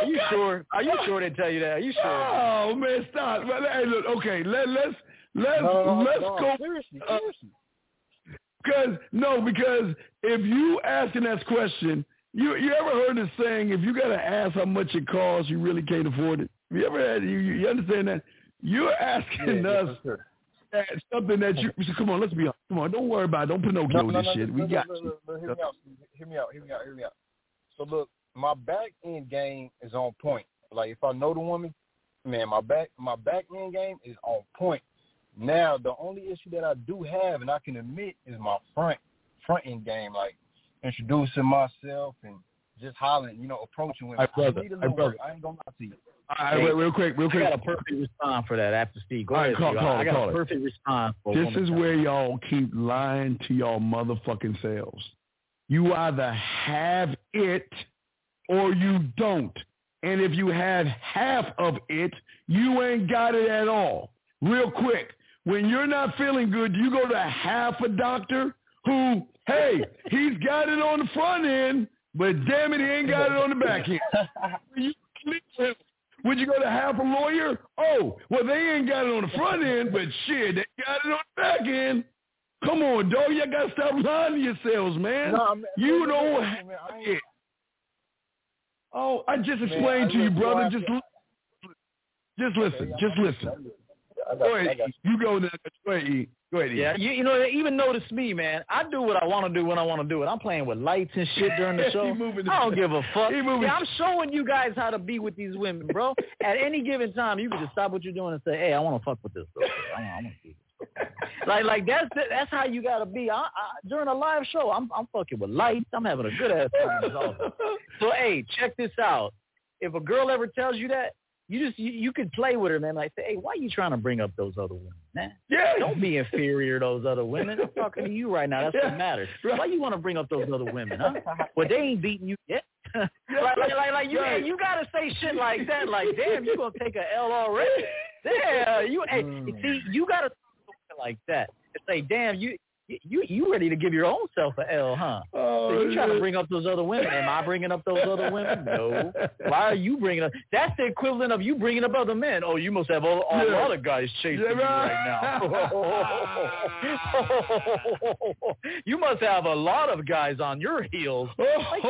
Are you sure? Are you sure they tell you that? Are you sure? Oh man, stop! Well, Hey, look, okay, let let's let's No, no, no, let's no, go seriously, uh, seriously. because no, because if you asking that question, you you ever heard the saying? If you gotta ask how much it costs, you really can't afford it. You ever had you you understand that? You're asking yeah, us for sure. something that you so come on. Let's be honest. Come on, don't worry about. it. Don't Pinocchio No, no, this no, shit. we got you. hear me out. Hear me out. Hear me out. Hear me out. So look, my back end game is on point. Like if I know the woman, man, my back my back end game is on point. Now the only issue that I do have, and I can admit, is my front front end game. Like introducing myself and just hollering, you know, approaching women. Hey, brother. I need a Hey, brother. I ain't gonna lie to you. All right, wait, real quick, real quick. I got a perfect response for that after Steve. Go All right, ahead, call- Steve. call I got call a it. perfect response. For a This is where me. y'all keep lying to y'all motherfucking selves. You either have it or you don't. And if you have half of it, you ain't got it at all. Real quick, when you're not feeling good, you go to half a doctor who, hey, he's got it on the front end, but damn it, he ain't got it on the back end. You. Would you go to half a lawyer? Oh, well, they ain't got it on the front end, but shit, they got it on the back end. Come on, dog. You got to stop lying to yourselves, man. Nah, man, you don't man, have man, I ain't-. Oh, I just explained to you, brother. Just, just listen. Just listen. I got Go I ahead. got. You go now. Go ahead, E. Go ahead, E. Yeah, you, you know, even notice me, man. I do what I want to do when I want to do it. I'm playing with lights and shit during the show. I don't give a fuck. Yeah, I'm showing you guys how to be with these women, bro. At any given time, you can just stop what you're doing and say, "Hey, I want to fuck with this girl. I want, I want to do this." Like, like that's that's how you gotta be. I, I, during a live show, I'm I'm fucking with lights. I'm having a good ass time. So, hey, check this out. If a girl ever tells you that, you just you, you could play with her, man. Like, say, hey, why are you trying to bring up those other women, man? Yeah. Don't be inferior to those other women. I'm talking to you right now. That's Yeah, what matters. right. Why you want to bring up those other women, huh? Well, they ain't beating you yet. like, like, like, like you, Right. hey, you gotta say shit like that. Like, damn, you gonna take a L already? Damn, you, hey, Mm. see, you gotta say something like that and say, damn, you, you, you ready to give your own self a L, huh? Oh, So you trying to bring up those other women? Am I bringing up those other women? No. Why are you bringing up? That's the equivalent of you bringing up other men. Oh, you must have all, all Yeah. other guys chasing Yeah, you right now. you must have a lot of guys on your heels. Like,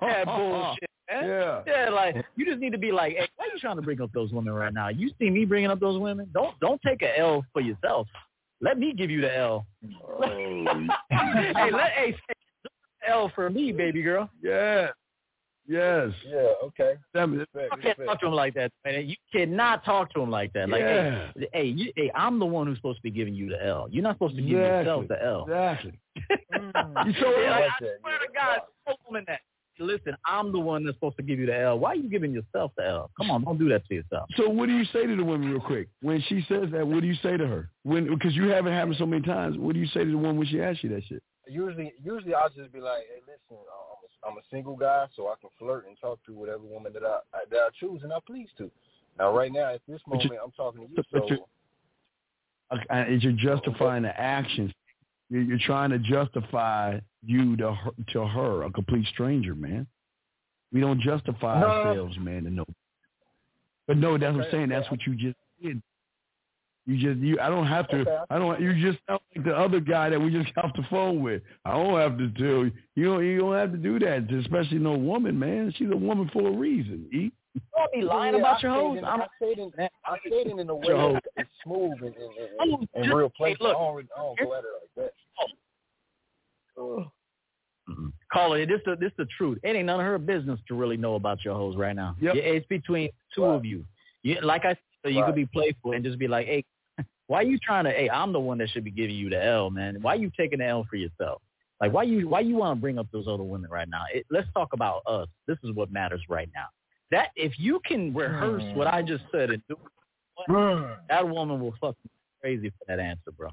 that bullshit, man. Yeah. Yeah, like you just need to be like, hey, why are you trying to bring up those women right now? You see me bringing up those women? Don't don't take a L for yourself. Let me give you the L. Oh, hey, let hey say L for me, baby girl. yes. Yes. Yeah, okay. Damn. Respect, I can't respect. talk to him like that, man. You cannot talk to him like that. Like, Yeah. hey, hey, you, hey, I'm the one who's supposed to be giving you the L. You're not supposed to give yourself the L. Exactly. Mm. You so Yeah, I like, like I swear Yeah, to God, wow. tell him that. Listen, I'm the one that's supposed to give you the L. Why are you giving yourself the L? Come on, don't do that to yourself. So what do you say to the woman real quick? When she says that, what do you say to her? When because you haven't happened so many times, what do you say to the woman when she asks you that shit? Usually, usually I'll just be like, "Hey, listen, I'm a, I'm a single guy, so I can flirt and talk to whatever woman that I that I choose and I please to." Now, right now, at this But you- moment, I'm talking to you, but you- so Is you're justifying the actions? You're, you're trying to justify you to her, to her, a complete stranger, man. We don't justify No, no, no. ourselves, man. To know. But no, that's what I'm Okay, saying. That's yeah. what you just did. You just you. I don't have to. Okay. I don't. You just sound like the other guy that we just got off the phone with. I don't have to tell you. You don't. You don't have to do that. Especially no woman, man. She's a woman for a reason. E. You don't be lying Yeah, about I your hoes. I'm I it. I said in a way that's smooth and, and, and, and just- real hey, look. I don't, I don't go at it like that. Mm-hmm. Caller, this the this the truth. It ain't none of her business to really know about your hoes right now. Yep. Yeah, it's between two of you. you. Like I said, you Right. could be playful and just be like, "Hey, why are you trying to? Hey, I'm the one that should be giving you the L, man. Why are you taking the L for yourself? Like, why you why you want to bring up those other women right now? It, let's talk about us. This is what matters right now. That if you can rehearse what I just said and do, that woman will fucking crazy for that answer, bro.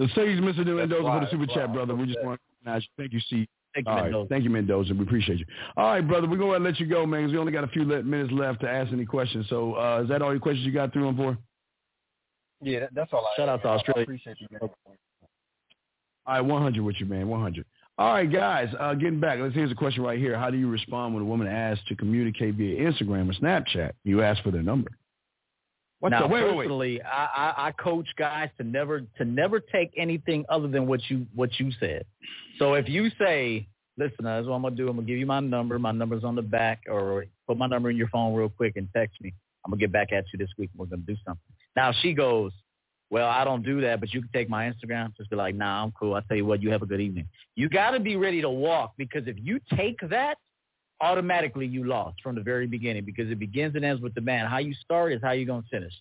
The sage, Mr. Mendoza, for the super chat, right. brother. We just want to recognize you. Thank you, C. Thank you, All right. Mendoza. Thank you, Mendoza. We appreciate you. All right, brother. We're going to let you go, man, 'cause we only got a few minutes left to ask any questions. So uh, is that all your questions you got through them for? Yeah, that's all I Shout have. out to Australia. I appreciate you. Man. All right, 100 with you, man. 100. All right, guys. Uh, getting back. Let's here's a question right here. How do you respond when a woman asks to communicate via Instagram or Snapchat? You ask for their number. What now, the? Wait, wait, wait. personally, I, I, I coach guys to never to never take anything other than what you what you said. So if you say, "Listen, that's what I'm gonna do. I'm gonna give you my number. My number's on the back, or put my number in your phone real quick and text me. I'm gonna get back at you this week. and We're gonna do something." Now she goes, "Well, I don't do that, but you can take my Instagram." Just be like, "Nah, I'm cool. I tell you what, you have a good evening." You got to be ready to walk because if you take that, automatically you lost from the very beginning because it begins and ends with the man. How you start is how you're gonna finish.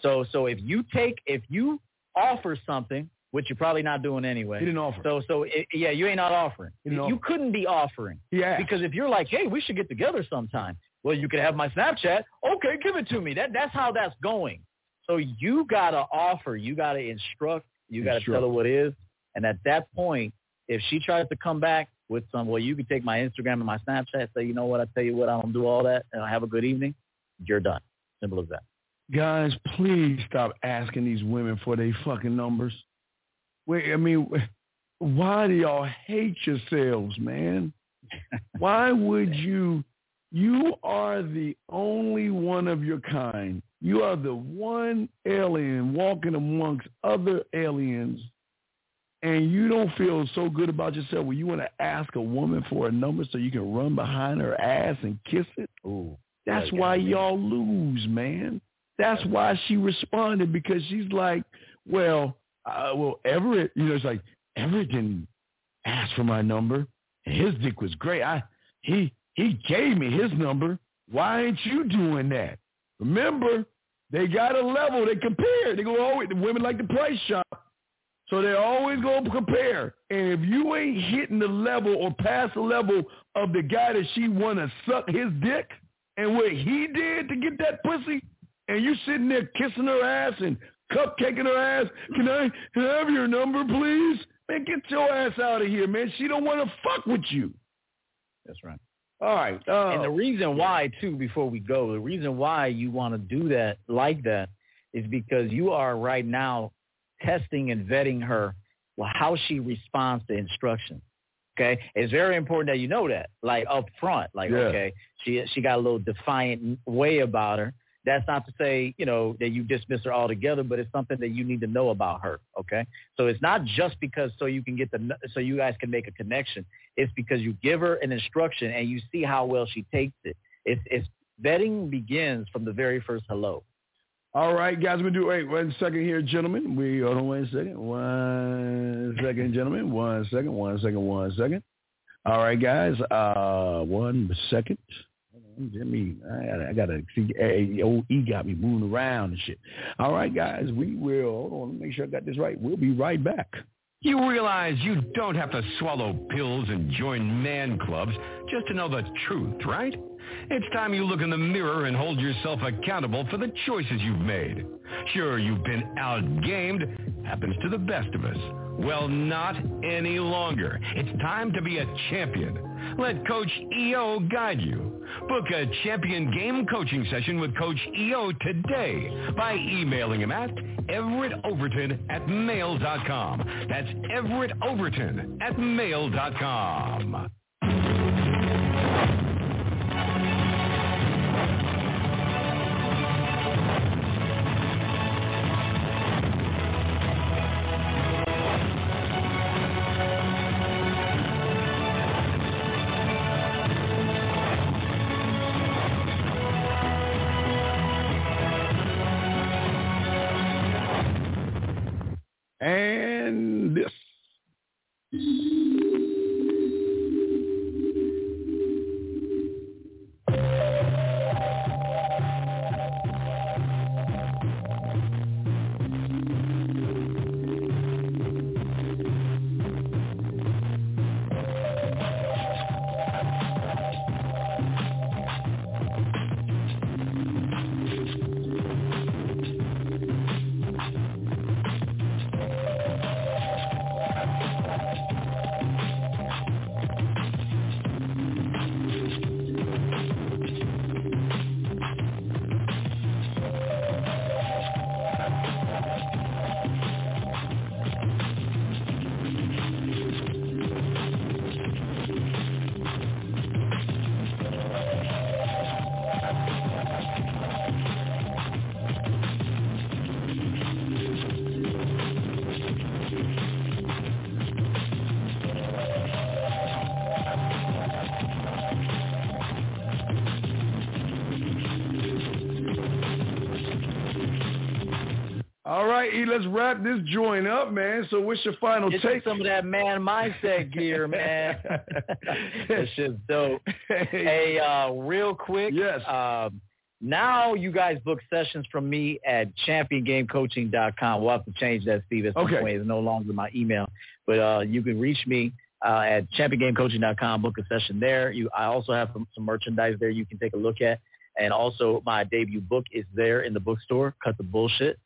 So so if you take if you offer something, which you're probably not doing anyway. He didn't offer. So so it, yeah, you ain't not offering. Didn't You offer. couldn't be offering asked. because if you're like, hey, we should get together sometime. Well, you could have my Snapchat. Okay, give it to me. That that's how that's going. So you gotta offer. You gotta instruct. You gotta Instruct. tell her what is. And at that point, if she tries to come back with some, well, you can take my Instagram and my Snapchat. Say, you know what? I tell you what, I don't do all that, and I have a good evening. You're done. Simple as that. Guys, please stop asking these women for their fucking numbers. Wait, I mean, why do y'all hate yourselves, man? Why would you? You are the only one of your kind. You are the one alien walking amongst other aliens, and you don't feel so good about yourself where you want to ask a woman for a number so you can run behind her ass and kiss it. Ooh. That's Yeah, why y'all lose, man. That's why she responded because she's like, well, uh, well, Everett, you know, it's like Everett didn't ask for my number. And his dick was great. I he he gave me his number. Why ain't you doing that? Remember, they got a level. They compare. They go always. The women like the price shop. So they're always going to compare. And if you ain't hitting the level or past the level of the guy that she want to suck his dick and what he did to get that pussy, and you sitting there kissing her ass and cupcaking her ass, can I, can I have your number, please? Man, get your ass out of here, man. She don't want to fuck with you. That's right. All right. Uh, And the reason why, too, before we go, the reason why you want to do that like that is because you are right now testing and vetting her, well, how she responds to instructions. Okay, it's very important that you know that, like up front, like Yeah. okay, she she got a little defiant way about her. That's not to say you know that you dismiss her altogether, but it's something that you need to know about her. Okay, so it's not just because so you can get the so you guys can make a connection. It's because you give her an instruction and you see how well she takes it. It's it's vetting begins from the very first hello. All right, guys, we're do, wait, one second here, gentlemen. We, hold on one second. One second, gentlemen. One second, one second, one second. All right, guys, uh, one second. Jimmy, I gotta, I gotta see, hey, old E got me moving around and shit. All right, guys, we will, hold on, let me make sure I got this right. We'll be right back. You realize you don't have to swallow pills and join man clubs just to know the truth, right? It's time you look in the mirror and hold yourself accountable for the choices you've made. Sure, you've been outgamed. Happens to the best of us. Well, not any longer. It's time to be a champion. Let Coach EO guide you. Book a champion game coaching session with Coach EO today by emailing him at everettoverton at mail.com. That's Everett Overton at mail.com. let's wrap this joint up, man. So what's your final Get take? some of that man mindset gear, man. that shit's dope. Hey, uh, real quick. Yes. Um, now you guys book sessions from me at championgamecoaching.com. We'll have to change that, Steve, at some Okay. point. It's no longer my email. But uh, you can reach me uh, at championgamecoaching.com. Book a session there. You, I also have some, some merchandise there you can take a look at. And also my debut book is there in the bookstore, Cut the Bullshit.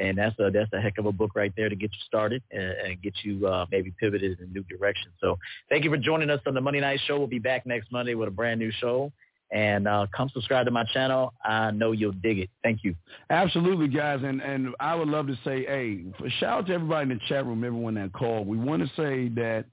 And that's a, that's a heck of a book right there to get you started and, and get you uh, maybe pivoted in a new direction. So thank you for joining us on the Monday Night Show. We'll be back next Monday with a brand new show. And uh, come subscribe to my channel. I know you'll dig it. Thank you. Absolutely, guys, and and I would love to say, hey, shout out to everybody in the chat room, everyone that called. We want to say that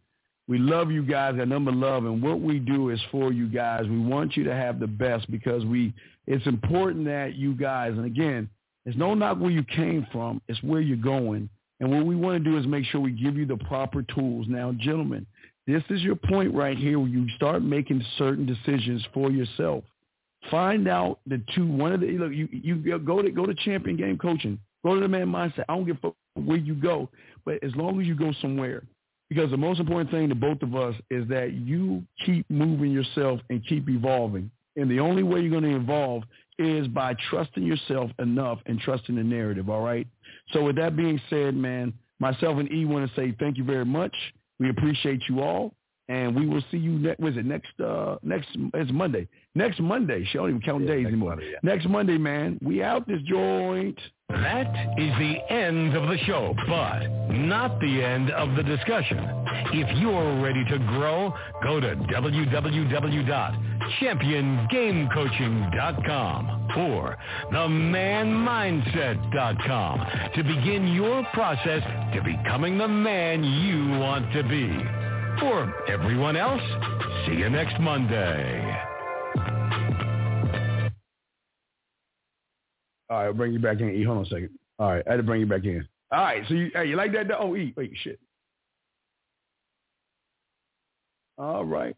we love you guys, that number love, and what we do is for you guys. We want you to have the best because we. It's important that you guys, and again, it's no not where you came from, it's where you're going. And what we want to do is make sure we give you the proper tools. Now, gentlemen, this is your point right here where you start making certain decisions for yourself. Find out the two. One of the look. You you go to go to champion game coaching. Go to the man mindset. I don't give a where you go, but as long as you go somewhere, because the most important thing to both of us is that you keep moving yourself and keep evolving. And the only way you're going to evolve is by trusting yourself enough and trusting the narrative. All right. So with that being said, man, myself and E want to say thank you very much. We appreciate you all, and we will see you. Ne- was it next? Uh, next it's Monday. Next Monday. She don't even count days anymore. Next Monday, man. We out this joint. That is the end of the show, but not the end of the discussion. If you're ready to grow, go to www.championgamecoaching.com or themanmindset.com to begin your process to becoming the man you want to be. For everyone else, see you next Monday. All right, I'll bring you back in. E, hold on a second. All right, I had to bring you back in. All right, so you, hey, you like that? Oh, E, wait, shit. All right.